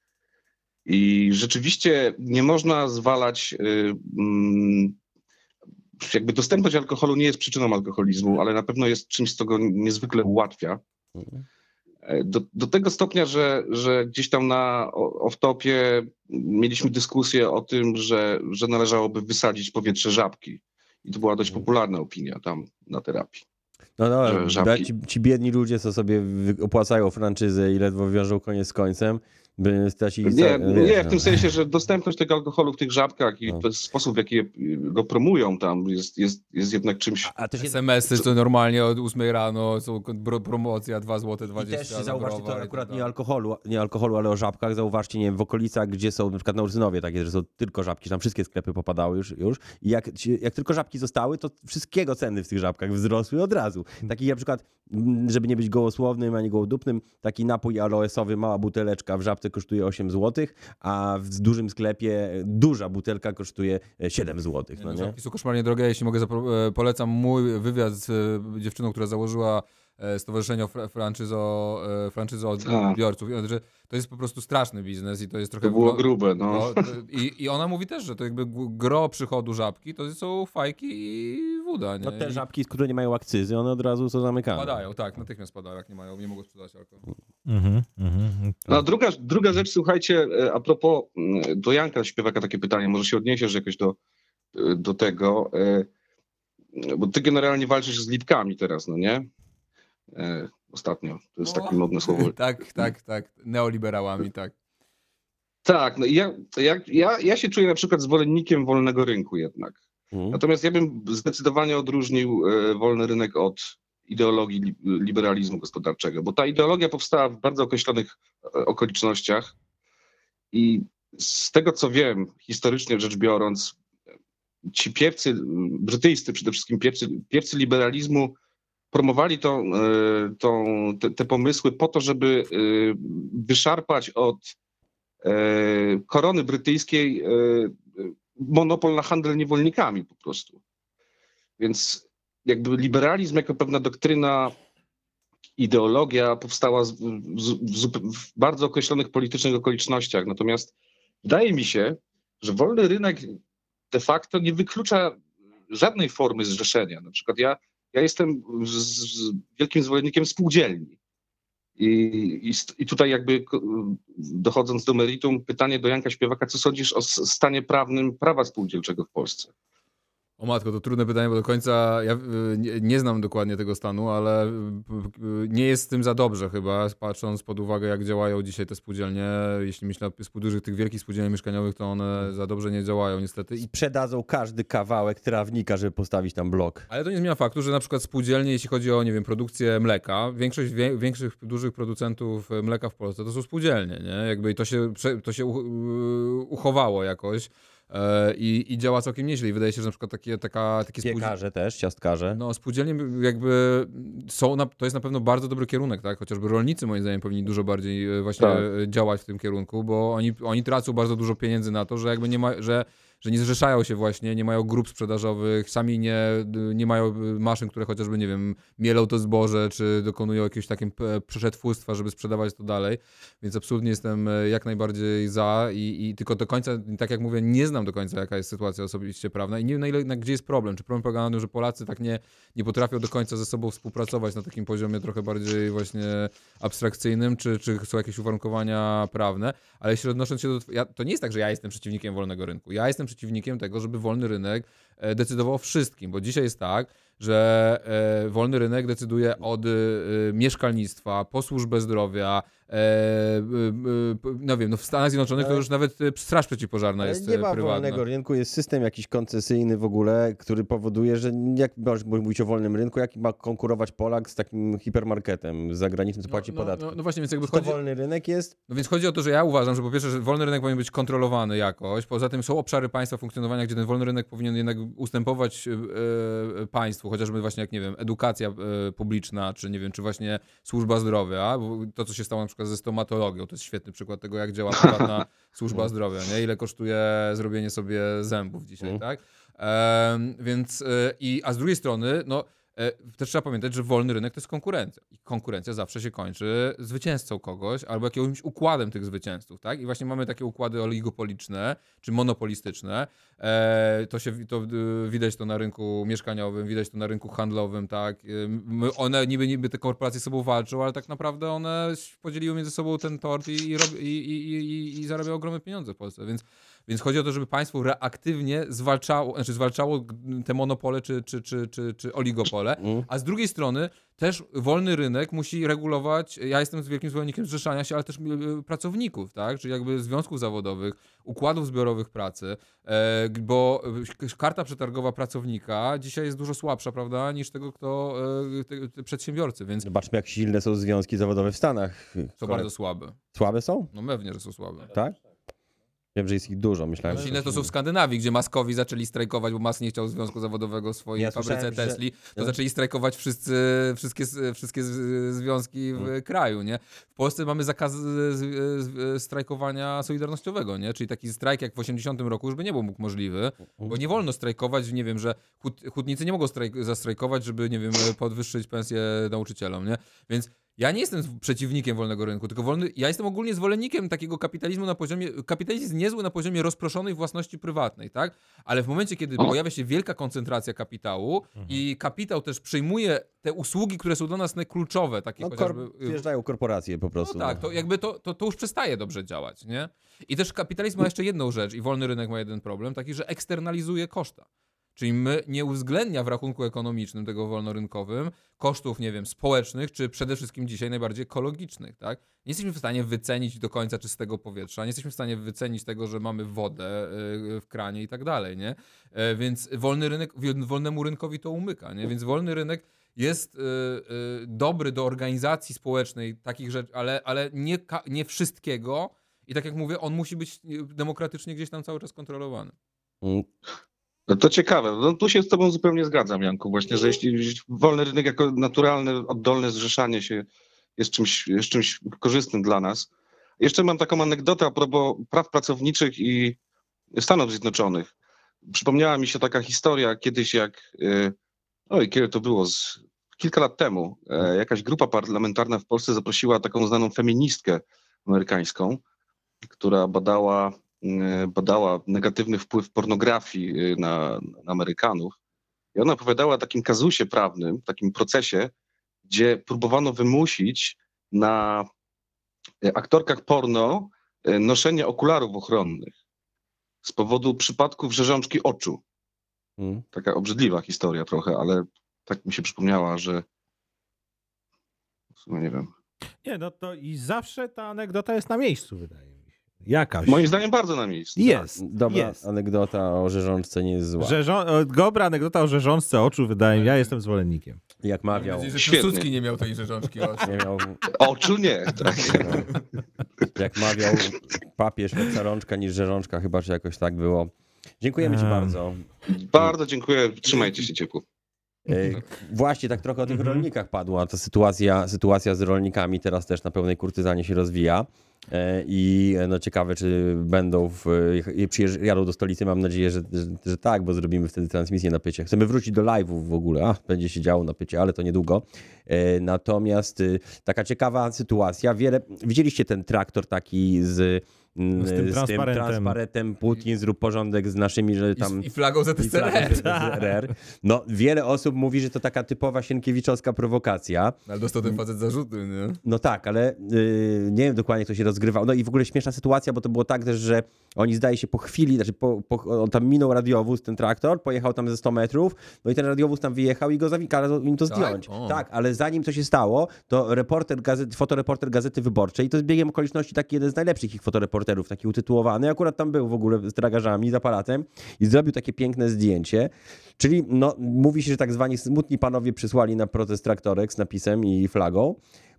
I rzeczywiście nie można zwalać, y, mm, jakby dostępność alkoholu nie jest przyczyną alkoholizmu, ale na pewno jest czymś, co go niezwykle ułatwia.
Mhm.
Do, do tego stopnia, że, że gdzieś tam na off-topie mieliśmy dyskusję o tym, że, że należałoby wysadzić powietrze żabki. I to była dość popularna opinia tam na terapii.
No
żabki-
ci, ci biedni ludzie, co sobie opłacają franczyzę i ledwo wiążą koniec z końcem, by stracili...
Nie,
wiesz,
nie, w
no.
tym sensie, że dostępność tego alkoholu w tych żabkach i
No.
sposób, w jaki je- go promują tam jest, jest, jest jednak czymś...
A też jest
SMS-y, co normalnie od 8 rano są pro- promocja 2 zł
I
20
też
za
zauważcie to
i
akurat
tak
nie alkoholu, nie alkoholu, ale o żabkach. Zauważcie, nie wiem, w okolicach, gdzie są na przykład na Ursynowie takie, że są tylko żabki, tam wszystkie sklepy popadały już. już. I jak, jak tylko żabki zostały, to wszystkiego ceny w tych żabkach wzrosły od razu. Taki na przykład, mm, żeby nie być gołosłownym ani gołodupnym, taki napój aloesowy, mała buteleczka w żabce kosztuje 8 zł, a w dużym sklepie duża butelka kosztuje e, 7 zł.
Nie,
No
no,
nie?
są koszmarnie drogie, jeśli mogę, e, polecam mój wywiad z e, dziewczyną, która założyła e, Stowarzyszenie fr- franczyzo, e, ona, że To jest po prostu straszny biznes i to jest trochę...
To było grube, no.
No, to- i, I ona mówi też, że to jakby gro przychodu żabki to są fajki i woda, nie?
No te żabki, które nie mają akcyzy, one od razu są zamykane.
Padają, tak, natychmiast padają, jak nie mają, nie mogą sprzedać alkoholu.
Mhm, mhm.
No, druga, druga rzecz, słuchajcie, e, a propos mm, do Janka śpiewaka takie pytanie, może się odniesiesz jakoś do, do tego, bo ty generalnie walczysz z lipkami teraz, no nie? E, Ostatnio, to jest takie modne słowo. [laughs]
tak, tak, tak, neoliberałami, tak.
Tak, no i ja, ja, ja, ja się czuję na przykład zwolennikiem wolnego rynku jednak.
Mhm.
Natomiast ja bym zdecydowanie odróżnił e, wolny rynek od ideologii li- liberalizmu gospodarczego, bo ta ideologia powstała w bardzo określonych e, okolicznościach i z tego co wiem, historycznie rzecz biorąc, ci piewcy brytyjscy, przede wszystkim piewcy, piewcy liberalizmu, promowali e, te, te pomysły po to, żeby e, wyszarpać od e, korony brytyjskiej monopol na handel niewolnikami po prostu. Więc jakby liberalizm jako pewna doktryna, ideologia powstała w, w, w bardzo określonych politycznych okolicznościach. Natomiast wydaje mi się, że wolny rynek de facto nie wyklucza żadnej formy zrzeszenia. Na przykład ja, ja jestem z, z wielkim zwolennikiem spółdzielni. I, i, I tutaj jakby dochodząc do meritum, pytanie do Janka Śpiewaka, co sądzisz o stanie prawnym prawa spółdzielczego w Polsce?
O matko, to trudne pytanie, bo do końca ja y, nie, nie znam dokładnie tego stanu, ale y, y, nie jest z tym za dobrze chyba, patrząc pod uwagę, jak działają dzisiaj te spółdzielnie. Jeśli myślę o spółdzielnych, tych wielkich spółdzielniach mieszkaniowych, to one za dobrze nie działają niestety. I
Sprzedadzą każdy kawałek trawnika, żeby postawić tam blok.
Ale to nie zmienia faktu, że na przykład spółdzielnie, jeśli chodzi o, nie wiem, produkcję mleka, większość wie, większych, dużych producentów mleka w Polsce to są spółdzielnie, nie? Jakby i to się, to się uchowało jakoś i, i działa całkiem nieźle. I wydaje się, że na przykład takie, taka, takie spółdzielnie...
Piekarze też, ciastkarze.
No, spółdzielnie jakby są, na, to jest na pewno bardzo dobry kierunek, tak? Chociażby rolnicy moim zdaniem powinni dużo bardziej e, właśnie
Tak.
e, działać w tym kierunku, bo oni, oni tracą bardzo dużo pieniędzy na to, że jakby nie ma, że, że nie zrzeszają się właśnie, nie mają grup sprzedażowych, sami nie, nie mają y, maszyn, które chociażby, nie wiem, mielą to zboże, czy dokonują jakiegoś takim p- przetwórstwa, żeby sprzedawać to dalej, więc absolutnie jestem e, jak najbardziej za i, i tylko do końca, tak jak mówię, nie znam do końca, jaka jest sytuacja osobiście prawna i nie wiem, na ile, na, gdzie jest problem. Czy problem polega na tym, że Polacy tak nie, nie potrafią do końca ze sobą współpracować na takim poziomie trochę bardziej właśnie abstrakcyjnym, czy, czy są jakieś uwarunkowania prawne, ale jeśli odnosząc się do... Ja, to nie jest tak, że ja jestem przeciwnikiem wolnego rynku. Ja jestem przeciwnikiem tego, żeby wolny rynek e, decydował o wszystkim, bo dzisiaj jest tak, że e, wolny rynek decyduje od e, mieszkalnictwa, po służbę zdrowia, no wiem, no w Stanach Zjednoczonych to już nawet e, straż przeciwpożarna jest
nie
e,
ma
prywatna.
wolnego rynku, jest system jakiś koncesyjny w ogóle, który powoduje, że jak możesz mówić o wolnym rynku, jak ma konkurować Polak z takim hipermarketem zagranicznym, co płaci
no, no,
podatki?
no, no właśnie, więc jakby
to
chodzi...
wolny rynek jest?
No więc chodzi o to, że ja uważam, że po pierwsze, że wolny rynek powinien być kontrolowany jakoś. Poza tym są obszary państwa funkcjonowania, gdzie ten wolny rynek powinien jednak ustępować e, e, państwu, chociażby właśnie jak, nie wiem, edukacja e, publiczna, czy nie wiem, czy właśnie służba zdrowia. Bo to, co się stało na przykład ze stomatologią, to jest świetny przykład tego, jak działa prywatna [laughs] służba zdrowia, nie? Ile kosztuje zrobienie sobie zębów dzisiaj,
Mm.
tak? Em, więc, e, i, a z drugiej strony, no, e, też trzeba pamiętać, że wolny rynek to jest konkurencja. I konkurencja zawsze się kończy zwycięzcą kogoś albo jakimś układem tych zwycięzców, tak? I właśnie mamy takie układy oligopoliczne czy monopolistyczne. E, to się to, y, widać to na rynku mieszkaniowym, widać to na rynku handlowym, tak? One niby, niby te korporacje sobą walczą, ale tak naprawdę one podzieliły między sobą ten tort i, i, i, i, i zarabiają ogromne pieniądze w Polsce, więc więc chodzi o to, żeby państwo reaktywnie zwalczało, znaczy zwalczało te monopole czy, czy, czy, czy, czy oligopole,
Mm.
a z drugiej strony też wolny rynek musi regulować, ja jestem z wielkim zwolennikiem zrzeszania się, ale też y, pracowników, tak, czyli jakby związków zawodowych, układów zbiorowych pracy, e, bo y, karta przetargowa pracownika dzisiaj jest dużo słabsza, prawda, niż tego, kto e, te, te przedsiębiorcy, więc
Zobaczmy, jak silne są związki zawodowe w Stanach.
są bardzo słabe.
Słabe są?
No pewnie, że są słabe.
Tak? Wiem, że jest ich dużo, myślałem. że
Silne
są
to są w Skandynawii, gdzie Maskowi zaczęli strajkować, bo Mas nie chciał związku zawodowego w swojej
Ja
fabryce
słyszałem, że-
Tesli, to
no.
zaczęli strajkować wszyscy, wszystkie, wszystkie związki w
Mm.
kraju, nie? W Polsce mamy zakaz strajkowania solidarnościowego, nie? Czyli taki strajk jak w 80 roku już by nie był mógł możliwy, bo nie wolno strajkować, nie wiem, że hut, hutnicy nie mogą strajk, zastrajkować, żeby, nie wiem, podwyższyć pensję nauczycielom, nie? Więc ja nie jestem przeciwnikiem wolnego rynku, tylko wolny, ja jestem ogólnie zwolennikiem takiego kapitalizmu na poziomie, kapitalizm jest niezły na poziomie rozproszonej własności prywatnej, tak? Ale w momencie, kiedy pojawia się wielka koncentracja kapitału i kapitał też przejmuje te usługi, które są dla nas kluczowe, takie
No,
chociażby... y,
wjeżdżają korporacje po prostu.
no tak, to jakby to, to, to już przestaje dobrze działać, nie? I też kapitalizm ma jeszcze jedną rzecz i wolny rynek ma jeden problem, taki, że eksternalizuje koszta. Czyli my nie uwzględnia w rachunku ekonomicznym tego wolnorynkowym kosztów, nie wiem, społecznych, czy przede wszystkim dzisiaj najbardziej ekologicznych, tak? Nie jesteśmy w stanie wycenić do końca czystego powietrza, nie jesteśmy w stanie wycenić tego, że mamy wodę y, w kranie i tak dalej, nie? E, Więc wolny rynek, wolnemu rynkowi to umyka, nie? Więc wolny rynek jest y, y, dobry do organizacji społecznej takich rzeczy, ale, ale nie, nie wszystkiego. I tak jak mówię, on musi być demokratycznie gdzieś tam cały czas kontrolowany.
No to ciekawe. No, tu się z tobą zupełnie zgadzam, Janku, właśnie, że jeśli wolny rynek jako naturalne, oddolne zrzeszanie się jest czymś, jest czymś korzystnym dla nas. Jeszcze mam taką anegdotę a propos praw pracowniczych i Stanów Zjednoczonych. Przypomniała mi się taka historia kiedyś, jak, y, oj, kiedy to było, z, kilka lat temu, e, jakaś grupa parlamentarna w Polsce zaprosiła taką znaną feministkę amerykańską, która badała e, badała negatywny wpływ pornografii e, na, na Amerykanów. I ona opowiadała o takim kazusie prawnym, takim procesie, gdzie próbowano wymusić na e, aktorkach porno e, noszenie okularów ochronnych z powodu przypadków rzeżączki oczu.
mm.
Taka obrzydliwa historia trochę, ale tak mi się przypomniała, że w sumie nie wiem.
Nie, no to i zawsze ta anegdota jest na miejscu, wydaje mi się. Jakaś.
Moim zdaniem bardzo na miejscu.
Jest,
Dobra
jest.
anegdota o rzeżączce nie jest zła.
Rzeżą... Dobra anegdota o rzeżączce oczu, wydaje mi się. Ja jestem zwolennikiem.
Jak mawiał.
Piłsudski nie miał tej rzeżączki oczu.
nie miał,
Oczu nie. Tak. [laughs]
jak mawiał papież lepsza rączka niż rzeżączka, chyba, że jakoś tak było. Dziękujemy ci bardzo.
Bardzo dziękuję. Trzymajcie się ciepło.
E, Właśnie tak trochę o tych
Mhm.
rolnikach padła. Ta sytuacja, sytuacja z rolnikami teraz też na pełnej kurtyzanie się rozwija. E, I e, no ciekawe, czy będą w, e, jadą do stolicy. Mam nadzieję, że, że, że tak, bo zrobimy wtedy transmisję na pycie. Chcemy wrócić do live'ów w ogóle. A, będzie się działo na pycie, ale to niedługo. Natomiast taka ciekawa sytuacja. Wiele, widzieliście ten traktor taki z, mm,
Z tym transparentem.
transparentem Putin, zrób porządek z naszymi, że
I,
tam...
z- I flagą
i
ZSRR.
ZSRR. No, wiele osób mówi, że to taka typowa sienkiewiczowska prowokacja.
Ale dostał ten facet zarzuty, nie?
No tak, ale yy, nie wiem dokładnie, kto się rozgrywał. No i w ogóle śmieszna sytuacja, bo to było tak też, że oni zdaje się po chwili, znaczy po, po, on tam minął radiowóz, ten traktor, pojechał tam ze 100 metrów, no i ten radiowóz tam wyjechał i go zawi- kazał im to
Tak?
zdjąć.
O.
Tak, ale zanim to się stało, to reporter gazety, fotoreporter Gazety Wyborczej, to z biegiem okoliczności taki jeden z najlepszych ich fotoreporterów, taki utytułowany, akurat tam był w ogóle z tragarzami, z aparatem i zrobił takie piękne zdjęcie. Czyli no, mówi się, że tak zwani smutni panowie przysłali na protest traktorek z napisem i flagą.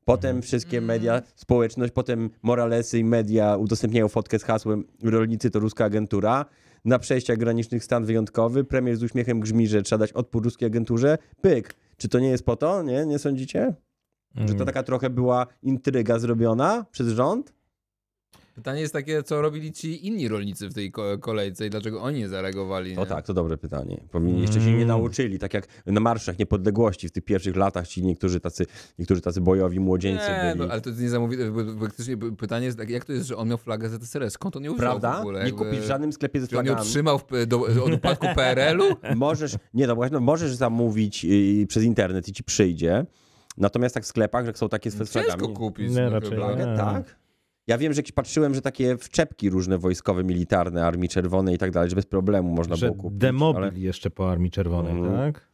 Potem wszystkie media, społeczność, potem Moralesy i media udostępniają fotkę z hasłem rolnicy to ruska agentura. Na przejściach granicznych stan wyjątkowy. Premier z uśmiechem grzmi, że trzeba dać odpór ruskiej agenturze. Pyk. Czy to nie jest po to? Nie? Nie sądzicie? Że
Mm.
to taka trochę była intryga zrobiona przez rząd?
Pytanie jest takie, co robili ci inni rolnicy w tej ko- kolejce i dlaczego oni nie zareagowali.
O
nie?
tak, to dobre pytanie. Powinni jeszcze się nie
Mm.
nauczyli, tak jak na marszach niepodległości w tych pierwszych latach ci niektórzy tacy, niektórzy tacy bojowi młodzieńcy
Nie,
byli.
no, ale to jest niesamowite, faktycznie pytanie jest takie, jak to jest, że on miał flagę ZSRR? Skąd on ją wziął w
Prawda?
ogóle?
Nie kupisz w żadnym sklepie ze
Czy on ją
flagami.
trzymał w, do, od upadku [laughs] PRL-u?
Możesz, nie no, właśnie, no, możesz zamówić y, przez internet i ci przyjdzie. Natomiast tak w sklepach, że są takie z
Ciężko
flagami.
kupić.
Nie,
no,
raczej
chyba.
nie.
Flagę, tak? Ja wiem, że jakieś patrzyłem, że takie wczepki różne wojskowe, militarne, Armii Czerwonej i tak dalej, że bez problemu można
Że
było kupić.
demobil
ale-
jeszcze po Armii Czerwonej,
Mhm.
tak?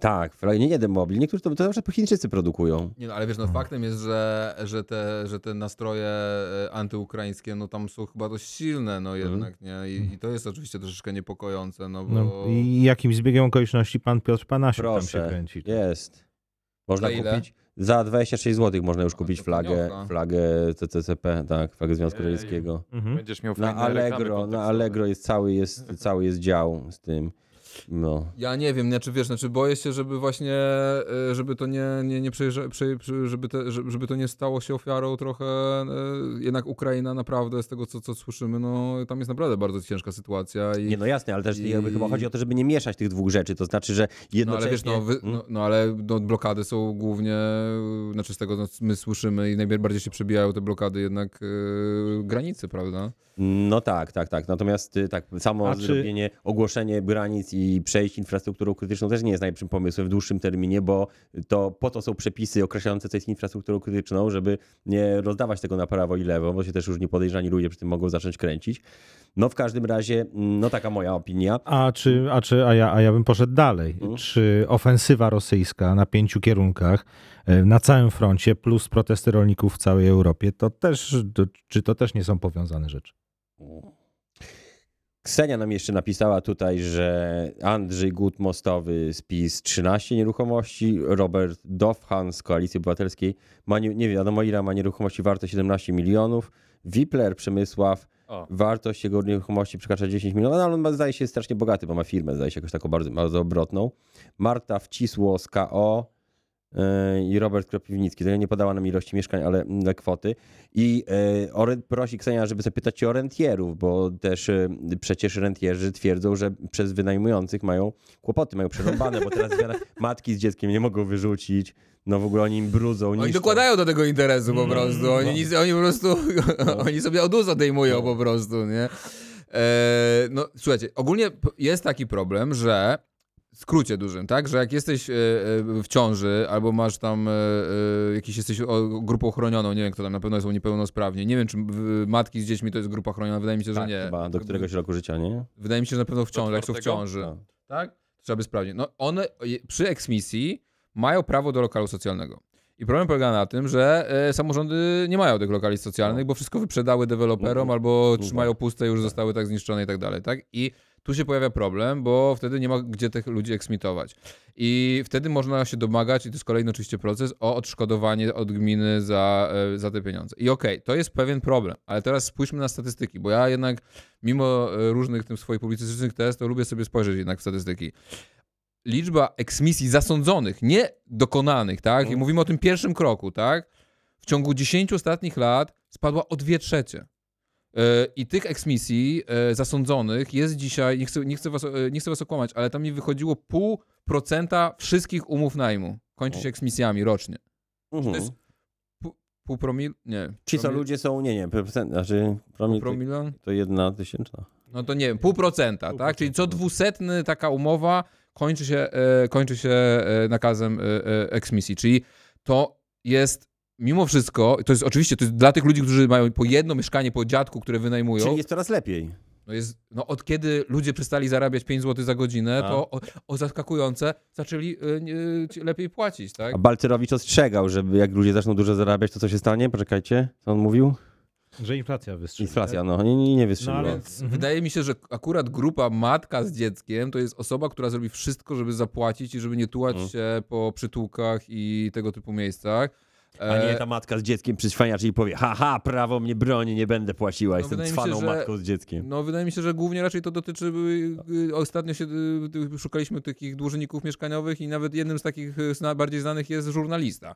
Tak, nie, nie demobil. Niektórzy to, to zawsze Chińczycy produkują.
Nie no, ale wiesz, no faktem jest, że, że, te, że te nastroje e, antyukraińskie, no tam są chyba dość silne, no
Mhm.
jednak, nie? I, I to jest oczywiście troszeczkę niepokojące, no bo...
No, I jakimś zbiegiem okoliczności pan Piotr Panasiuk tam się
Proszę,
kręci.
jest. Można kupić. Za 26 zł można już kupić
to
flagę, flagę CCCP, tak, flagę Związku. Radzieckiego.
Mhm.
Będziesz miał
Na Allegro, na. Allegro jest cały, jest, cały jest dział z tym. No.
Ja nie wiem, znaczy wiesz, znaczy boję się, żeby właśnie, e, żeby to nie, nie, nie przejeżdża, prze, prze, żeby, te, żeby to nie stało się ofiarą trochę, e, jednak Ukraina naprawdę, z tego co, co słyszymy, no tam jest naprawdę bardzo ciężka sytuacja i...
Nie no jasne, ale też
I-
chyba chodzi o to, żeby nie mieszać tych dwóch rzeczy, to znaczy, że
No
jednocześnie...
ale wiesz, no, wy, no, no ale no, blokady są głównie, znaczy z tego no, my słyszymy i najbardziej się przebijają te blokady jednak y, granicy, prawda?
No tak, tak, tak. Natomiast y, tak, samo
A czy-
zrobienie, ogłoszenie granic i przejść infrastrukturą krytyczną też nie jest najlepszym pomysłem w dłuższym terminie, bo to po to są przepisy określające, co jest infrastrukturą krytyczną, żeby nie rozdawać tego na prawo i lewo, bo się też różni podejrzani ludzie przy tym mogą zacząć kręcić. No w każdym razie, mm, no taka moja opinia.
A czy, a czy a ja, a ja bym poszedł dalej.
Mhm.
Czy ofensywa rosyjska na pięciu kierunkach e, na całym froncie plus protesty rolników w całej Europie, to też, to, czy to też nie są powiązane rzeczy?
Ksenia nam jeszcze napisała tutaj, że Andrzej Gut Mostowy z PiS 13 nieruchomości, Robert Dowhan z Koalicji Obywatelskiej ma nie, nie wiadomo ile ma nieruchomości warte 17 milionów, Wipler Przemysław
O.
wartość jego nieruchomości przekracza 10 milionów, no, ale on ma, zdaje się strasznie bogaty, bo ma firmę, zdaje się jakoś taką bardzo, bardzo obrotną. Marta Wcisło z KO i Robert Kropiwnicki. To nie podała nam ilości mieszkań, ale mm, kwoty. I orent, prosi Ksenia, żeby zapytać o rentierów, bo też yy, przecież rentierzy twierdzą, że przez wynajmujących mają kłopoty, mają przerąbane, bo teraz [laughs] matki z dzieckiem nie mogą wyrzucić. No w ogóle oni im brudzą,
Oni
niszczą.
dokładają do tego interesu po
Mm,
prostu, oni,
no.
nic, oni po prostu, [laughs] oni sobie od ust odejmują
No.
po prostu, nie? E, no słuchajcie, ogólnie jest taki problem, że skrócie dużym, tak, że jak jesteś e, e, w ciąży albo masz tam e, jakiś jesteś grupą chronioną, nie wiem kto tam, na pewno są niepełnosprawni, nie wiem czy matki z dziećmi to jest grupa chroniona, wydaje mi się, że
tak,
nie.
chyba do któregoś roku życia, nie?
Wydaje mi się, że na pewno w ciąży, jak są w ciąży.
No.
Tak? Trzeba by sprawdzić. No one przy eksmisji mają prawo do lokalu socjalnego. I problem polega na tym, że e, samorządy nie mają tych lokali socjalnych, bo wszystko wyprzedały deweloperom
Mhm.
albo
No
trzymają
tak.
puste, już zostały tak zniszczone i tak dalej, tak? I tu się pojawia problem, bo wtedy nie ma gdzie tych ludzi eksmitować. I wtedy można się domagać, i to jest kolejny oczywiście proces, o odszkodowanie od gminy za, e, za te pieniądze. I okej, to jest pewien problem, ale teraz spójrzmy na statystyki, bo ja jednak mimo e, różnych tym swoich publicystycznych test, to lubię sobie spojrzeć jednak w statystyki. liczba eksmisji zasądzonych, nie dokonanych, tak? I mówimy o tym pierwszym kroku, tak? W ciągu 10 ostatnich lat spadła o 2 trzecie. E, I tych eksmisji e, zasądzonych jest dzisiaj, nie chcę, nie, chcę was, e, nie chcę was okłamać, ale tam mi wychodziło pół procenta wszystkich umów najmu. Kończy się eksmisjami rocznie.
Mhm.
to jest Pół, pół promil? Nie.
Ci co
promil-
ludzie są, nie, nie, procent, znaczy promil to,
Promila?
to jedna tysięczna.
No to nie wiem, pół procenta, tak? Czyli co dwusetny taka umowa kończy się, kończy się nakazem eksmisji. Czyli to jest mimo wszystko, to jest oczywiście to jest dla tych ludzi, którzy mają po jedno mieszkanie po dziadku, które wynajmują,
Czyli jest coraz lepiej.
no jest, no od kiedy ludzie przestali zarabiać 5 zł za godzinę,
A.
to o, o zaskakujące zaczęli ci lepiej płacić, tak?
A Balcerowicz ostrzegał, żeby jak ludzie zaczną dużo zarabiać, to co się stanie? Poczekajcie, co on mówił?
Że inflacja wystrzeli.
Inflacja, no, nie, nie, nie
No
wystrzeliła.
Więc wydaje mi się, że akurat grupa matka z dzieckiem to jest osoba, która zrobi wszystko, żeby zapłacić i żeby nie tułać
Mhm.
się po przytułkach i tego typu miejscach.
A nie
E,
ta matka z dzieckiem przyszwania, czyli powie, haha, prawo mnie broni, nie będę płaciła,
No,
jestem
się,
cwaną
że-
matką z dzieckiem.
No wydaje mi się, że głównie raczej to dotyczy, y, y, ostatnio się y, szukaliśmy takich dłużników mieszkaniowych i nawet jednym z takich bardziej znanych jest żurnalista.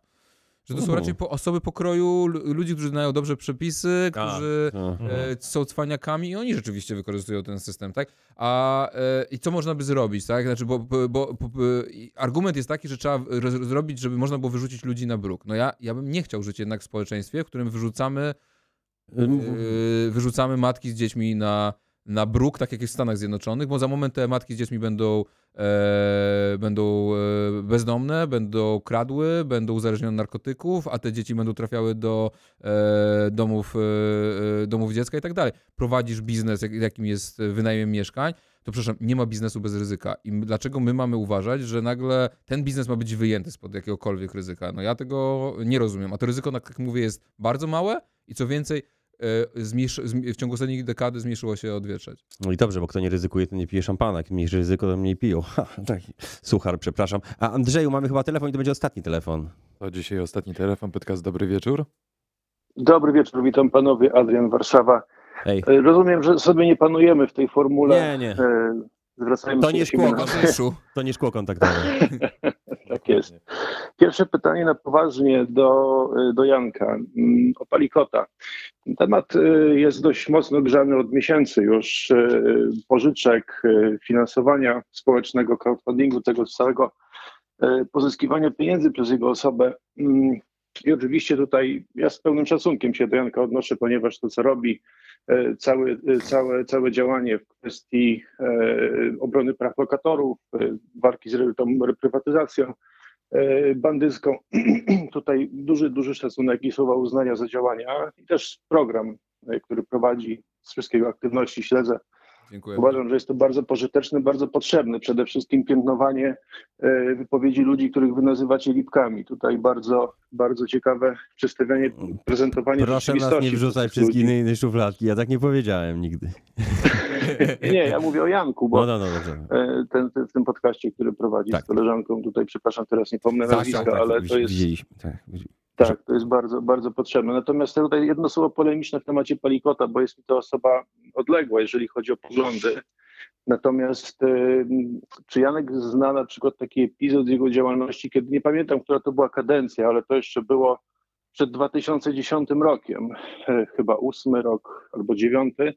Że to są
Mhm.
raczej po, osoby pokroju ludzi, którzy znają dobrze przepisy,
A,
którzy e, są cwaniakami i oni rzeczywiście wykorzystują ten system, tak? A e, i co można by zrobić, tak? Znaczy, bo, bo, bo, bo argument jest taki, że trzeba roz, zrobić, żeby można było wyrzucić ludzi na bruk. No ja, ja bym nie chciał żyć jednak w społeczeństwie, w którym wyrzucamy Yy, wyrzucamy matki z dziećmi na, na bruk, tak jak jest w Stanach Zjednoczonych, bo za moment te matki z dziećmi będą, e, będą e, bezdomne, będą kradły, będą uzależnione od narkotyków, a te dzieci będą trafiały do e, domów, e, e, domów dziecka i tak dalej. Prowadzisz biznes, jak, jakim jest wynajem mieszkań, to przepraszam, nie ma biznesu bez ryzyka. I dlaczego my mamy uważać, że nagle ten biznes ma być wyjęty spod jakiegokolwiek ryzyka? No ja tego nie rozumiem. A to ryzyko, tak jak mówię, jest bardzo małe i co więcej, w ciągu ostatnich dekady zmniejszyło się o dwie trzecie.
No i dobrze, bo kto nie ryzykuje, to nie pije szampana. Jak mniejsze ryzyko, to mniej piją. [laughs] Suchar, przepraszam. A Andrzeju, mamy chyba telefon i to będzie ostatni telefon.
To dzisiaj ostatni telefon, Pytkast, dobry wieczór.
Dobry wieczór, witam panowie, Adrian Warszawa.
Ej,
E, Rozumiem, że sobie nie panujemy w tej formule.
nie, nie,
E, Zwracajmy
To
się
nie szkło, [laughs] to nie szkło kontaktowe. [laughs]
Jest. Pierwsze pytanie na poważnie do, do Janka mm, o Palikota. Temat e, jest dość mocno grzany od miesięcy już e, pożyczek, e, finansowania społecznego, crowdfundingu, tego całego pozyskiwania pieniędzy przez jego osobę. Mm, I oczywiście tutaj ja z pełnym szacunkiem się do Janka odnoszę, ponieważ to, co robi, e, cały, e, całe, całe działanie w kwestii obrony praw lokatorów, walki z reprywatyzacją bandycką. [clears throat] Tutaj duży, duży szacunek i słowa uznania za działania i też program, e, który prowadzi z wszystkiego aktywności śledzę.
Dziękuję.
Uważam, że jest to bardzo pożyteczne, bardzo potrzebne. Przede wszystkim piętnowanie e, wypowiedzi ludzi, których wy nazywacie lipkami. Tutaj bardzo, bardzo ciekawe przedstawianie, prezentowanie
Proszę nas nie wrzucać
przez
wszystkich
ludzi.
innej szufladki. Ja tak nie powiedziałem nigdy. [laughs]
Nie, ja mówię o Janku, bo
No, no, no,
e, ten, ten, w tym podcaście, który prowadzi
Tak.
z koleżanką, tutaj przepraszam, teraz nie pomnę
Tak,
nazwiska,
tak, tak,
ale to jest
Widzieliśmy, tak.
Tak, to jest bardzo, bardzo potrzebne. Natomiast tutaj jedno słowo polemiczne w temacie Palikota, bo jest mi to osoba odległa, jeżeli chodzi o poglądy. Natomiast y, czy Janek zna na przykład taki epizod z jego działalności, kiedy nie pamiętam, która to była kadencja, ale to jeszcze było przed 2010 rokiem, e, chyba ósmy rok albo dziewiąty.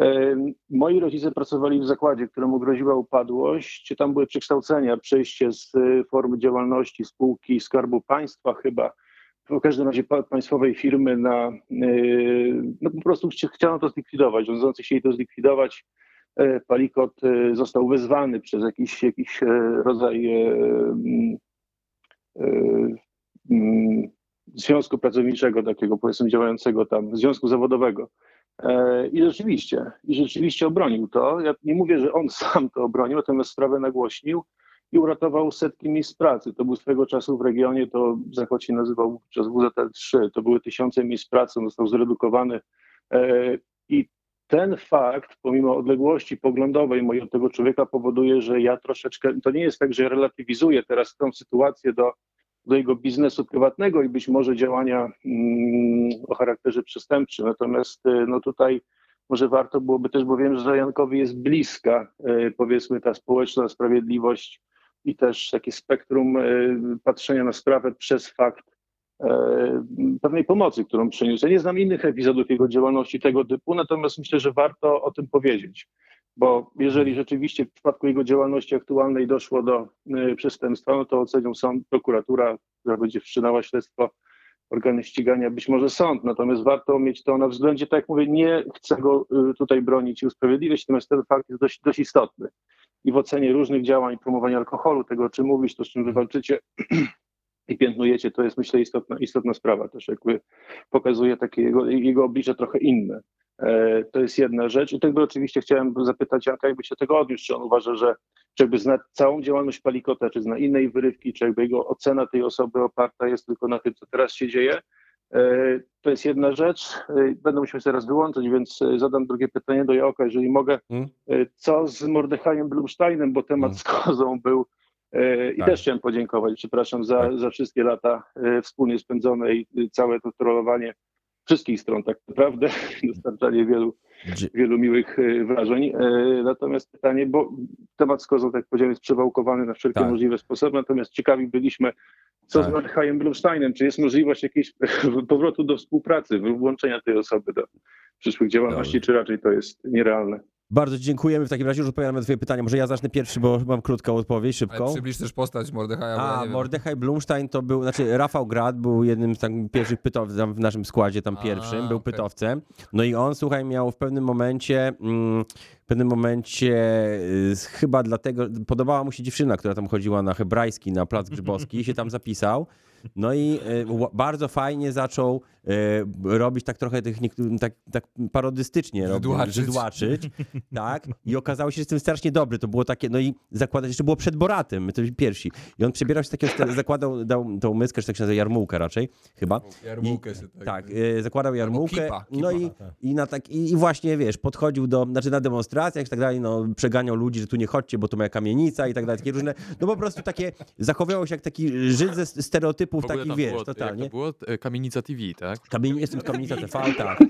E, Moi rodzice pracowali w zakładzie, któremu groziła upadłość. Tam były przekształcenia, przejście z e, formy działalności spółki Skarbu Państwa chyba w każdym razie pa- państwowej firmy na, yy, no po prostu chci- chciano to zlikwidować, rządzący chcieli to zlikwidować. E, Palikot e, został wezwany przez jakiś, jakiś e, rodzaj e, mm, e, mm, związku pracowniczego, takiego powiedzmy działającego tam, związku zawodowego. E, I rzeczywiście, i rzeczywiście obronił to. Ja nie mówię, że on sam to obronił, natomiast sprawę nagłośnił i uratował setki miejsc pracy. To był swego czasu w regionie, to Zachód się nazywał przez WZL3, to były tysiące miejsc pracy, on został zredukowany. E, I ten fakt, pomimo odległości poglądowej mojej od tego człowieka, powoduje, że ja troszeczkę, to nie jest tak, że ja relatywizuję teraz tą sytuację do, do jego biznesu prywatnego i być może działania mm, o charakterze przestępczym. Natomiast e, no tutaj może warto byłoby też, bo wiem, że Jankowi jest bliska, e, powiedzmy, ta społeczna sprawiedliwość i też takie spektrum e, patrzenia na sprawę przez fakt e, pewnej pomocy, którą przyniósł. Ja nie znam innych epizodów jego działalności tego typu, natomiast myślę, że warto o tym powiedzieć. Bo jeżeli rzeczywiście w przypadku jego działalności aktualnej doszło do y, przestępstwa, no to ocenią sąd, prokuratura, która będzie wszczynała śledztwo, organy ścigania, być może sąd. Natomiast warto mieć to na względzie, tak jak mówię, nie chcę go tutaj bronić i usprawiedliwiać, natomiast ten fakt jest dość, dość istotny. I w ocenie różnych działań, promowania alkoholu, tego o czym mówisz, to z czym wy walczycie [clears throat] i piętnujecie, to jest myślę istotna, istotna sprawa też, jakby pokazuje takie jego, jego oblicze trochę inne. E, To jest jedna rzecz. I tego oczywiście chciałem zapytać Janka, jakby się tego odniósł, czy on uważa, że czy jakby zna całą działalność Palikota, czy zna innej wyrywki, czy jakby jego ocena tej osoby oparta jest tylko na tym, co teraz się dzieje. E, To jest jedna rzecz. E, Będę musiał się teraz wyłączyć, więc e, zadam drugie pytanie do Jaoka, jeżeli mogę.
Mm.
E, Co z Mordechajem Blumsteinem, bo temat
Mm.
z Kozą był i
Tak.
też chciałem podziękować, przepraszam, za,
Tak.
za wszystkie lata wspólnie spędzone i całe to trollowanie wszystkich stron tak naprawdę, [laughs] dostarczanie wielu, wielu miłych wrażeń. Natomiast pytanie, bo temat z kozą, tak jak powiedziałem, jest przewałkowany na wszelkie
Tak.
możliwe sposoby, natomiast ciekawi byliśmy, co
Tak.
z Mordechaiем Blumsteinem, czy jest możliwość jakiejś [laughs] powrotu do współpracy, włączenia tej osoby do przyszłych działalności, czy raczej to jest nierealne?
Bardzo dziękujemy. W takim razie już odpowiadam na twoje pytanie. Może ja zacznę pierwszy, bo mam krótką odpowiedź,
Ale
szybką.
przybliż też postać Mordechaja, ja
A. Mordechaj Blumstein to był, znaczy Rafał Grad był jednym z tam pierwszych pytowców w naszym składzie, tam
A,
pierwszym, był
okej.
pytowcem. No i on, słuchaj, miał w pewnym momencie, mm, w pewnym momencie y, chyba dlatego, podobała mu się dziewczyna, która tam chodziła na hebrajski, na Plac Grzybowski, się tam zapisał. No i y, bardzo fajnie zaczął robić tak trochę tych, tak, tak parodystycznie robił,
Żydłaczyć. [laughs]
tak, i okazało się, że jestem strasznie dobry, to było takie, no i zakładać, jeszcze było przed Boratem, my to byli pierwsi. I on przebierał się takiego, [laughs] zakładał, dał tą myskę, czy tak się nazywa, jarmułkę raczej, chyba.
Jarmułkę się tak.
Tak, y, zakładał jarmułkę,
kipa,
no i,
kipa.
i, na tak, i, i właśnie, wiesz, podchodził do, znaczy na demonstracjach i tak dalej, no przeganiał ludzi, że tu nie chodźcie, bo tu moja kamienica i tak dalej, takie różne, no po prostu takie, zachowywał się jak taki Żyd ze stereotypów takich, wiesz,
było,
totalnie.
Jak to było? E, Kamienica TV, tak?
Kamien, jestem z Kamienica TV, tak. [laughs]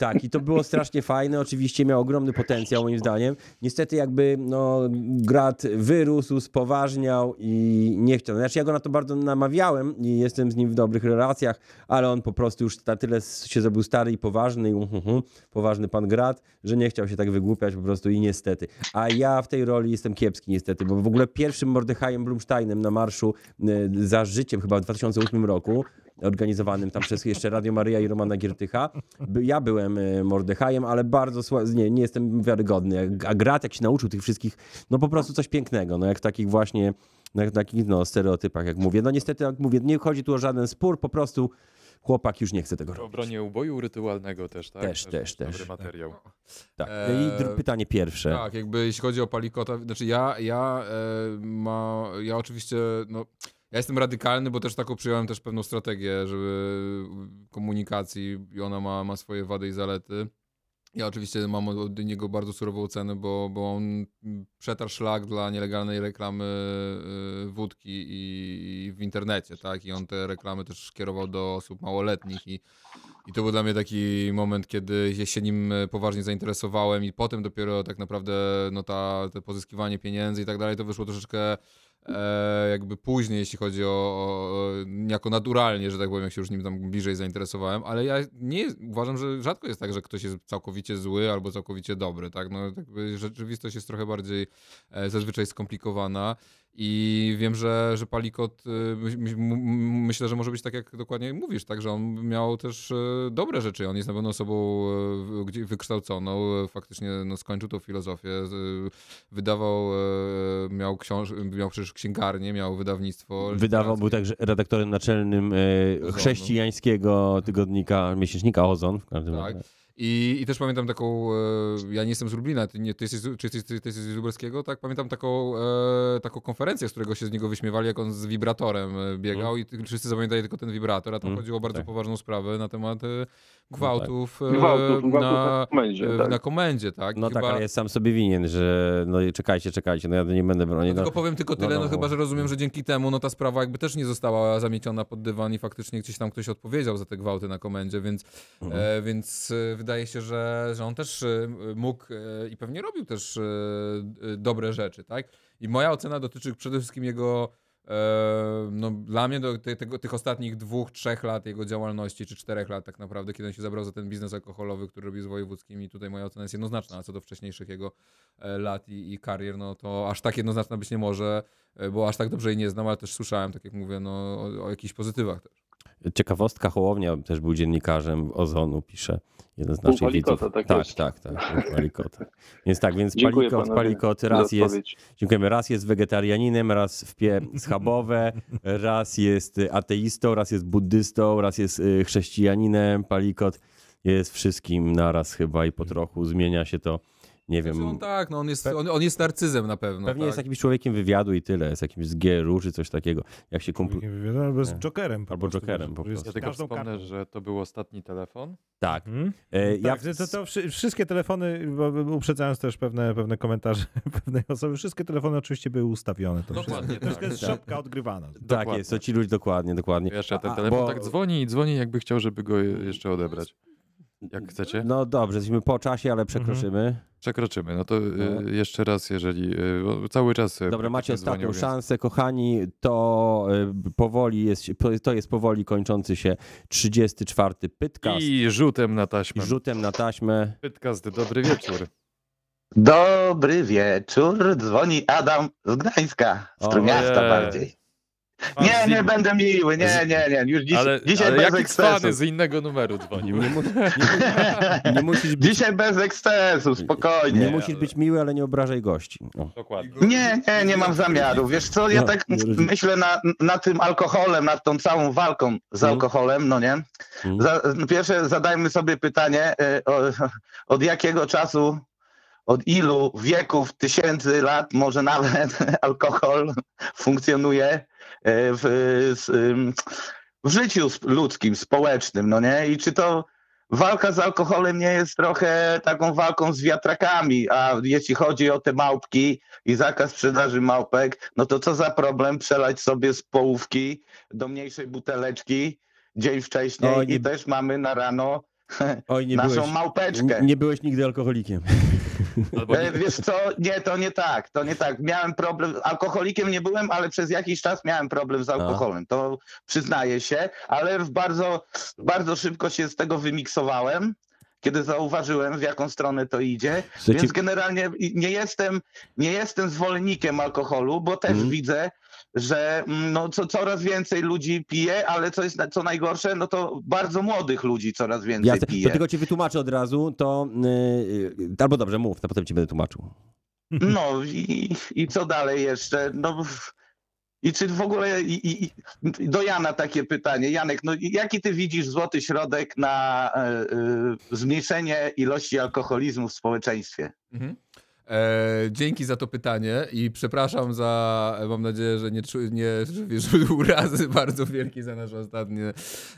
Tak, i to było strasznie fajne. Oczywiście miał ogromny potencjał, moim zdaniem. Niestety, jakby no, grad wyrósł, spoważniał i nie chciał. Znaczy, ja go na to bardzo namawiałem i jestem z nim w dobrych relacjach, ale on po prostu już na tyle się zrobił stary i poważny, i uh, uh, uh, poważny pan grad, że nie chciał się tak wygłupiać po prostu i niestety. A ja w tej roli jestem kiepski, niestety, bo w ogóle pierwszym Mordechajem Blumsteinem na marszu y, za życiem, chyba w 2008 roku, organizowanym tam przez jeszcze Radio Maryja i Romana Giertycha. By- Ja byłem y, Mordechajem, ale bardzo nie, nie jestem wiarygodny. A Grat, jak się nauczył tych wszystkich, no po prostu coś pięknego, no jak w takich właśnie, no, w takich no, stereotypach, jak mówię. No niestety, jak mówię, nie chodzi tu o żaden spór, po prostu chłopak już nie chce tego
O
robić.
obronie uboju rytualnego też, tak?
Też, też, też.
Dobry materiał.
Tak.
Eee,
I dr- pytanie pierwsze.
Tak, jakby jeśli chodzi o Palikota, znaczy ja, ja, e, ma, ja oczywiście, no, ja jestem radykalny, bo też taką przyjąłem też pewną strategię, żeby komunikacji i ona ma, ma swoje wady i zalety. Ja oczywiście mam od niego bardzo surową ocenę, bo, bo on przetarł szlak dla nielegalnej reklamy y, wódki i, w internecie, tak? I on te reklamy też kierował do osób małoletnich i, i to był dla mnie taki moment, kiedy ja się nim poważnie zainteresowałem i potem dopiero tak naprawdę no ta, pozyskiwanie pieniędzy i tak dalej, to wyszło troszeczkę jakby później, jeśli chodzi o, o jako naturalnie, że tak powiem, jak się już nim tam bliżej zainteresowałem, ale ja nie uważam, że rzadko jest tak, że ktoś jest całkowicie zły albo całkowicie dobry, tak? No jakby rzeczywistość jest trochę bardziej e, zazwyczaj skomplikowana. I wiem, że, że Palikot, y, myślę, że może być tak, jak dokładnie mówisz, tak, że on miał też e, dobre rzeczy. On jest na pewno osobą gdzie- wykształconą, faktycznie no, skończył tą filozofię, wydawał, miał, książ miał przecież księgarnię, miał wydawnictwo.
Wydawał, był także redaktorem naczelnym
Ozonu.
chrześcijańskiego tygodnika, miesięcznika Ozon. W każdym
Tak. I, I też pamiętam taką, e, ja nie jestem z Lublina, ty, nie, ty, jesteś, czy jesteś, ty, ty jesteś z Lubelskiego, tak? Pamiętam taką, e, taką konferencję, z którego się z niego wyśmiewali, jak on z wibratorem e, biegał i ty, wszyscy zapamiętali tylko ten wibrator, a tam
Mm,
chodziło o bardzo
tak.
poważną sprawę na temat e, gwałtów, e,
Gwałtów, gwałtów
na,
na komendzie,
e,
tak.
na komendzie, tak?
No tak,
chyba-
ale jest sam sobie winien, że no czekajcie, czekajcie, no ja nie będę bronił.
No
No,
tylko powiem tylko tyle, no,
no,
chyba,
no.
że rozumiem, że dzięki temu no ta sprawa jakby też nie została zamieciona pod dywan i faktycznie gdzieś tam ktoś odpowiedział za te gwałty na komendzie, więc,
Mhm.
e, więc e, wydaje się, że, że on też mógł i pewnie robił też dobre rzeczy, tak? I moja ocena dotyczy przede wszystkim jego, no dla mnie do te, tych ostatnich dwóch, trzech lat jego działalności, czy czterech lat tak naprawdę, kiedy on się zabrał za ten biznes alkoholowy, który robił z wojewódzkim i tutaj moja ocena jest jednoznaczna, a co do wcześniejszych jego e, lat i, i karier, no to aż tak jednoznaczna być nie może, e, bo aż tak dobrze jej nie znam, ale też słyszałem, tak jak mówię, no o, o jakichś pozytywach też.
Ciekawostka, Hołownia też był dziennikarzem Ozonu, pisze jeden z naszych widzów.
tak
tak,
jest.
tak, tak, Palikota. Więc tak, więc
Dziękuję
Palikot, Palikot raz jest, dziękujemy, raz jest wegetarianinem, raz wpie schabowe, raz jest ateistą, raz jest buddystą, raz jest y, chrześcijaninem, Palikot jest wszystkim naraz chyba i po trochu zmienia się to, nie
Znaczy
wiem,
on tak, no on jest, on, on jest narcyzem na pewno.
pewnie
tak.
jest jakimś człowiekiem wywiadu i tyle, jest jakimś z GRU czy coś takiego, jak się kumpl...
Albo z. Jokerem. po
Albo
prostu,
Jokerem po prostu.
Ja tylko
każdą
wspomnę, że to był ostatni telefon.
Tak.
Mhm.
E, ja
Tak, to, to wszy- wszystkie telefony, uprzedzając też pewne, pewne komentarze [laughs] pewnej osoby, wszystkie telefony oczywiście były ustawione. To
Dokładnie,
wszystko, wszystko
tak.
jest szopka odgrywana.
Tak
Dokładnie.
jest, to ci ludzie dokładnie, dokładnie.
Jeszcze ten
A,
telefon
bo-
tak dzwoni i dzwoni, jakby chciał, żeby go je- jeszcze odebrać. Jak chcecie?
No dobrze, jesteśmy po czasie, ale przekroczymy.
Przekroczymy. No to y,
No.
jeszcze raz, jeżeli y, bo cały czas. y,
Dobra, macie ostatnią
więc-
szansę, kochani. To y, powoli jest, to jest powoli kończący się 34 pytkast i,
I rzutem na taśmę.
rzutem na taśmę.
Pytkast, dobry wieczór.
Dobry wieczór, dzwoni Adam z Gdańska, z. Trójmiasta bardziej. Nie, nie będę miły, nie, nie, nie, już dziś,
Ale,
dzisiaj
ale
bez
jaki z innego numeru dzwonił.
Nie, mu, nie, nie, musisz być,
Dzisiaj bez ekscesu, spokojnie.
nie musisz być miły, ale nie obrażaj gości. O.
Dokładnie.
Nie, nie, nie mam zamiaru. Wiesz co, ja
No,
tak myślę na, na tym alkoholem, nad tą całą walką z
Mhm.
alkoholem, no nie?
Mhm.
Za, pierwsze zadajmy sobie pytanie, y, o, od jakiego czasu, od ilu wieków, tysięcy lat, może nawet [laughs] alkohol funkcjonuje w, s- ym, w życiu ludzkim, społecznym, no nie? I czy to walka z alkoholem nie jest trochę taką walką z wiatrakami, a jeśli chodzi o te małpki i zakaz sprzedaży małpek, no to co za problem przelać sobie z połówki do mniejszej buteleczki dzień wcześniej
O, nie-
i też mamy na rano
Oj, nie
naszą
byłeś,
małpeczkę.
nie, byłeś nigdy alkoholikiem.
Albo
E,
nie,
Wiesz co, nie, to nie tak, to nie tak. Miałem problem, alkoholikiem nie byłem, ale przez jakiś czas miałem problem z alkoholem, to przyznaję się, ale w bardzo, bardzo szybko się z tego wymiksowałem, kiedy zauważyłem, w jaką stronę to idzie,
Słuchajcie,
więc generalnie nie jestem, nie jestem zwolennikiem alkoholu, bo też
Mhm.
widzę, że mm, no, co, coraz więcej ludzi pije, ale co jest na- co najgorsze, no to bardzo młodych ludzi coraz więcej
Jasne,
pije.
to tylko ci wytłumaczę od razu, to... Yy, albo dobrze, mów, a potem ci będę tłumaczył. [laughs]
No i, i co dalej jeszcze? No, I czy w ogóle i, i, i do Jana takie pytanie. Janek, no jaki ty widzisz złoty środek na e, e, zmniejszenie ilości alkoholizmu w społeczeństwie?
Mhm. E, dzięki za to pytanie i przepraszam za, mam nadzieję, że nie, czu- nie że wiesz, [laughs] urazy bardzo wielkie za nasze ostatnie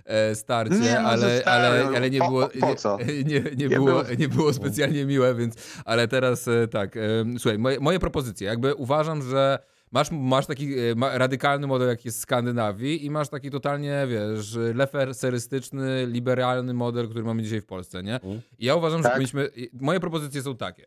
e, starcie,
Nie, no,
ale,
zostawiam.
ale, ale nie
Po-
było,
po-? [laughs]
Nie, nie, nie, było,
było.
nie było specjalnie miłe, więc, ale teraz e, tak, e, słuchaj, moje, moje propozycje, jakby uważam, że Masz, masz taki e, ma, radykalny model, jaki jest w Skandynawii i masz taki totalnie, wiesz, leferserystyczny, liberalny model, który mamy dzisiaj w Polsce, nie?
Mhm.
I ja uważam, że
Tak.
powinniśmy... i- Moje propozycje są takie.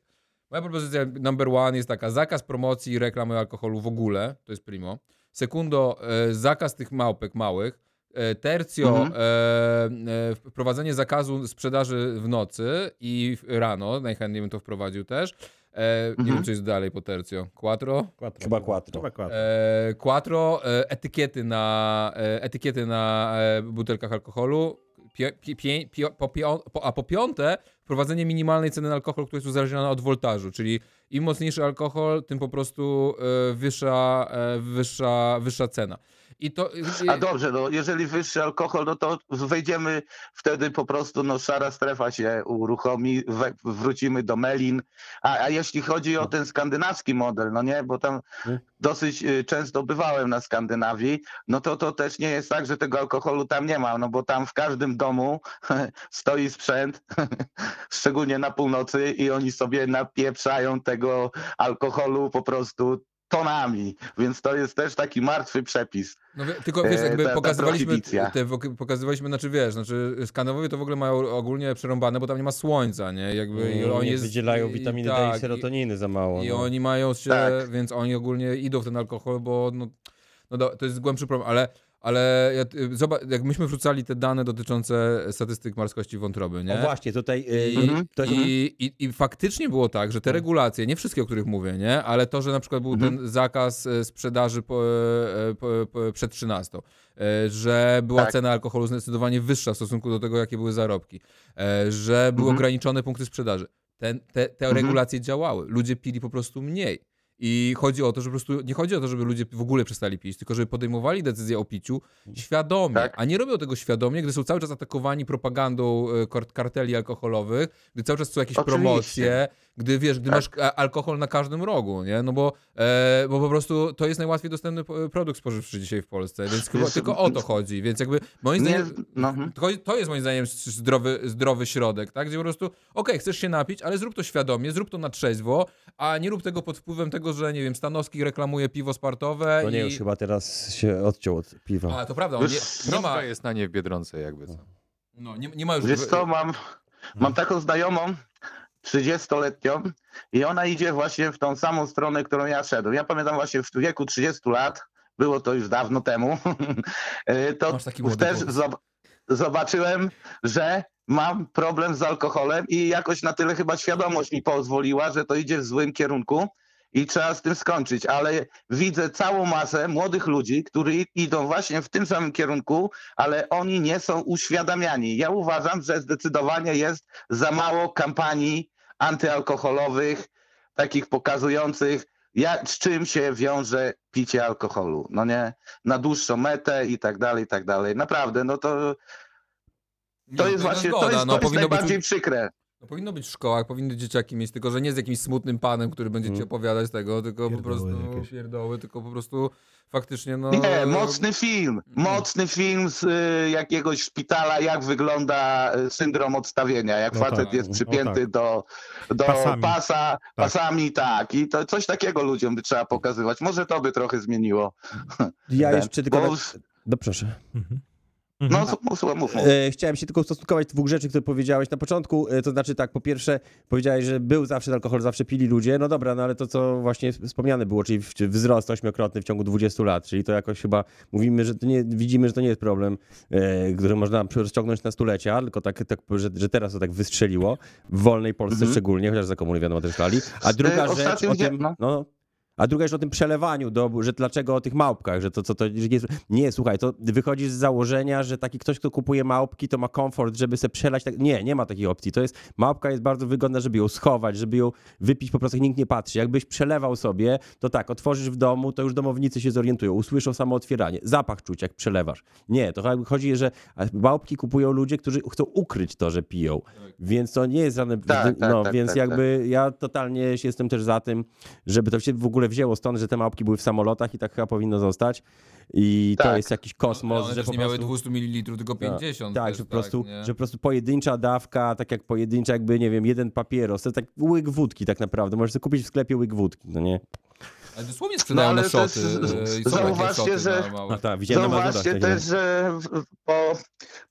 Moja propozycja number one jest taka, zakaz promocji i reklamy alkoholu w ogóle, to jest primo. Sekundo, e, zakaz tych małpek małych. E, tercio,
Mhm.
e, e, wprowadzenie zakazu sprzedaży w nocy i w- rano, najchętniej bym to wprowadził też. E, Nie
Mhm.
wiem, co jest dalej po tercio. Quattro?
Quattro.
Chyba quattro.
Chyba quattro.
E, quattro, e, etykiety na, e, etykiety na e, butelkach alkoholu. Pie, pio- po, pią- po, a po piąte, wprowadzenie minimalnej ceny na alkohol, która jest uzależniona od woltażu, czyli im mocniejszy alkohol, tym po prostu e, wyższa, e, wyższa, wyższa cena. I to.
A dobrze, no jeżeli wyższy alkohol, no to wejdziemy wtedy po prostu, no szara strefa się uruchomi, we, wrócimy do melin. A, a jeśli chodzi o ten skandynawski model, no nie, bo tam dosyć y, często bywałem na Skandynawii, no to to też nie jest tak, że tego alkoholu tam nie ma, no bo tam w każdym domu [laughs] stoi sprzęt, [laughs] szczególnie na północy i oni sobie napieprzają tego alkoholu po prostu tonami, więc to jest też taki martwy przepis.
No, tylko wiesz,
E,
jakby
ta- ta
pokazywaliśmy, te, pokazywaliśmy, znaczy wiesz, znaczy Skandynavowie to w ogóle mają ogólnie przerąbane, bo tam nie ma słońca, nie? Jakby i
Mm,
oni
nie
jest,
wydzielają
i-
witaminy D
tak,
i serotoniny za mało.
I
no.
oni mają się,
Tak.
więc oni ogólnie idą w ten alkohol, bo no, no to jest głębszy problem, ale, ale y, zobacz, jak myśmy wrzucali te dane dotyczące statystyk marskości wątroby, nie?
O właśnie, tutaj y,
I,
Mhm.
to,
i, i, I faktycznie było tak, że te regulacje, nie wszystkie, o których mówię, nie? ale to, że na przykład był
Mhm.
ten zakaz e, sprzedaży po, e, po, po, przed 13, e, że była
Tak.
cena alkoholu zdecydowanie wyższa w stosunku do tego, jakie były zarobki, e, że były
Mhm.
ograniczone punkty sprzedaży. Ten, te te
Mhm.
regulacje działały. Ludzie pili po prostu mniej. I chodzi o to, że po prostu nie chodzi o to, żeby ludzie w ogóle przestali pić, tylko żeby podejmowali decyzję o piciu świadomie,
Tak.
a nie robią tego świadomie, gdy są cały czas atakowani propagandą e, kart- karteli alkoholowych, gdy cały czas są jakieś
Oczywiście.
promocje, gdy wiesz, gdy
Tak.
masz a- alkohol na każdym rogu, nie? No bo, e, bo po prostu to jest najłatwiej dostępny p- produkt spożywczy dzisiaj w Polsce, więc chyba tylko o to chodzi, więc jakby moim
Nie,
zdaniem
no,
to, jest moim zdaniem zdrowy, zdrowy środek, tak? Gdzie po prostu, okej, chcesz się napić, ale zrób to świadomie, zrób to na trzeźwo, a nie rób tego pod wpływem tego, że nie wiem, Stanowski reklamuje piwo sportowe
to nie,
i...
już chyba teraz się odciął od piwa.
A, to prawda, on nie, nie ma,
jest na nie w Biedronce jakby co.
no, nie, nie ma już...
Wiesz co, mam, mam taką znajomą, 30-letnią i ona idzie właśnie w tą samą stronę, którą ja szedłem. Ja pamiętam właśnie w wieku 30 lat, było to już dawno temu, [laughs] e, to też zob- zobaczyłem, że mam problem z alkoholem i jakoś na tyle chyba świadomość mi pozwoliła, że to idzie w złym kierunku i trzeba z tym skończyć, ale widzę całą masę młodych ludzi, którzy idą właśnie w tym samym kierunku, ale oni nie są uświadamiani. Ja uważam, że zdecydowanie jest za mało kampanii antyalkoholowych, takich pokazujących, jak, z czym się wiąże picie alkoholu. No nie, na dłuższą metę i tak dalej, i tak dalej. Naprawdę, no to, to
no
jest właśnie,
zgoda,
to jest,
no,
to jest
być-
najbardziej przykre.
No, powinno być w szkołach, powinny dzieciaki mieć, tylko że nie z jakimś smutnym panem, który będzie ci
Mm.
opowiadać tego, tylko po
Pierdoły
prostu
jakieś.
pierdoły, tylko po prostu faktycznie no...
Nie, mocny film. Mocny film z y, jakiegoś szpitala, jak wygląda y, syndrom odstawienia. Jak
No
facet
tak,
jest
no
przypięty
tak.
do, do
Pasami.
pasa, pasami, tak. I to coś takiego ludziom by trzeba pokazywać. Może to by trochę zmieniło.
Ja [laughs]
ten,
jeszcze tylko...
bo-
tak- No proszę.
Mhm.
No,
Mhm.
mów, mów, mów.
E, chciałem się tylko ustosunkować do dwóch rzeczy, które powiedziałeś na początku. E, to znaczy tak, po pierwsze powiedziałeś, że był zawsze alkohol, zawsze pili ludzie. No dobra, no ale to co właśnie wspomniane było, czyli wzrost ośmiokrotny w ciągu 20 lat, czyli to jakoś chyba mówimy, że to nie, widzimy, że to nie jest problem, e, który można rozciągnąć na stulecia, tylko tak, tak że, że teraz to tak wystrzeliło, w wolnej Polsce
Mhm.
szczególnie, chociaż za komuny wiadomo też szlali. A druga
E,
rzecz
ostatnio
o tym,
no.
A druga rzecz o tym przelewaniu, do, że dlaczego o tych małpkach, że to, co to, że nie, jest- nie, słuchaj, to wychodzisz z założenia, że taki ktoś, kto kupuje małpki, to ma komfort, żeby sobie przelać, tak, nie, nie ma takiej opcji, to jest, małpka jest bardzo wygodna, żeby ją schować, żeby ją wypić, po prostu nikt nie patrzy, jakbyś przelewał sobie, to tak, otworzysz w domu, to już domownicy się zorientują, usłyszą samo otwieranie, zapach czuć, jak przelewasz. Nie, to chyba chodzi, że małpki kupują ludzie, którzy chcą ukryć to, że piją, więc to nie jest żadne,
Tak, tak,
no,
tak,
więc
tak,
jakby ja totalnie jestem też za tym, żeby to się w ogóle wzięło stąd, że te małpki były w samolotach i tak chyba powinno zostać. I to
Tak.
jest jakiś kosmos,
one
że
też
po
nie miały
prostu...
200 ml, tylko 50.
Tak,
też,
że po, prostu,
nie?
że po prostu pojedyncza dawka, tak jak pojedyncza jakby, nie wiem, jeden papieros, to tak łyk wódki tak naprawdę. Możesz sobie kupić w sklepie łyk wódki, no nie?
Ale dosłownie sprzedają
No, ale
na szoty. e,
zauważcie, że-
na małe.
A tak, na
Zauważcie też, że po,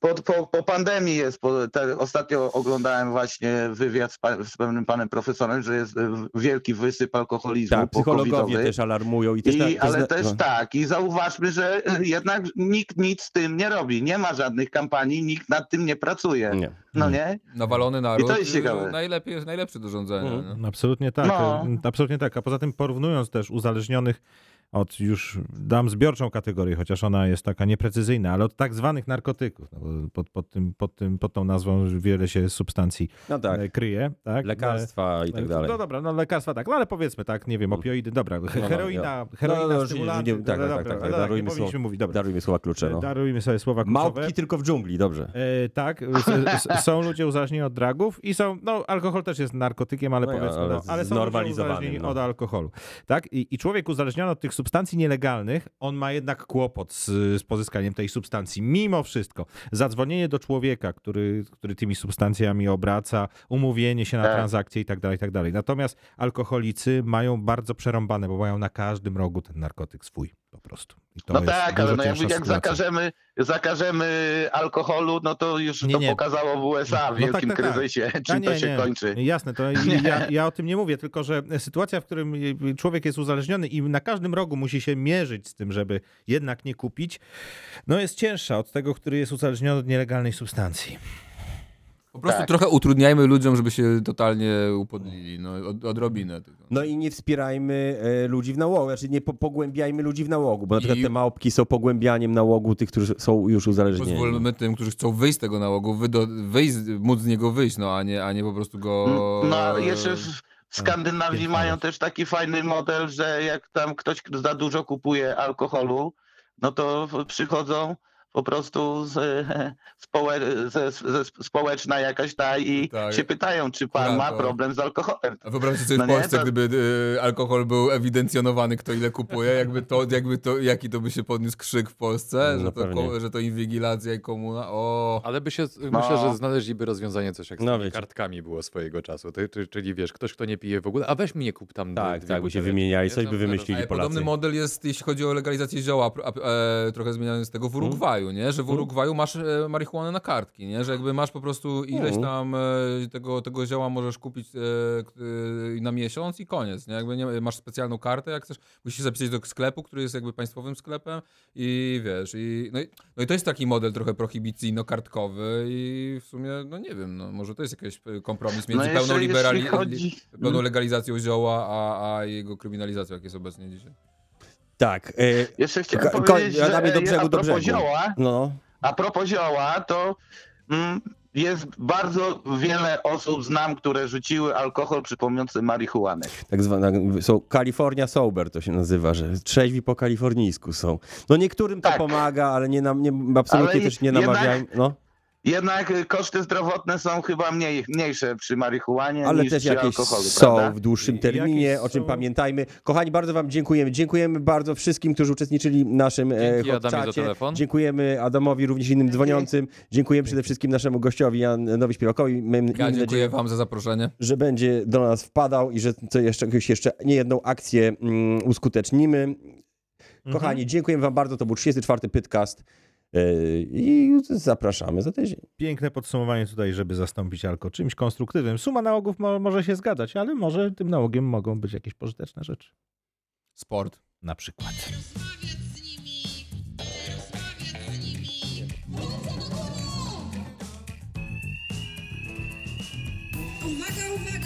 po, po, po pandemii jest, po, te, ostatnio oglądałem właśnie wywiad z, pa, z pewnym panem profesorem, że jest wielki wysyp alkoholizmu
Tak, psychologowie też alarmują. I też,
I,
tak-
ale
zna-
też
no.
tak, i zauważmy, że jednak nikt nic z tym nie robi. Nie ma żadnych kampanii, nikt nad tym nie pracuje.
Nie.
No nie?
Nawalony naród.
I to jest ciekawe.
Najlepiej, jest najlepszy do rządzenia.
Mhm.
nie?
Absolutnie tak.
No.
Absolutnie tak. A poza tym porównując też uzależnionych od już dam zbiorczą kategorię, chociaż ona jest taka nieprecyzyjna, ale od tak zwanych narkotyków. No, pod, pod, tym, pod, tym, pod tą nazwą wiele się substancji
No tak,
e, kryje. Tak?
lekarstwa i tak dalej.
No dobra, no lekarstwa tak, no ale powiedzmy tak, nie wiem, opioidy, dobra,
no,
heroina,
no,
heroina,
no,
stymulanty,
nie- tak,
dobra,
tak, tak, tak, darujmy
mówić, dobra.
Darujmy słowa klucze, no.
Darujmy sobie słowa kluczowe.
Małpki tylko w dżungli, dobrze.
E, tak, s, s, [laughs] są ludzie uzależnieni od dragów i są, no alkohol też jest narkotykiem, ale
No
powiedzmy,
ale
no, ale są ludzie uzależnieni
no.
od alkoholu. Tak? I, I człowiek uzależniony od tych tych substancji nielegalnych, on ma jednak kłopot z, z pozyskaniem tej substancji. Mimo wszystko, zadzwonienie do człowieka, który, który tymi substancjami obraca, umówienie się na
Tak.
transakcje i tak dalej, i tak dalej. Natomiast alkoholicy mają bardzo przerąbane, bo mają na każdym rogu ten narkotyk swój po prostu.
No tak, ale no jak, jak zakażemy, zakażemy alkoholu, no to już
Nie,
to
nie.
pokazało w USA w
No tak,
wielkim
tak, tak.
kryzysie,
A
czym
nie,
to się
nie.
kończy.
Jasne, to [laughs] ja, ja o tym nie mówię, tylko że sytuacja, w którym człowiek jest uzależniony i na każdym rogu musi się mierzyć z tym, żeby jednak nie kupić, no jest cięższa od tego, który jest uzależniony od nielegalnej substancji.
Po prostu
Tak.
trochę utrudniajmy ludziom, żeby się totalnie upodlili, no od, odrobinę tylko.
No i nie wspierajmy e, ludzi w nałogu, znaczy nie po, pogłębiajmy ludzi w nałogu, bo na
I-
przykład te małpki są pogłębianiem nałogu tych, którzy są już uzależnieni.
Pozwólmy tym, którzy chcą wyjść z tego nałogu, wy do, wyjść, móc z niego wyjść, no a nie, a nie po prostu go...
No jeszcze w Skandynawii mają też taki fajny model, że jak tam ktoś za dużo kupuje alkoholu, no to przychodzą po prostu z, [laughs] społe, ze, ze, społeczna jakaś ta i
Tak.
się pytają, czy pan ma problem z alkoholem.
A wyobraźcie sobie
No
w
nie,
Polsce,
to-
gdyby y, alkohol był ewidencjonowany, kto ile kupuje, jakby to, jakby to, jaki to by się podniósł krzyk w Polsce,
No
że, to, ko- że to inwigilacja i komuna, o...
Ale by się,
No.
myślę, że znaleźliby rozwiązanie coś jak z
No
kartkami było swojego czasu. Ty, czyli wiesz, ktoś, kto nie pije w ogóle, a weź mi nie kup tam
Tak,
dwie
tak, by się wymieniali,
nie?
coś by wymyślili. Polacy.
podobny model jest, jeśli chodzi o legalizację zioła, a, e, trochę zmieniany z tego w Urugwaju, nie? Że w
Mm.
Urugwaju masz e, marihuanę na kartki, nie? Że jakby masz po prostu ileś
Mm.
tam e, tego, tego zioła możesz kupić e, na miesiąc i koniec, nie? Jakby nie, masz specjalną kartę, jak chcesz, musisz się zapisać do sklepu, który jest jakby państwowym sklepem i wiesz, i, no, i, no i to jest taki model trochę prohibicyjno-kartkowy i w sumie, no nie wiem, no może to jest jakiś kompromis między
No
pełną, liberali-
chodzi...
pełną legalizacją zioła, a, a jego kryminalizacją, jak jest obecnie dzisiaj.
Tak. E,
Jeszcze chciałem
Ko-
powiedzieć, że
do brzegu,
a
do
propos
brzegu.
zioła,
no,
A propos zioła, to mm, jest bardzo wiele osób znam, które rzuciły alkohol przy pomocy marihuany.
tak zwana, są California Sober to się nazywa, że trzeźwi po kalifornijsku są. No niektórym to
Tak.
pomaga, ale nie, nam, nie absolutnie
Ale
też nie namawiajmy. No.
Jednak y, koszty zdrowotne są chyba mniej, mniejsze przy marihuanie
Ale
niż
też
przy
jakieś
alkoholu,
są
prawda?
w dłuższym terminie,
jakieś
o czym
są-
pamiętajmy. Kochani, bardzo wam dziękujemy. Dziękujemy bardzo wszystkim, którzy uczestniczyli w naszym e,
Dzięki
hot
Adamie za
czacie.
telefon.
Dziękujemy Adamowi, również innym dzwoniącym. Dziękujemy przede wszystkim naszemu gościowi Janowi Śpiewakowi.
Ja dziękuję
nadzieję,
wam za zaproszenie.
że będzie do nas wpadał i że co jeszcze, jakąś jeszcze niejedną akcję mm, uskutecznimy.
Mhm.
Kochani, dziękujemy wam bardzo. To był 34. Pytcast. Yy, I zapraszamy za tydzień.
Piękne podsumowanie tutaj, żeby zastąpić alko czymś konstruktywnym. Suma nałogów mo może się zgadzać, ale może tym nałogiem mogą być jakieś pożyteczne rzeczy.
Sport.
Na przykład.
Rozmawiać z